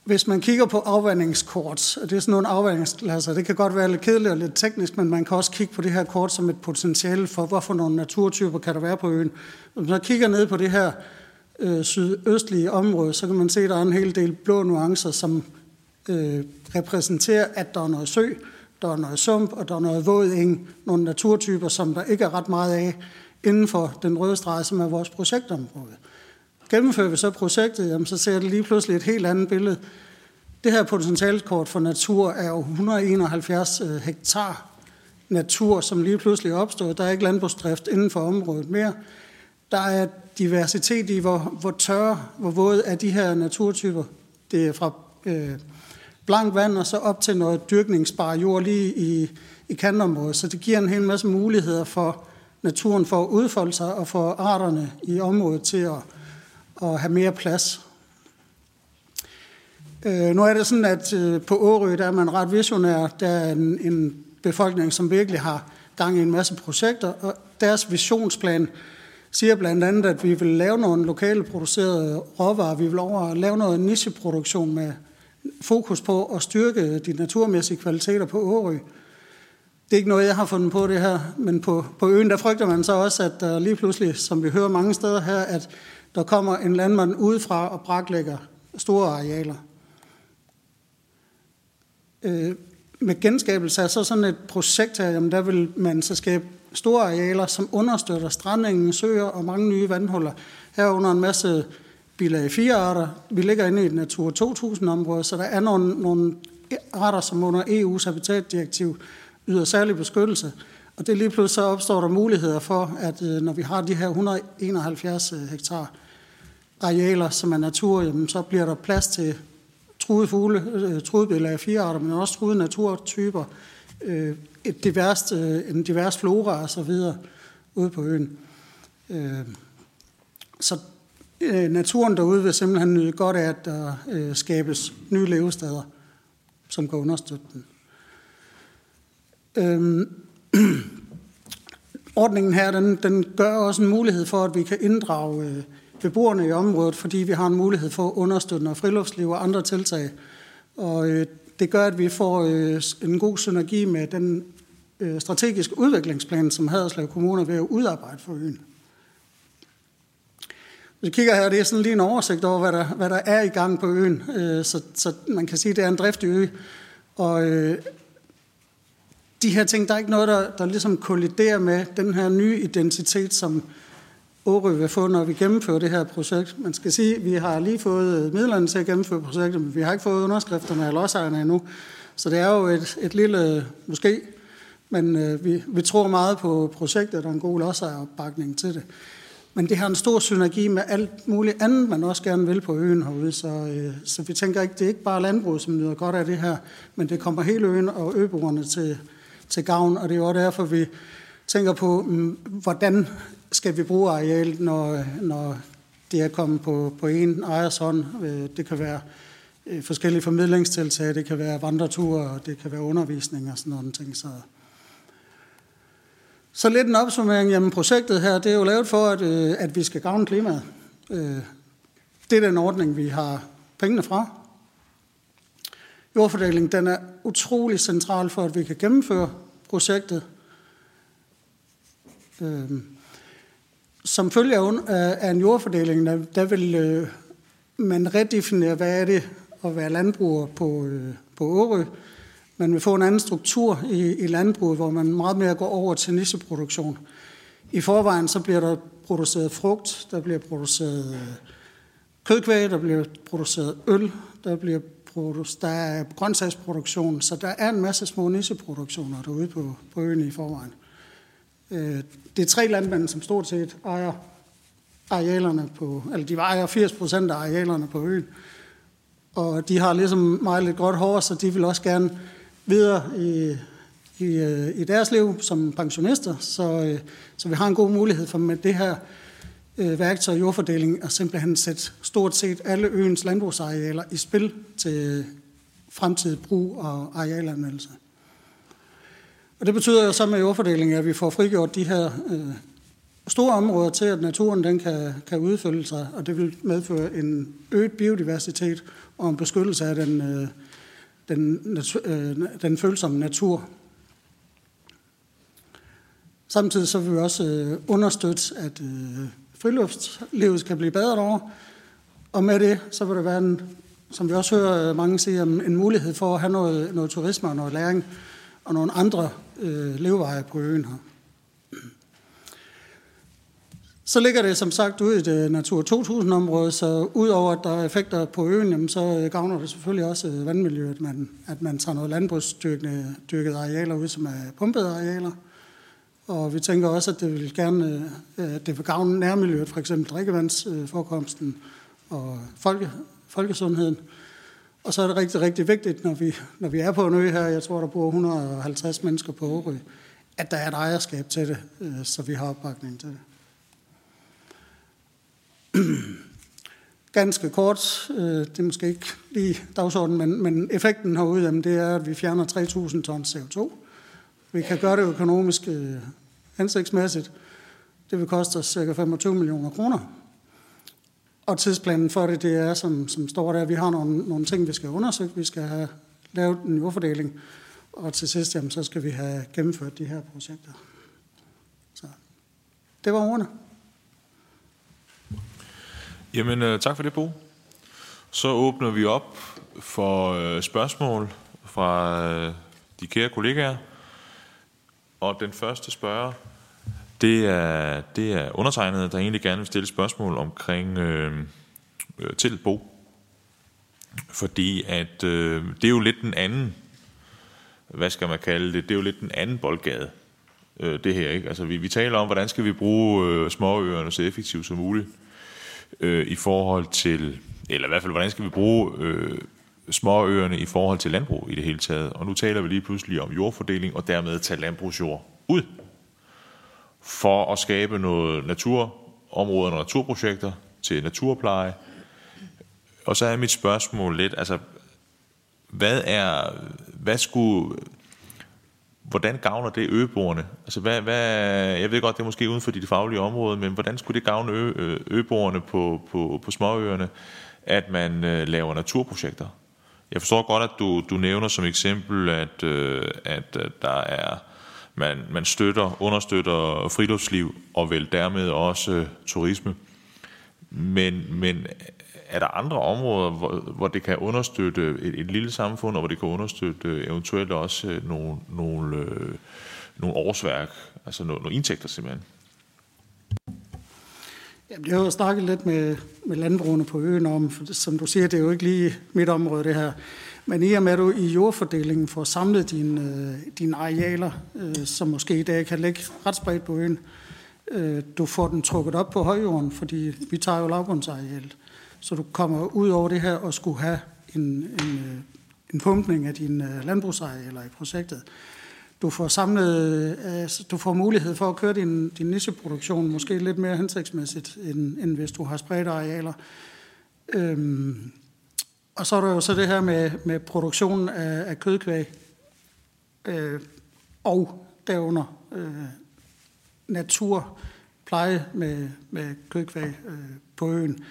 Hvis man kigger på afvandingskort, og det er sådan nogle afvandingsklasser, det kan godt være lidt kedeligt og lidt teknisk, men man kan også kigge på det her kort som et potentiale for, hvorfor nogle naturtyper kan der være på øen. Hvis man kigger ned på det her øh, sydøstlige område, så kan man se, at der er en hel del blå nuancer, som øh, repræsenterer, at der er noget sø, der er noget sump, og der er noget våd eng, nogle naturtyper, som der ikke er ret meget af inden for den røde streg, som er vores projektområde. Gennemfører vi så projektet, jamen, så ser det lige pludselig et helt andet billede. Det her potentialkort for natur er jo 171 øh, hektar natur, som lige pludselig er opstået. Der er ikke landbrugsdrift inden for området mere. Der er diversitet i, hvor, hvor tørre, hvor våde er de her naturtyper. Det er fra øh, blank vand og så op til noget dyrkningsbar jord lige i, i kantområdet. Så det giver en hel masse muligheder for naturen for at udfolde sig og for arterne i området til at, og have mere plads. Øh, nu er det sådan, at øh, på Årø, der er man ret visionær. Der er en, en befolkning, som virkelig har gang i en masse projekter, og deres visionsplan siger blandt andet, at vi vil lave nogle lokale producerede råvarer. Vi vil over lave noget nicheproduktion med fokus på at styrke de naturmæssige kvaliteter på Årø. Det er ikke noget, jeg har fundet på det her, men på, på øen, der frygter man så også, at der lige pludselig, som vi hører mange steder her, at der kommer en landmand udefra og braklægger store arealer. Øh, med genskabelse af så sådan et projekt her, jamen der vil man så skabe store arealer, som understøtter strandingen, søer og mange nye vandhuller. Herunder en masse bilag 4-arter. Vi ligger inde i et Natur 2000-område, så der er nogle, nogle arter, som under EU's habitatdirektiv yder særlig beskyttelse. Og det lige pludselig så opstår der muligheder for, at øh, når vi har de her 171 øh, hektar arealer, som er natur, jamen, så bliver der plads til truede fugle, øh, truede bilag 4-arter, men også truede naturtyper, øh, et diverst, øh, en divers flora og så videre ude på øen. Så naturen derude vil simpelthen nyde godt af, at der skabes nye levesteder, som kan understøtte den. Øhm, ordningen her, den, den gør også en mulighed for, at vi kan inddrage øh, beboerne i området, fordi vi har en mulighed for at understøtte noget friluftsliv og andre tiltag. Og øh, det gør, at vi får øh, en god synergi med den øh, strategiske udviklingsplan, som Haderslev Kommune er ved at udarbejde for øen. Hvis vi kigger her, det er sådan lige en oversigt over, hvad der, hvad der er i gang på øen. Øh, så, så man kan sige, at det er en driftig ø. Og øh, de her ting, der er ikke noget, der, der ligesom kolliderer med den her nye identitet, som Årø vil få, når vi gennemfører det her projekt. Man skal sige, at vi har lige fået midlerne til at gennemføre projektet, men vi har ikke fået underskrifterne af lodsejerne endnu. Så det er jo et, et lille øh, måske, men øh, vi, vi tror meget på projektet, og en god lodsejeropbakning til det. Men det har en stor synergi med alt muligt andet, man også gerne vil på øen herude. Så, øh, så vi tænker ikke, det er ikke bare landbruget, som nyder godt af det her, men det kommer hele øen og øboerne til, til gavn, og det er jo derfor, vi tænker på, mm, hvordan skal vi bruge arealet, når, når det er kommet på, på en ejers hånd. Øh, det kan være øh, forskellige formidlingstiltag, det kan være vandreture, det kan være undervisning og sådan nogle ting. Så, så lidt en opsummering. Jamen, projektet her, det er jo lavet for, at, øh, at vi skal gavne klimaet. Det er den ordning, vi har pengene fra. Jordfordeling, den er utrolig central for, at vi kan gennemføre projektet. Øh, som følge øh, af en jordfordeling, der, der vil øh, man redefinere, hvad er det at være landbruger på, øh, på Årø. Man vil få en anden struktur i, i landbruget, hvor man meget mere går over til nisseproduktion. I forvejen så bliver der produceret frugt, der bliver produceret øh, kødkvæg, der bliver produceret øl, der bliver der er grøntsagsproduktion, så der er en masse små nisseproduktioner derude på, på øen i forvejen. Øh, det er tre landmænd, som stort set ejer arealerne på, eller de ejer 80 procent af arealerne på øen. Og de har ligesom meget lidt godt hår, så de vil også gerne videre i, i, øh, i deres liv som pensionister. Så, øh, så vi har en god mulighed for med det her øh, værktøj i jordfordeling at simpelthen sætte stort set alle øens landbrugsarealer i spil til fremtidig brug og arealanvendelse. Og det betyder jo så med jordfordelingen, at vi får frigjort de her øh, store områder til, at naturen den kan, kan udfylde sig, og det vil medføre en øget biodiversitet og en beskyttelse af den, øh, den, natu, øh, den følsomme natur. Samtidig så vil vi også øh, understøtte, at øh, friluftslivet kan blive bedre derovre. Og med det, så vil der være en, som vi også hører mange sige, en mulighed for at have noget, noget turisme og noget læring og nogle andre øh, leveveje på øen her. Så ligger det som sagt ude i det Natur 2000-område, så udover at der er effekter på øen, jamen, så øh, gavner det selvfølgelig også øh, vandmiljøet, at man, at man tager noget landbrugsdyrket arealer ud, som er pumpede arealer. Og vi tænker også, at det vil gerne at det vil gavne nærmiljøet, for eksempel drikkevandsforekomsten og folke, folkesundheden. Og så er det rigtig, rigtig vigtigt, når vi, når vi er på en ø her, jeg tror, der bor 150 mennesker på Årø, at der er et ejerskab til det, øh, så vi har opbakning til det. Ganske kort, øh, det er måske ikke lige dagsordenen, men, men effekten herude, jamen, det er, at vi fjerner 3.000 tons CO2. Vi kan gøre det økonomisk øh, hensigtsmæssigt, Det vil koste os ca. 25 millioner kroner. Og tidsplanen for det, det er, som, som står der, vi har nogle, nogle ting, vi skal undersøge. Vi skal have lavet en jordfordeling, og til sidst, jamen, så skal vi have gennemført de her projekter. Så det var ordene. Jamen, øh, tak for det, Bo. Så åbner vi op for øh, spørgsmål fra øh, de kære kollegaer. Og den første spørger, det er, det er undertegnet, der egentlig gerne vil stille spørgsmål omkring øh, øh, til Bo. Fordi at øh, det er jo lidt den anden, hvad skal man kalde det, det er jo lidt den anden boldgade, øh, det her. Ikke? Altså vi, vi taler om, hvordan skal vi bruge øh, småøerne så effektivt som muligt øh, i forhold til, eller i hvert fald, hvordan skal vi bruge øh, småøerne i forhold til landbrug i det hele taget. Og nu taler vi lige pludselig om jordfordeling, og dermed tage landbrugsjord ud for at skabe noget naturområder og naturprojekter til naturpleje. Og så er mit spørgsmål lidt, altså, hvad er, hvad skulle, hvordan gavner det øboerne? Altså, hvad, hvad, jeg ved godt, det er måske uden for de faglige områder, men hvordan skulle det gavne ø, øboerne på, på, på småøerne, at man øh, laver naturprojekter? Jeg forstår godt, at du, du nævner som eksempel, at, øh, at der er, man, man støtter, understøtter friluftsliv og vel dermed også øh, turisme. Men, men er der andre områder, hvor, hvor det kan understøtte et, et lille samfund, og hvor det kan understøtte eventuelt også øh, nogle, nogle, øh, nogle årsværk, altså nogle, nogle indtægter simpelthen? Jamen, jeg har jo snakket lidt med, med landbrugene på øen om, for som du siger, det er jo ikke lige mit område det her. Men i og med, at du i jordfordelingen får samlet dine, øh, dine arealer, øh, som måske i dag kan ligge ret spredt på øen, øh, du får den trukket op på højjorden, fordi vi tager jo lavbundsarealet. Så du kommer ud over det her og skulle have en, en, øh, en pumpning af dine øh, landbrugsarealer i projektet. Du får samlet, altså, du får mulighed for at køre din, din nicheproduktion måske lidt mere hensigtsmæssigt, end, end hvis du har spredt arealer. Øhm, og så er der jo så det her med, med produktionen af, af kødkvæg, øh, og derunder øh, naturpleje med, med kødkvæg øh, på øen,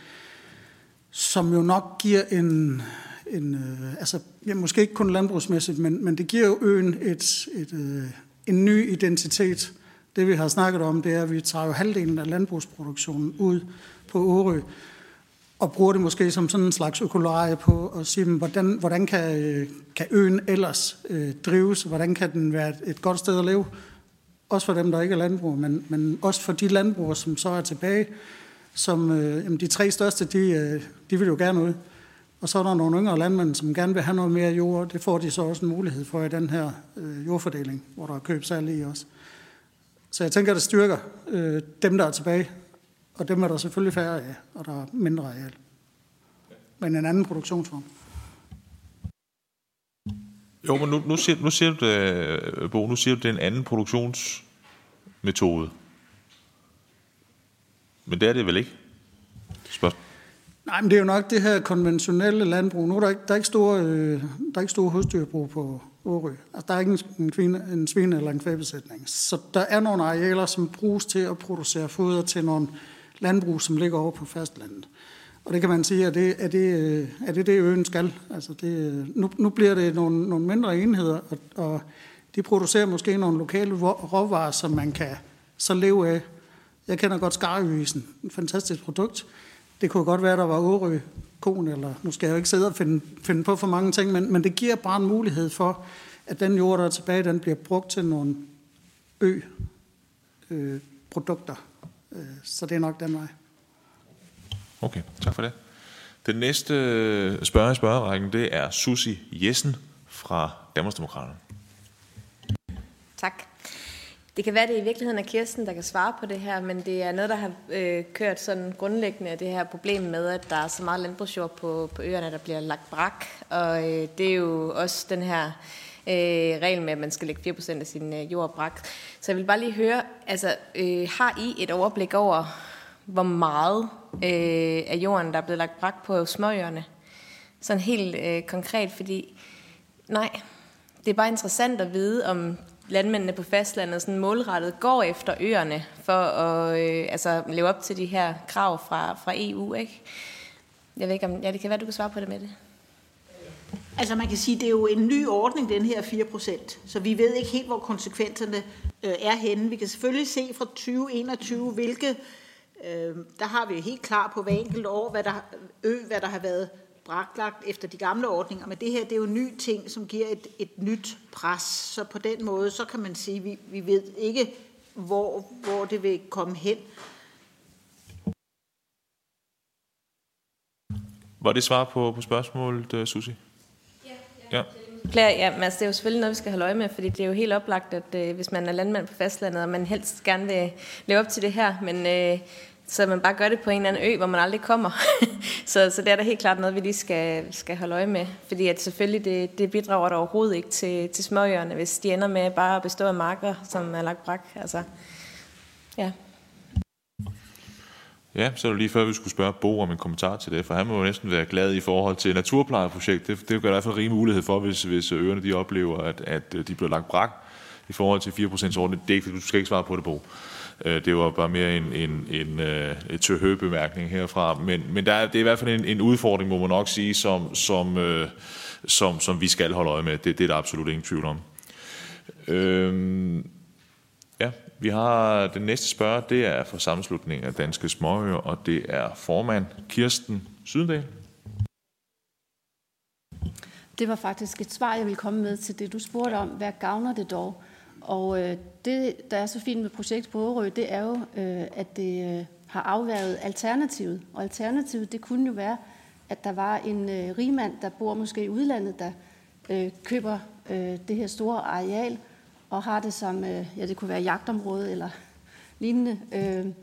som jo nok giver en, en øh, altså ja, måske ikke kun landbrugsmæssigt, men, men det giver jo øen et, et, øh, en ny identitet. Det vi har snakket om, det er, at vi tager jo halvdelen af landbrugsproduktionen ud på Årø, og bruger det måske som sådan en slags økologie på at sige, hvordan, hvordan kan, øh, kan øen ellers øh, drives, hvordan kan den være et, et godt sted at leve, også for dem, der ikke er landbrug, men, men også for de landbrugere, som så er tilbage, som øh, jamen de tre største, de, øh, de vil jo gerne ud. Og så er der nogle yngre landmænd, som gerne vil have noget mere jord. Det får de så også en mulighed for i den her øh, jordfordeling, hvor der er købsalg i også. Så jeg tænker, at det styrker øh, dem, der er tilbage. Og dem er der selvfølgelig færre af, og der er mindre areal. Men en anden produktionsform. Jo, men nu, nu, siger, nu siger du det, Bo, nu siger du, det er en anden produktionsmetode. Men det er det vel ikke? Spørgsmål. Nej, men det er jo nok det her konventionelle landbrug. Nu er der ikke, der er ikke store, øh, der er ikke store husdyrbrug på Årø. Altså, der er ikke en, kvinde, en svine eller en kvæbesætning. Så der er nogle arealer, som bruges til at producere foder til nogle landbrug, som ligger over på fastlandet. Og det kan man sige, at det er det, øh, er det, det øen skal. Altså det, øh, nu, nu bliver det nogle, nogle mindre enheder, og, og de producerer måske nogle lokale råvarer, som man kan så leve af. Jeg kender godt skarøisen, en fantastisk produkt. Det kunne godt være, at der var Årø kon, eller nu skal jeg jo ikke sidde og finde, finde på for mange ting, men, men det giver bare en mulighed for, at den jord, der er tilbage, den bliver brugt til nogle ø-produkter. Øh, så det er nok den vej. Okay, tak for det. Den næste spørger i spørgerækken, det er Susi Jessen fra Danmarksdemokraterne. Tak. Det kan være, det i virkeligheden er Kirsten, der kan svare på det her, men det er noget, der har øh, kørt sådan grundlæggende det her problem med, at der er så meget landbrugsjord på, på øerne, der bliver lagt brak. Og øh, det er jo også den her øh, regel med, at man skal lægge 4% af sin øh, jord brak. Så jeg vil bare lige høre, altså, øh, har I et overblik over, hvor meget øh, af jorden, der er blevet lagt brak på småøerne? Sådan helt øh, konkret, fordi nej, det er bare interessant at vide, om landmændene på fastlandet sådan målrettet går efter øerne for at øh, altså, leve op til de her krav fra, fra EU, ikke? Jeg ved ikke, om ja, det kan være, du kan svare på det med det. Altså man kan sige, det er jo en ny ordning, den her 4%, så vi ved ikke helt, hvor konsekvenserne øh, er henne. Vi kan selvfølgelig se fra 2021, hvilke, øh, der har vi helt klar på hver enkelt år, hvad der, ø, hvad der har været bragtlagt efter de gamle ordninger, men det her det er jo en ny ting, som giver et, et nyt pres. Så på den måde, så kan man sige, at vi, vi ved ikke, hvor, hvor det vil komme hen. Var det svar på, på spørgsmålet, uh, Susie? Ja. Klar, ja, men altså, det er jo selvfølgelig noget, vi skal holde øje med, fordi det er jo helt oplagt, at øh, hvis man er landmand på fastlandet, og man helst gerne vil leve op til det her, men øh, så man bare gør det på en eller anden ø, hvor man aldrig kommer. så, så det er da helt klart noget, vi lige skal, skal holde øje med. Fordi at selvfølgelig, det, det bidrager der overhovedet ikke til, til småøerne, hvis de ender med bare at bestå af marker, som er lagt brak. Altså, ja. Ja, så er det lige før, vi skulle spørge Bo om en kommentar til det, for han må jo næsten være glad i forhold til naturplejeprojekt. Det, det gør i hvert fald rig mulighed for, hvis, hvis øerne de oplever, at, at øh, de bliver lagt brak i forhold til 4% ordning. Det er ikke, du skal ikke svare på det, Bo. Øh, det var bare mere en, en, en, en et tøhø-bemærkning herfra. Men, men der er, det er i hvert fald en, en udfordring, må man nok sige, som, som, øh, som, som vi skal holde øje med. Det, det er der absolut ingen tvivl om. Øhm, vi har den næste spørger, det er fra sammenslutningen af Danske Småøer, og det er formand Kirsten Sydendal. Det var faktisk et svar, jeg vil komme med til det, du spurgte om. Hvad gavner det dog? Og øh, det, der er så fint med projekt på Årø, det er jo, øh, at det øh, har afværget alternativet. Og alternativet, det kunne jo være, at der var en øh, rigmand, der bor måske i udlandet, der øh, køber øh, det her store areal og har det som, øh, ja, det kunne være jagtområde eller lignende, øh,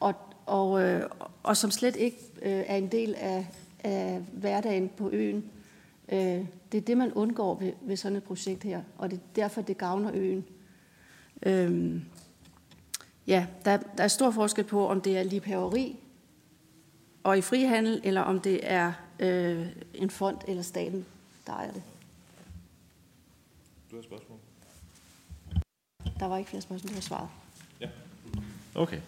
og, og, øh, og som slet ikke øh, er en del af, af hverdagen på øen. Øh, det er det, man undgår ved, ved sådan et projekt her, og det er derfor, det gavner øen. Øh, ja, der, der er stor forskel på, om det er liebhaveri og i frihandel, eller om det er øh, en fond eller staten, der ejer det. Du har spørgsmål? Der var ikke flere spørgsmål, det var svaret. Ja. Okay.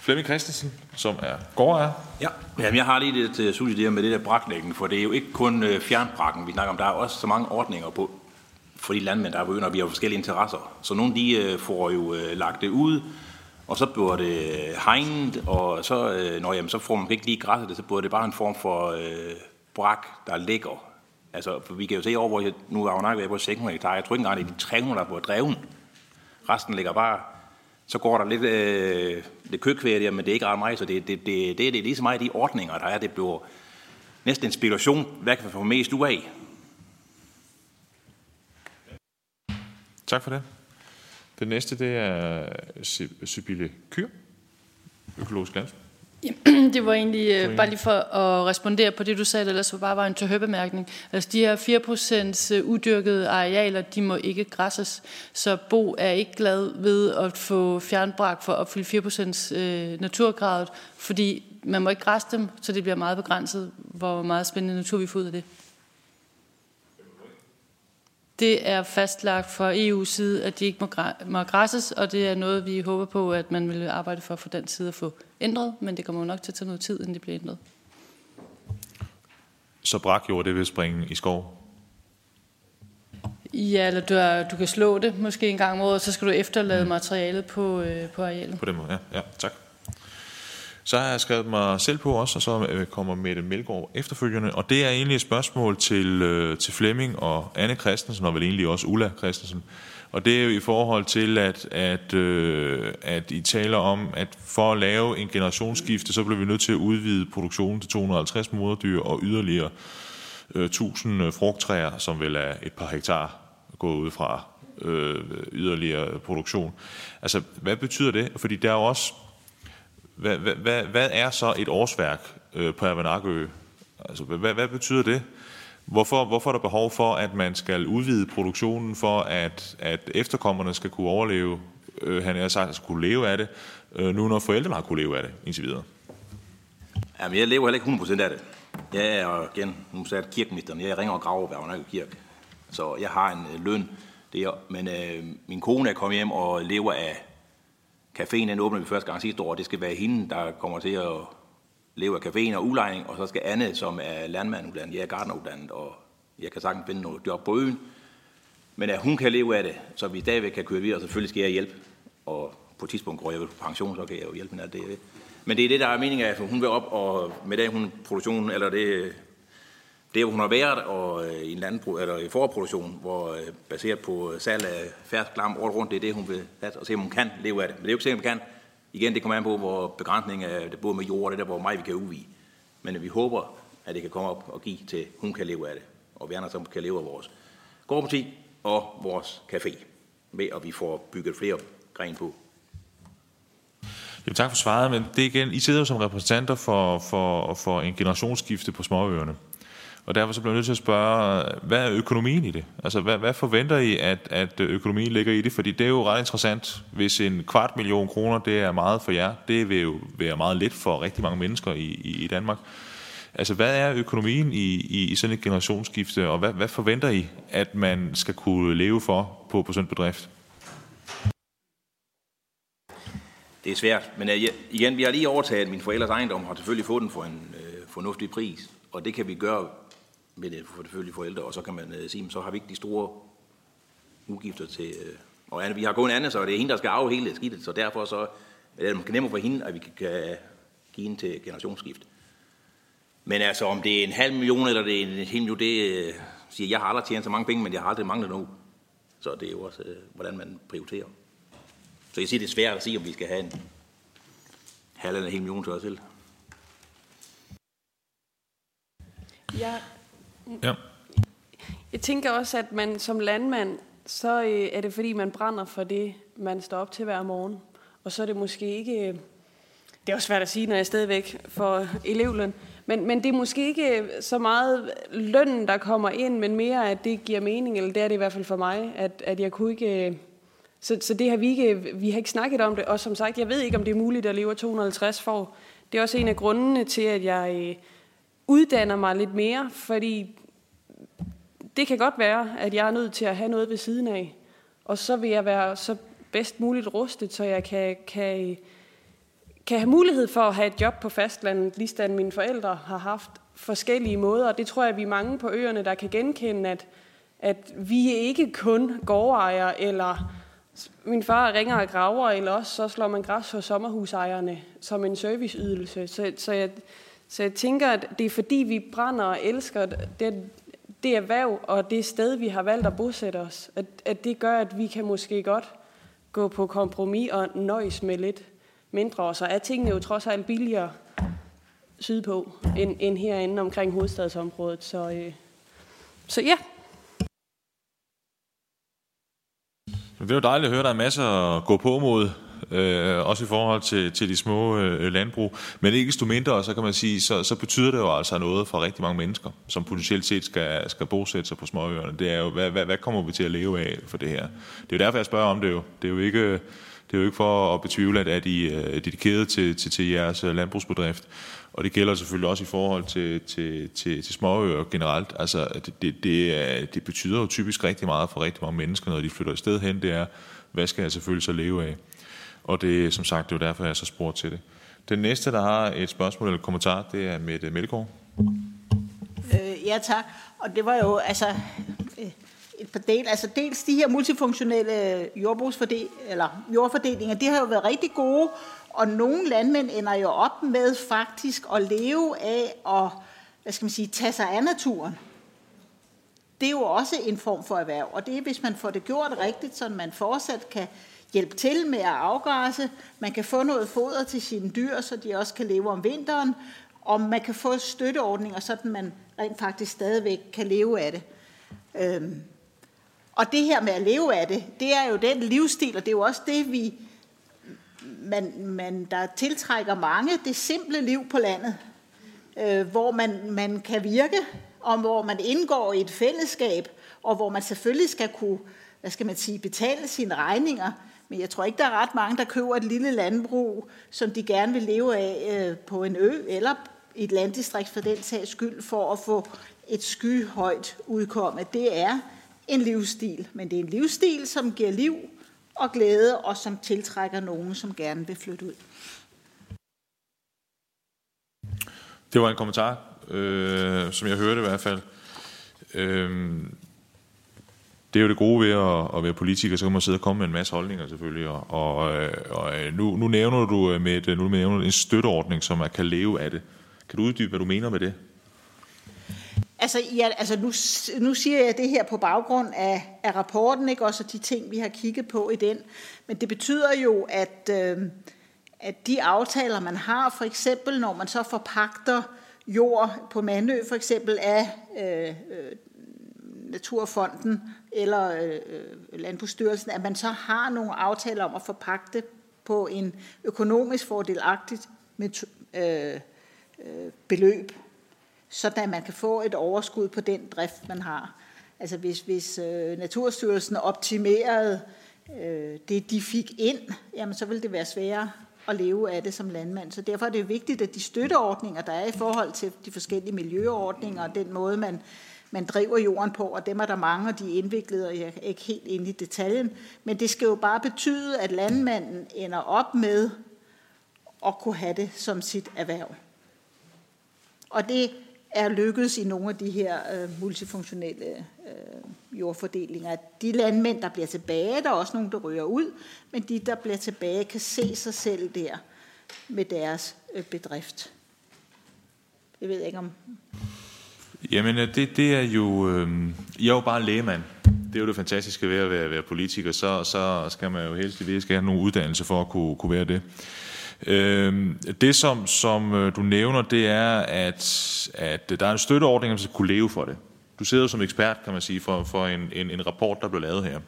Flemming Christensen, som er gårdejer. Ja, Jamen, jeg har lige lidt uh, Susie der med det der braklægning, for det er jo ikke kun uh, fjernbrakken, vi snakker om. Der er også så mange ordninger på, for de landmænd, der er på øen, og vi har forskellige interesser. Så nogle de uh, får jo uh, lagt det ud, og så bliver det hegnet, og så, uh, når, jamen, så får man ikke lige græsset det, så bliver det bare en form for uh, brak, der ligger. Altså, for vi kan jo se over, hvor jeg, nu er jeg på 600 hektar. Jeg tror ikke engang, det er de 300, der bliver dreven. Resten ligger bare så går der lidt, øh, lidt køkvæg der, men det er ikke ret meget, så det, det, det, det, det er lige så meget de ordninger, der er. Det bliver næsten en spekulation. Hvad kan vi få mest ud af? Tak for det. Den næste, det er Sibylle Kyr, økologisk landskab. det var egentlig øh, bare lige for at respondere på det, du sagde, ellers var bare var en tørhøbemærkning. Altså de her 4% øh, udyrkede arealer, de må ikke græsses, så Bo er ikke glad ved at få fjernbrak for at opfylde 4% øh, naturgradet, fordi man må ikke græsse dem, så det bliver meget begrænset, hvor meget spændende natur vi får ud af det. Det er fastlagt fra EU's side, at de ikke må, må græsses, og det er noget, vi håber på, at man vil arbejde for for den side at få ændret, men det kommer nok til at tage noget tid, inden det bliver ændret. Så brakjord, det vil springe i skov? Ja, eller du, er, du kan slå det måske en gang om året, så skal du efterlade mm. materialet på, øh, på arealet. På den måde, ja. ja tak. Så har jeg skrevet mig selv på også, og så øh, kommer Mette Melgaard efterfølgende. Og det er egentlig et spørgsmål til, øh, til Flemming og Anne Christensen, og vel egentlig også Ulla Christensen. Og det er jo i forhold til, at, at, øh, at I taler om, at for at lave en generationsskifte, så bliver vi nødt til at udvide produktionen til 250 moderdyr og yderligere øh, 1000 øh, frugttræer, som vel er et par hektar gået ud fra øh, yderligere produktion. Altså, hvad betyder det? Fordi der er jo også hvad, hvad, hvad er så et årsværk øh, på Avanakø? Altså, hvad, hvad betyder det? Hvorfor, hvorfor er der behov for, at man skal udvide produktionen, for at, at efterkommerne skal kunne overleve, øh, han er sagt, altså, at skulle leve af det, øh, nu når forældrene har kunne leve af det, indtil videre? Jamen, jeg lever heller ikke 100% af det. Jeg er igen, nu sagde kirkeministeren, jeg ringer og graver ved Avanakø Kirke. Så jeg har en øh, løn, der, men øh, min kone er kommet hjem og lever af caféen. Den åbner vi første gang sidste år. Det skal være hende, der kommer til at leve af caféen og udlejning. Og så skal Anne, som er landmanduddannet, jeg er gardneruddannet, og jeg kan sagtens finde noget job på øen. Men at hun kan leve af det, så vi stadigvæk kan køre videre, og selvfølgelig skal jeg hjælpe. Og på et tidspunkt går jeg på pension, så kan jeg jo hjælpe med alt det. Men det er det, der er meningen af, at hun vil op, og med det hun produktionen, eller det, det, hvor hun har været og, øh, i en landbrug, eller i forproduktion, hvor øh, baseret på øh, salg af færdig lam året rundt, det er det, hun vil have, og se, om hun kan leve af det. Men det er jo ikke sikkert, hun kan. Igen, det kommer an på, hvor begrænsning er det både med jord og det der, hvor meget vi kan udvide. Men vi håber, at det kan komme op og give til, hun kan leve af det. Og vi andre som kan leve af vores gårdbutik og vores café. Med at vi får bygget flere gren på. Jamen, tak for svaret, men det igen, I sidder jo som repræsentanter for, for, for en generationsskifte på småøerne. Og derfor så bliver jeg nødt til at spørge, hvad er økonomien i det? Altså, hvad, hvad forventer I, at, at økonomien ligger i det? Fordi det er jo ret interessant. Hvis en kvart million kroner, det er meget for jer, det vil jo være meget lidt for rigtig mange mennesker i, i, i Danmark. Altså, hvad er økonomien i, i, i sådan et generationsskifte, og hvad, hvad forventer I, at man skal kunne leve for på, på sådan et bedrift? Det er svært, men uh, igen, vi har lige overtaget min forældres ejendom, har selvfølgelig fået den for en uh, fornuftig pris, og det kan vi gøre med det øh, selvfølgelig forældre, og så kan man øh, sige, så har vi ikke de store udgifter til... Øh, og Anne, vi har kun Anne, så det er hende, der skal arve hele skidtet, så derfor så er det nemmere for hende, at vi kan, kan give hende til generationsskift. Men altså, om det er en halv million, eller det er en hel million, det øh, siger, jeg har aldrig tjent så mange penge, men jeg har aldrig manglet nogen. Så det er jo også, øh, hvordan man prioriterer. Så jeg siger, det er svært at sige, om vi skal have en halv eller en hel million til os selv. Ja. Ja. Jeg tænker også, at man som landmand, så øh, er det fordi, man brænder for det, man står op til hver morgen. Og så er det måske ikke... Øh, det er også svært at sige, når jeg er stadigvæk for elevløn. Men, men det er måske ikke så meget lønnen, der kommer ind, men mere, at det giver mening, eller det er det i hvert fald for mig, at, at jeg kunne ikke... Øh, så, så det har vi ikke, vi har ikke snakket om det, og som sagt, jeg ved ikke, om det er muligt at leve 250 for. Det er også en af grundene til, at jeg øh, uddanner mig lidt mere, fordi det kan godt være, at jeg er nødt til at have noget ved siden af, og så vil jeg være så bedst muligt rustet, så jeg kan, kan, kan have mulighed for at have et job på fastlandet, ligesom mine forældre har haft forskellige måder. Og det tror jeg, vi er mange på øerne, der kan genkende, at, at vi ikke kun gårdejere eller min far ringer og graver, eller også så slår man græs hos sommerhusejerne som en serviceydelse. Så, så, jeg, så jeg tænker, at det er fordi, vi brænder og elsker det, det erhverv og det sted, vi har valgt at bosætte os, at, at det gør, at vi kan måske godt gå på kompromis og nøjes med lidt mindre. Og så er tingene jo trods alt billigere sydpå, end, end herinde omkring hovedstadsområdet. Så, øh, så ja, Det er jo dejligt at høre, at der er masser at gå på mod, øh, også i forhold til, til de små øh, landbrug. Men ikke desto mindre, så kan man sige, så, så betyder det jo altså noget for rigtig mange mennesker, som potentielt set skal, skal bosætte sig på småøerne. Det er jo, hvad, hvad, hvad kommer vi til at leve af for det her? Det er jo derfor, jeg spørger om det jo. Det er jo ikke, det er jo ikke for at betvivle, at, at I er dedikeret til, til, til jeres øh, landbrugsbedrift. Og det gælder selvfølgelig også i forhold til, til, til, til småøer generelt. Altså, det, det, det, er, det betyder jo typisk rigtig meget for rigtig mange mennesker, når de flytter et sted hen. Det er, hvad skal jeg selvfølgelig så leve af? Og det er som sagt, det er derfor, jeg så spurgte til det. Den næste, der har et spørgsmål eller kommentar, det er Mette Melgaard. Øh, ja, tak. Og det var jo altså øh, et par del. Altså dels de her multifunktionelle jordbrugsfordel, eller jordfordelinger, de har jo været rigtig gode, og nogle landmænd ender jo op med faktisk at leve af at hvad skal man sige, tage sig af naturen. Det er jo også en form for erhverv, og det er, hvis man får det gjort rigtigt, så man fortsat kan hjælpe til med at afgræsse, man kan få noget foder til sine dyr, så de også kan leve om vinteren, og man kan få støtteordninger, så man rent faktisk stadigvæk kan leve af det. Øhm. Og det her med at leve af det, det er jo den livsstil, og det er jo også det, vi man, man, der tiltrækker mange det simple liv på landet, øh, hvor man, man kan virke, og hvor man indgår i et fællesskab, og hvor man selvfølgelig skal kunne hvad skal man sige, betale sine regninger. Men jeg tror ikke, der er ret mange, der køber et lille landbrug, som de gerne vil leve af øh, på en ø, eller et landdistrikt for den sags skyld, for at få et skyhøjt udkomme. Det er en livsstil, men det er en livsstil, som giver liv og glæde, og som tiltrækker nogen, som gerne vil flytte ud. Det var en kommentar, øh, som jeg hørte i hvert fald. Øh, det er jo det gode ved at, at være politiker, så kan man sidde og komme med en masse holdninger selvfølgelig. Og, og, øh, og øh, nu, nu nævner du øh, med, et, nu nævner du en støtteordning, som man kan leve af det. Kan du uddybe, hvad du mener med det? Altså, ja, altså nu, nu siger jeg det her på baggrund af, af rapporten, ikke? også de ting, vi har kigget på i den. Men det betyder jo, at, øh, at de aftaler, man har, for eksempel når man så forpagter jord på Mandø, for eksempel af øh, Naturfonden eller øh, øh, Landbrugsstyrelsen, at man så har nogle aftaler om at forpagte på en økonomisk fordelagtigt med, øh, øh, beløb sådan at man kan få et overskud på den drift, man har. Altså hvis, hvis øh, Naturstyrelsen optimerede øh, det, de fik ind, jamen så ville det være sværere at leve af det som landmand. Så derfor er det vigtigt, at de støtteordninger, der er i forhold til de forskellige miljøordninger, og den måde, man, man driver jorden på, og dem er der mange, og de er indviklede, og jeg er ikke helt inde i detaljen. Men det skal jo bare betyde, at landmanden ender op med at kunne have det som sit erhverv. Og det er lykkedes i nogle af de her øh, multifunktionelle øh, jordfordelinger. De landmænd, der bliver tilbage, der er også nogle, der ryger ud, men de, der bliver tilbage, kan se sig selv der med deres øh, bedrift. Jeg ved ikke om... Jamen, øh, det, det er jo... Øh, jeg er jo bare lægemand. Det er jo det fantastiske ved at være, være politiker. Så, så skal man jo helst i skal have nogle uddannelse for at kunne, kunne være det. Øh, det, som, som øh, du nævner, det er, at, at der er en støtteordning, man skal kunne leve for det. Du sidder som ekspert, kan man sige, for, for en, en, en rapport, der blev lavet her.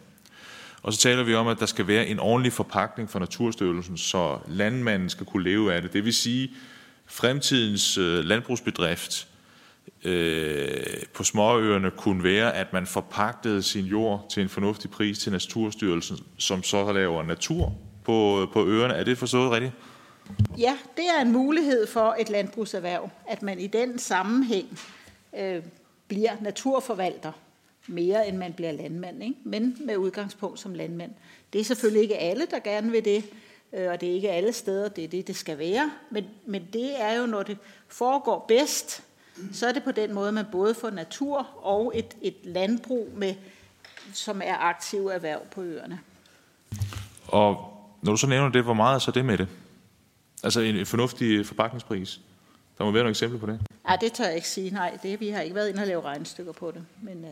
Og så taler vi om, at der skal være en ordentlig forpakning for Naturstyrelsen, så landmanden skal kunne leve af det. Det vil sige, fremtidens øh, landbrugsbedrift øh, på småøerne kunne være, at man forpagtede sin jord til en fornuftig pris til Naturstyrelsen, som så laver natur på, på øerne. Er det forstået rigtigt? Ja, det er en mulighed for et landbrugserhverv, at man i den sammenhæng øh, bliver naturforvalter mere, end man bliver landmand, ikke? men med udgangspunkt som landmand. Det er selvfølgelig ikke alle, der gerne vil det, øh, og det er ikke alle steder, det er det, det skal være, men, men det er jo, når det foregår bedst, så er det på den måde, man både får natur og et, et landbrug, med, som er aktive erhverv på øerne. Og når du så nævner det, hvor meget er så det med det? Altså en, en fornuftig forpakningspris. Der må være nogle eksempler på det. Ja, det tør jeg ikke sige. Nej, det, vi har ikke været inde og lave regnestykker på det. Men, øh,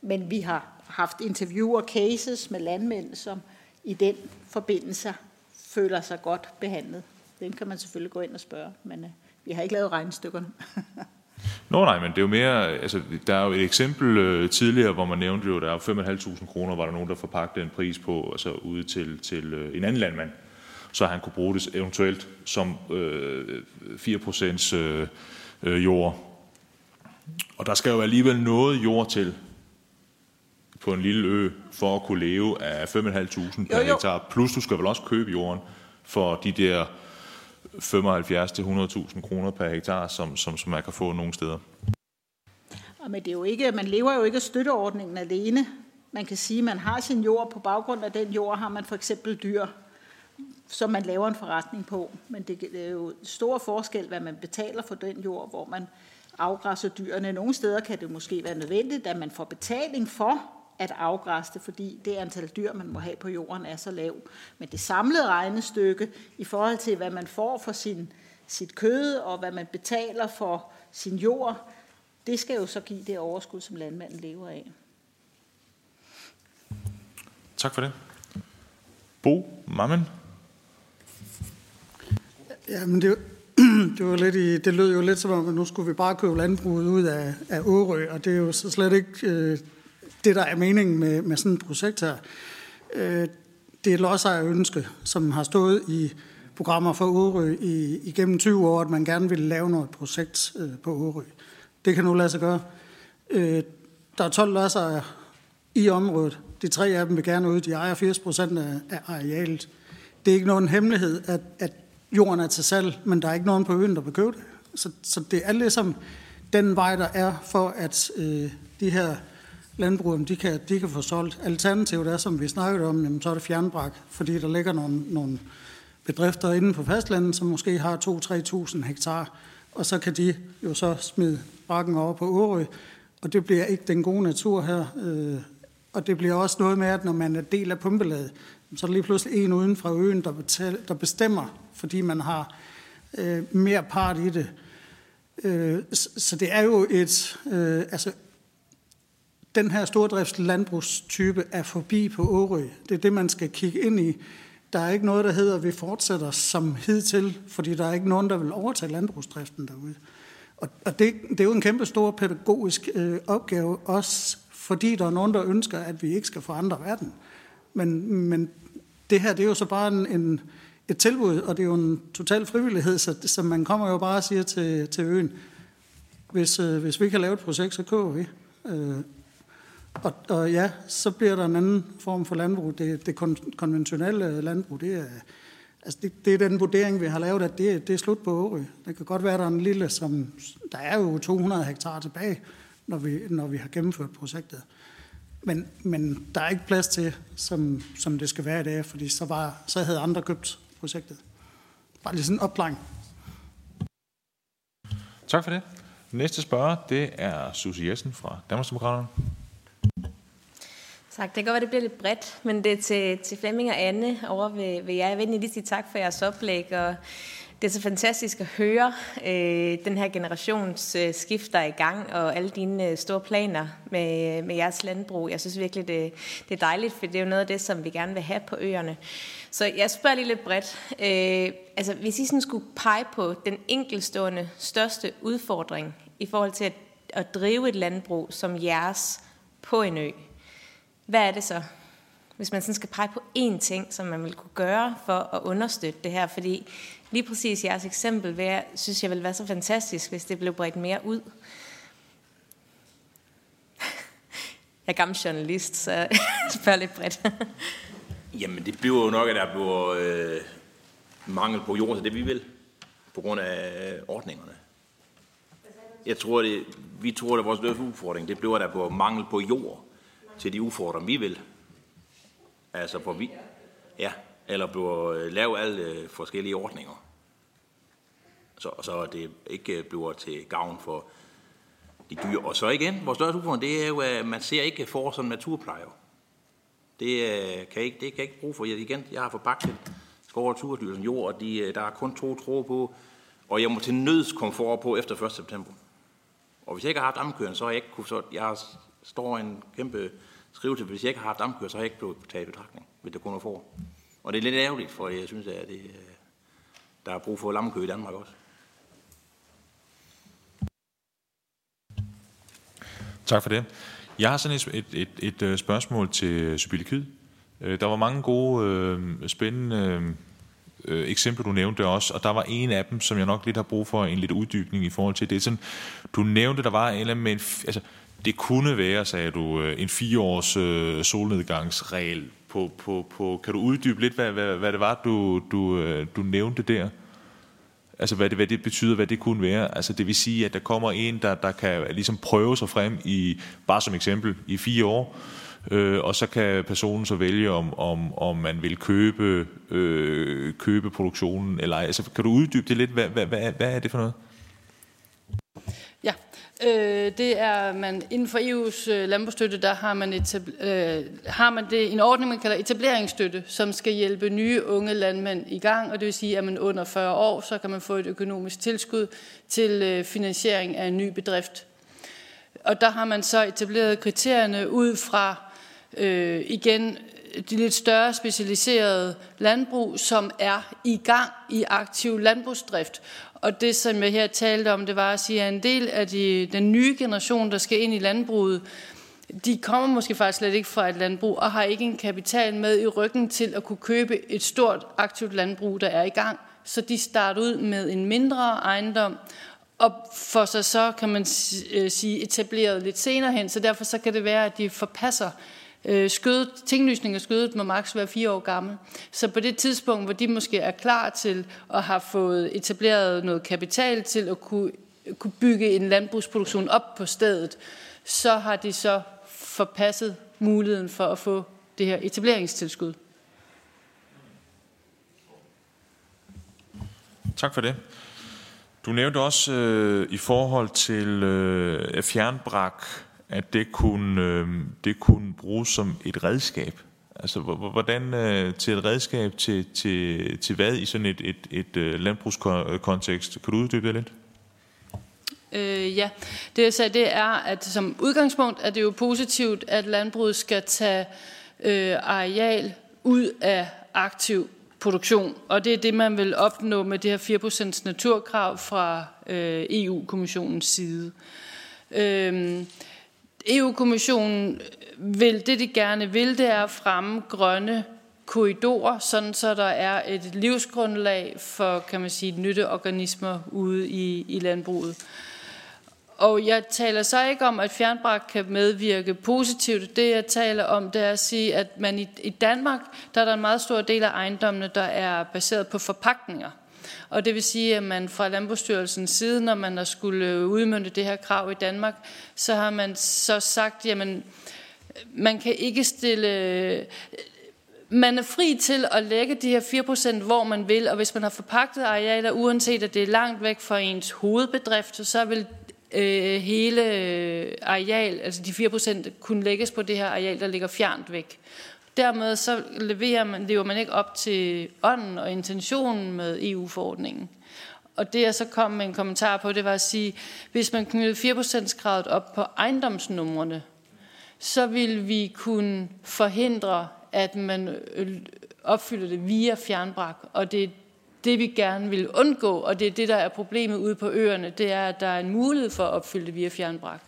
men vi har haft interview og cases med landmænd, som i den forbindelse føler sig godt behandlet. Dem kan man selvfølgelig gå ind og spørge, men øh, vi har ikke lavet regnestykkerne. Nå nej, men det er jo mere, altså der er jo et eksempel øh, tidligere, hvor man nævnte jo, der er 5.500 kroner, var der nogen, der forpagtede en pris på, altså ude til, til øh, en anden landmand, så han kunne bruge det eventuelt som øh, 4% øh, øh, jord. Og der skal jo alligevel noget jord til på en lille ø, for at kunne leve af 5.500 per hektar. Plus du skal vel også købe jorden for de der 75-100.000 kroner per hektar, som, som, som man kan få nogle steder. Men det er jo ikke, man lever jo ikke af støtteordningen alene. Man kan sige, at man har sin jord, på baggrund af den jord har man for eksempel dyr som man laver en forretning på. Men det er jo stor forskel, hvad man betaler for den jord, hvor man afgræsser dyrene. Nogle steder kan det måske være nødvendigt, at man får betaling for at afgræsse det, fordi det antal dyr, man må have på jorden, er så lav. Men det samlede regnestykke i forhold til, hvad man får for sin, sit kød, og hvad man betaler for sin jord, det skal jo så give det overskud, som landmanden lever af. Tak for det. Bo Mammen. Ja, men det, det, var lidt i, det lød jo lidt som om, at nu skulle vi bare købe landbruget ud af, af Årø, og det er jo så slet ikke øh, det, der er meningen med, med sådan et projekt her. Øh, det er et ønske, som har stået i programmer for Årø i, igennem 20 år, at man gerne ville lave noget projekt øh, på Årø. Det kan nu lade sig gøre. Øh, der er 12 lodsejere i området. De tre af dem vil gerne ud. De ejer 80 procent af, af arealet. Det er ikke nogen hemmelighed, at, at jorden er til salg, men der er ikke nogen på øen, der vil købe det. Så, så det er ligesom den vej, der er for, at øh, de her landbrug, de kan, de kan få solgt. Alternativet er, som vi snakkede om, jamen, så er det fjernbrak, fordi der ligger nogle, nogle bedrifter inde på fastlandet, som måske har 2-3.000 hektar, og så kan de jo så smide brakken over på Årø, og det bliver ikke den gode natur her. Øh, og det bliver også noget med, at når man er del af pumpelaget, så er der lige pludselig en uden fra øen, der, betal, der bestemmer, fordi man har øh, mere part i det. Øh, så det er jo et, øh, altså den her stordriftslandbrugstype er forbi på Årø. Det er det, man skal kigge ind i. Der er ikke noget, der hedder, at vi fortsætter som hidtil, fordi der er ikke nogen, der vil overtage landbrugsdriften derude. Og, og det, det er jo en kæmpe stor pædagogisk øh, opgave, også fordi der er nogen, der ønsker, at vi ikke skal forandre verden. Men, men det her, det er jo så bare en, en, et tilbud, og det er jo en total frivillighed, så, så man kommer jo bare og siger til, til øen, hvis, øh, hvis vi kan lave et projekt, så køber vi. Øh, og, og ja, så bliver der en anden form for landbrug. Det, det kon, konventionelle landbrug, det er, altså det, det er den vurdering, vi har lavet, at det, det er slut på Årø. Det kan godt være, at der er en lille, som, der er jo 200 hektar tilbage, når vi, når vi har gennemført projektet. Men, men der er ikke plads til, som, som det skal være i dag, fordi så, var, så havde andre købt projektet. Bare lige sådan en opklaring. Tak for det. Næste spørger, det er Susie Jessen fra Danmarksdemokraterne. Tak. Det kan godt være, det bliver lidt bredt, men det er til, til Flemming og Anne over ved, ved jer. Jeg vil lige sige tak for jeres oplæg, og det er så fantastisk at høre øh, den her generations øh, skift, der er i gang, og alle dine øh, store planer med, øh, med jeres landbrug. Jeg synes virkelig, det, det er dejligt, for det er jo noget af det, som vi gerne vil have på øerne. Så jeg spørger lige lidt bredt. Øh, altså, hvis I sådan skulle pege på den enkelstående største udfordring i forhold til at, at drive et landbrug som jeres på en ø, hvad er det så? Hvis man sådan skal pege på én ting, som man vil kunne gøre for at understøtte det her, fordi lige præcis jeres eksempel, vil jeg, synes jeg vil være så fantastisk, hvis det blev bredt mere ud. Jeg er gammel journalist, så jeg spørger lidt bredt. Jamen, det bliver jo nok, at der bliver øh, mangel på jord til det, vi vil, på grund af ordningerne. Jeg tror, det, vi tror, at vores største udfordring, det bliver, der på mangel på jord til de udfordringer, vi vil. Altså, for vi, ja, eller bliver øh, lave alle øh, forskellige ordninger. Så, så det ikke øh, bliver til gavn for de dyr. Og så igen, vores største udfordring, det er jo, at man ser ikke for som naturplejer. Det øh, kan ikke, det kan ikke bruge for. Jeg, igen, jeg har forpakket Skov- og Turstyrelsen jord, og de, der er kun to tråd på, og jeg må til nøds komfort på efter 1. september. Og hvis jeg ikke har haft amkøren, så har jeg ikke kunne, så jeg står en kæmpe skrivelse, hvis jeg ikke har haft amkøren, så har jeg ikke blevet taget i betragtning, hvis det kun er for. Og det er lidt ærgerligt, for jeg synes, at det, øh, der er brug for lammekø i Danmark også. Tak for det. Jeg har sådan et, et, et, et øh, spørgsmål til øh, Sybille Kyd. Der var mange gode, øh, spændende øh, eksempler, du nævnte også, og der var en af dem, som jeg nok lidt har brug for en lidt uddybning i forhold til. Det er sådan, du nævnte, der var en eller anden med en, altså, det kunne være, sagde du, øh, en fireårs øh, solnedgangsregel. På, på, på, kan du uddybe lidt, hvad, hvad, hvad det var, du, du, øh, du nævnte der? Altså hvad det, hvad det betyder, hvad det kunne være. Altså det vil sige, at der kommer en, der, der kan ligesom prøve sig frem i, bare som eksempel, i fire år, øh, Øh, og så kan personen så vælge, om, om, om man vil købe, øh, købe produktionen eller ej. Altså kan du uddybe det lidt? Hvad, hvad, hvad, hvad er det for noget? Ja, øh, det er man inden for EU's øh, landbrugsstøtte, der har man, etab- øh, har man det en ordning, man kalder etableringsstøtte, som skal hjælpe nye unge landmænd i gang, og det vil sige, at man under 40 år, så kan man få et økonomisk tilskud til øh, finansiering af en ny bedrift. Og der har man så etableret kriterierne ud fra øh, igen de lidt større specialiserede landbrug, som er i gang i aktiv landbrugsdrift. Og det, som jeg her talte om, det var at sige, at en del af de, den nye generation, der skal ind i landbruget, de kommer måske faktisk slet ikke fra et landbrug og har ikke en kapital med i ryggen til at kunne købe et stort aktivt landbrug, der er i gang. Så de starter ud med en mindre ejendom, og for sig så, kan man øh, sige, etableret lidt senere hen. Så derfor så kan det være, at de forpasser Øh, Øh, skødet, tinglysning af skødet må maks være fire år gammel. Så på det tidspunkt, hvor de måske er klar til at have fået etableret noget kapital til at kunne, kunne bygge en landbrugsproduktion op på stedet, så har de så forpasset muligheden for at få det her etableringstilskud. Tak for det. Du nævnte også øh, i forhold til øh, fjernbrak, at det kunne, øh, det kunne bruges som et redskab. Altså, hvordan øh, til et redskab til, til, til hvad i sådan et, et, et et landbrugskontekst? Kan du uddybe det lidt? Øh, ja, det jeg sagde, det er, at som udgangspunkt er det jo positivt, at landbruget skal tage øh, areal ud af aktiv produktion, og det er det, man vil opnå med det her 4% naturkrav fra øh, EU-kommissionens side. Øh, EU-kommissionen øh, vil, det de gerne vil, det er at fremme grønne korridorer, sådan så der er et livsgrundlag for, kan man sige, nytteorganismer ude i, i landbruget. Og jeg taler så ikke om, at fjernbrak kan medvirke positivt. Det, jeg taler om, det er at sige, at man i, i Danmark, der er der en meget stor del af ejendommene, der er baseret på forpagtninger. Og det vil sige, at man fra Landbrugsstyrelsens side, når man har skulle øh, udmynde det her krav i Danmark, så har man så sagt, jamen, man kan ikke stille øh, man er fri til at lægge de her 4%, hvor man vil, og hvis man har forpagtet arealer, uanset at det er langt væk fra ens hovedbedrift, så vil øh, hele øh, areal, altså de 4%, kunne lægges på det her areal, der ligger fjernt væk. Dermed så leverer man, lever man ikke op til ånden og intentionen med EU-forordningen. Og det jeg så kom med en kommentar på, det var at sige, hvis man knyttede 4%-kravet op på ejendomsnumrene, så vil vi kunne forhindre, at man øh, opfylder det via fjernbrak. Og det er det, vi gerne vil undgå, og det er det, der er problemet ude på øerne, det er, at der er en mulighed for at opfylde det via fjernbrak.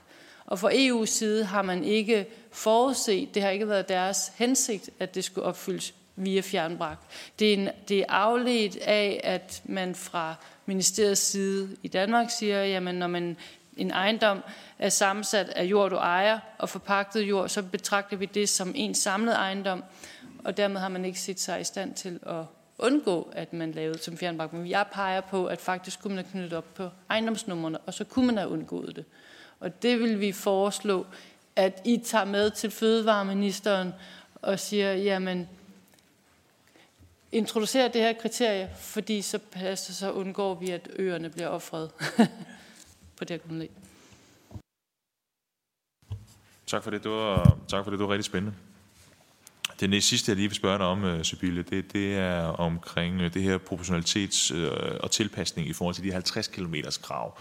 Og fra EU's side har man ikke forudset, det har ikke været deres hensigt, at det skulle opfyldes via fjernbrak. Det er, en, det er afledt af, at man fra ministeriets side i Danmark siger, jamen når man en ejendom er sammensat af jord, du ejer, og forpagtet jord, så betragter vi det som en samlet ejendom, og dermed har man ikke set sig i stand til at undgå, at man lavede som fjernbrak. Men jeg peger på, at faktisk kunne man have knyttet op på ejendomsnummerne, og så kunne man have undgået det. Og det vil vi foreslå, at I tager med til fødevareministeren og siger, jamen, introducere det her kriterie, fordi så, passer, så undgår vi, at øerne bliver offret på det her grundlag. Tak for det. Det var, tak for det. Det var rigtig spændende. Det næste sidste, jeg lige vil spørge dig om, Sybille, Sibylle, det, det er omkring øh, det her proportionalitets- øh, og tilpasning i forhold til de 50 km krav.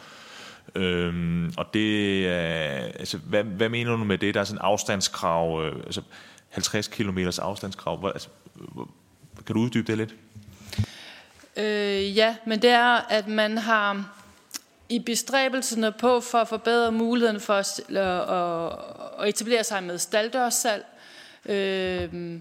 Øhm, og det er, altså, hvad, hvad mener du med det? Der er sådan en afstandskrav, øh, altså 50 km afstandskrav. Hvor, altså, hvor, kan du uddybe det lidt? Øh, ja, men det er, at man har i bestræbelserne på for at forbedre muligheden for at, at, at etablere sig med staldørssalg, øh,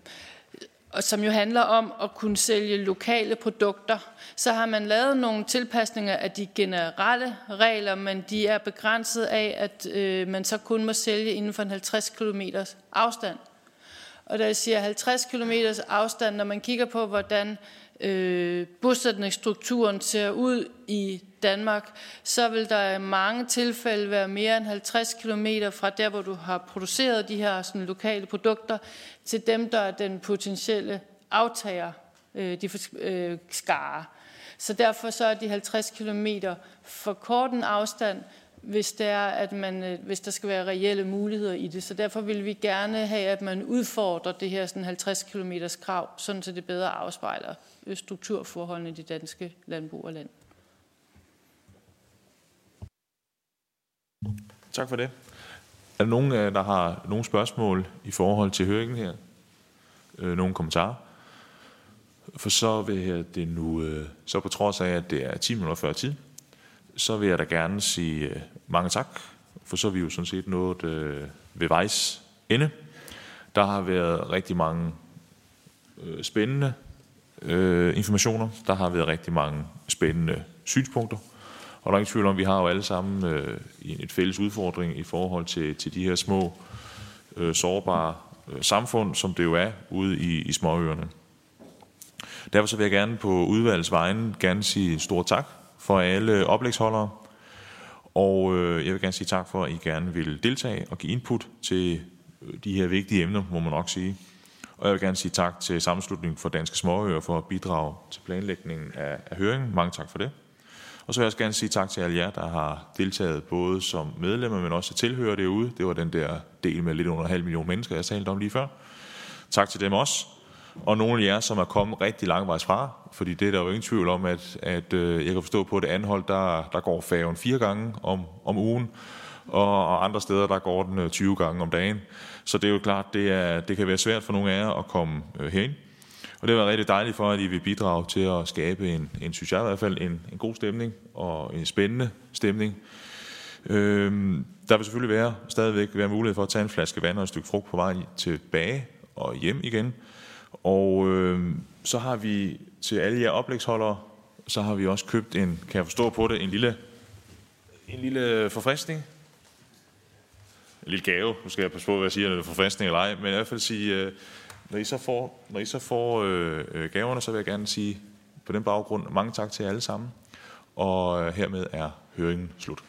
og som jo handler om at kunne sælge lokale produkter, så har man lavet nogle tilpasninger af de generelle regler, men de er begrænset af, at øh, man så kun må sælge inden for en 50 km afstand. Og da jeg siger 50 km afstand, når man kigger på, hvordan øh, bosætningsstrukturen ser ud i Danmark, så vil der i mange tilfælde være mere end 50 km fra der, hvor du har produceret de her sådan, lokale produkter, til dem, der er den potentielle aftager, øh, de øh, skare. Så derfor så er de 50 km for kort en afstand, hvis, det er, at man, øh, hvis der skal være reelle muligheder i det. Så derfor vil vi gerne have, at man udfordrer det her sådan 50 km krav, sådan så det bedre afspejler øh, strukturforholdene i det danske landbrug og land. Tak for det. Er der nogen, øh, der har nogle spørgsmål i forhold til høringen her? Nogle kommentarer? For så vil jeg det nu, så på trods af, at det er 10 minutter før tid, så vil jeg da gerne sige øh, mange tak, for så er vi jo sådan set nået øh, ved vejs ende. Der har været rigtig mange øh, spændende øh, informationer. Der har været rigtig mange spændende synspunkter. Og der er ingen tvivl om, at vi har jo alle sammen øh, et fælles udfordring i forhold til, til de her små, øh, sårbare øh, samfund, som det jo er ude i, i småøerne. Derfor så vil jeg gerne på udvalgets vegne gerne sige stor tak for alle oplægsholdere. Og øh, jeg vil gerne sige tak for, at I gerne vil deltage og give input til øh, de her vigtige emner, må man nok sige. Og jeg vil gerne sige tak til Sammenslutningen for Danske Småøer for at bidrage til planlægningen af, af høringen. Mange tak for det. Og så vil jeg også gerne sige tak til alle jer, der har deltaget både som medlemmer, men også tilhører derude. Det var den der del med lidt under halv million mennesker, jeg talte om lige før. Tak til dem også. Og nogle af jer, som er kommet rigtig langvejs fra, fordi det er der jo ingen tvivl om, at, at øh, jeg kan forstå på det anhold, der, der går færgen fire gange om, om ugen, og, og andre steder, der går den øh, 20 gange om dagen. Så det er jo klart, det, er, det kan være svært for nogle af jer at komme øh, herind. Og det var rigtig dejligt for, at I vil bidrage til at skabe en, en synes jeg i hvert fald, en, en god stemning og en spændende stemning. Øhm, der vil selvfølgelig være, stadigvæk være mulighed for at tage en flaske vand og et stykke frugt på vej tilbage og hjem igen. Og øh, så har vi til alle jer oplægsholdere, så har vi også købt en, kan jeg forstå på det, en lille, en lille forfriskning. En lille gave. Nu skal jeg passe på, hvad jeg siger, når det er forfriskning eller ej. Men i hvert fald sige, øh, når I så får, når I så får øh, øh gaverne, så vil jeg gerne sige på den baggrund mange tak til jer alle sammen. Og øh, hermed er høringen slut.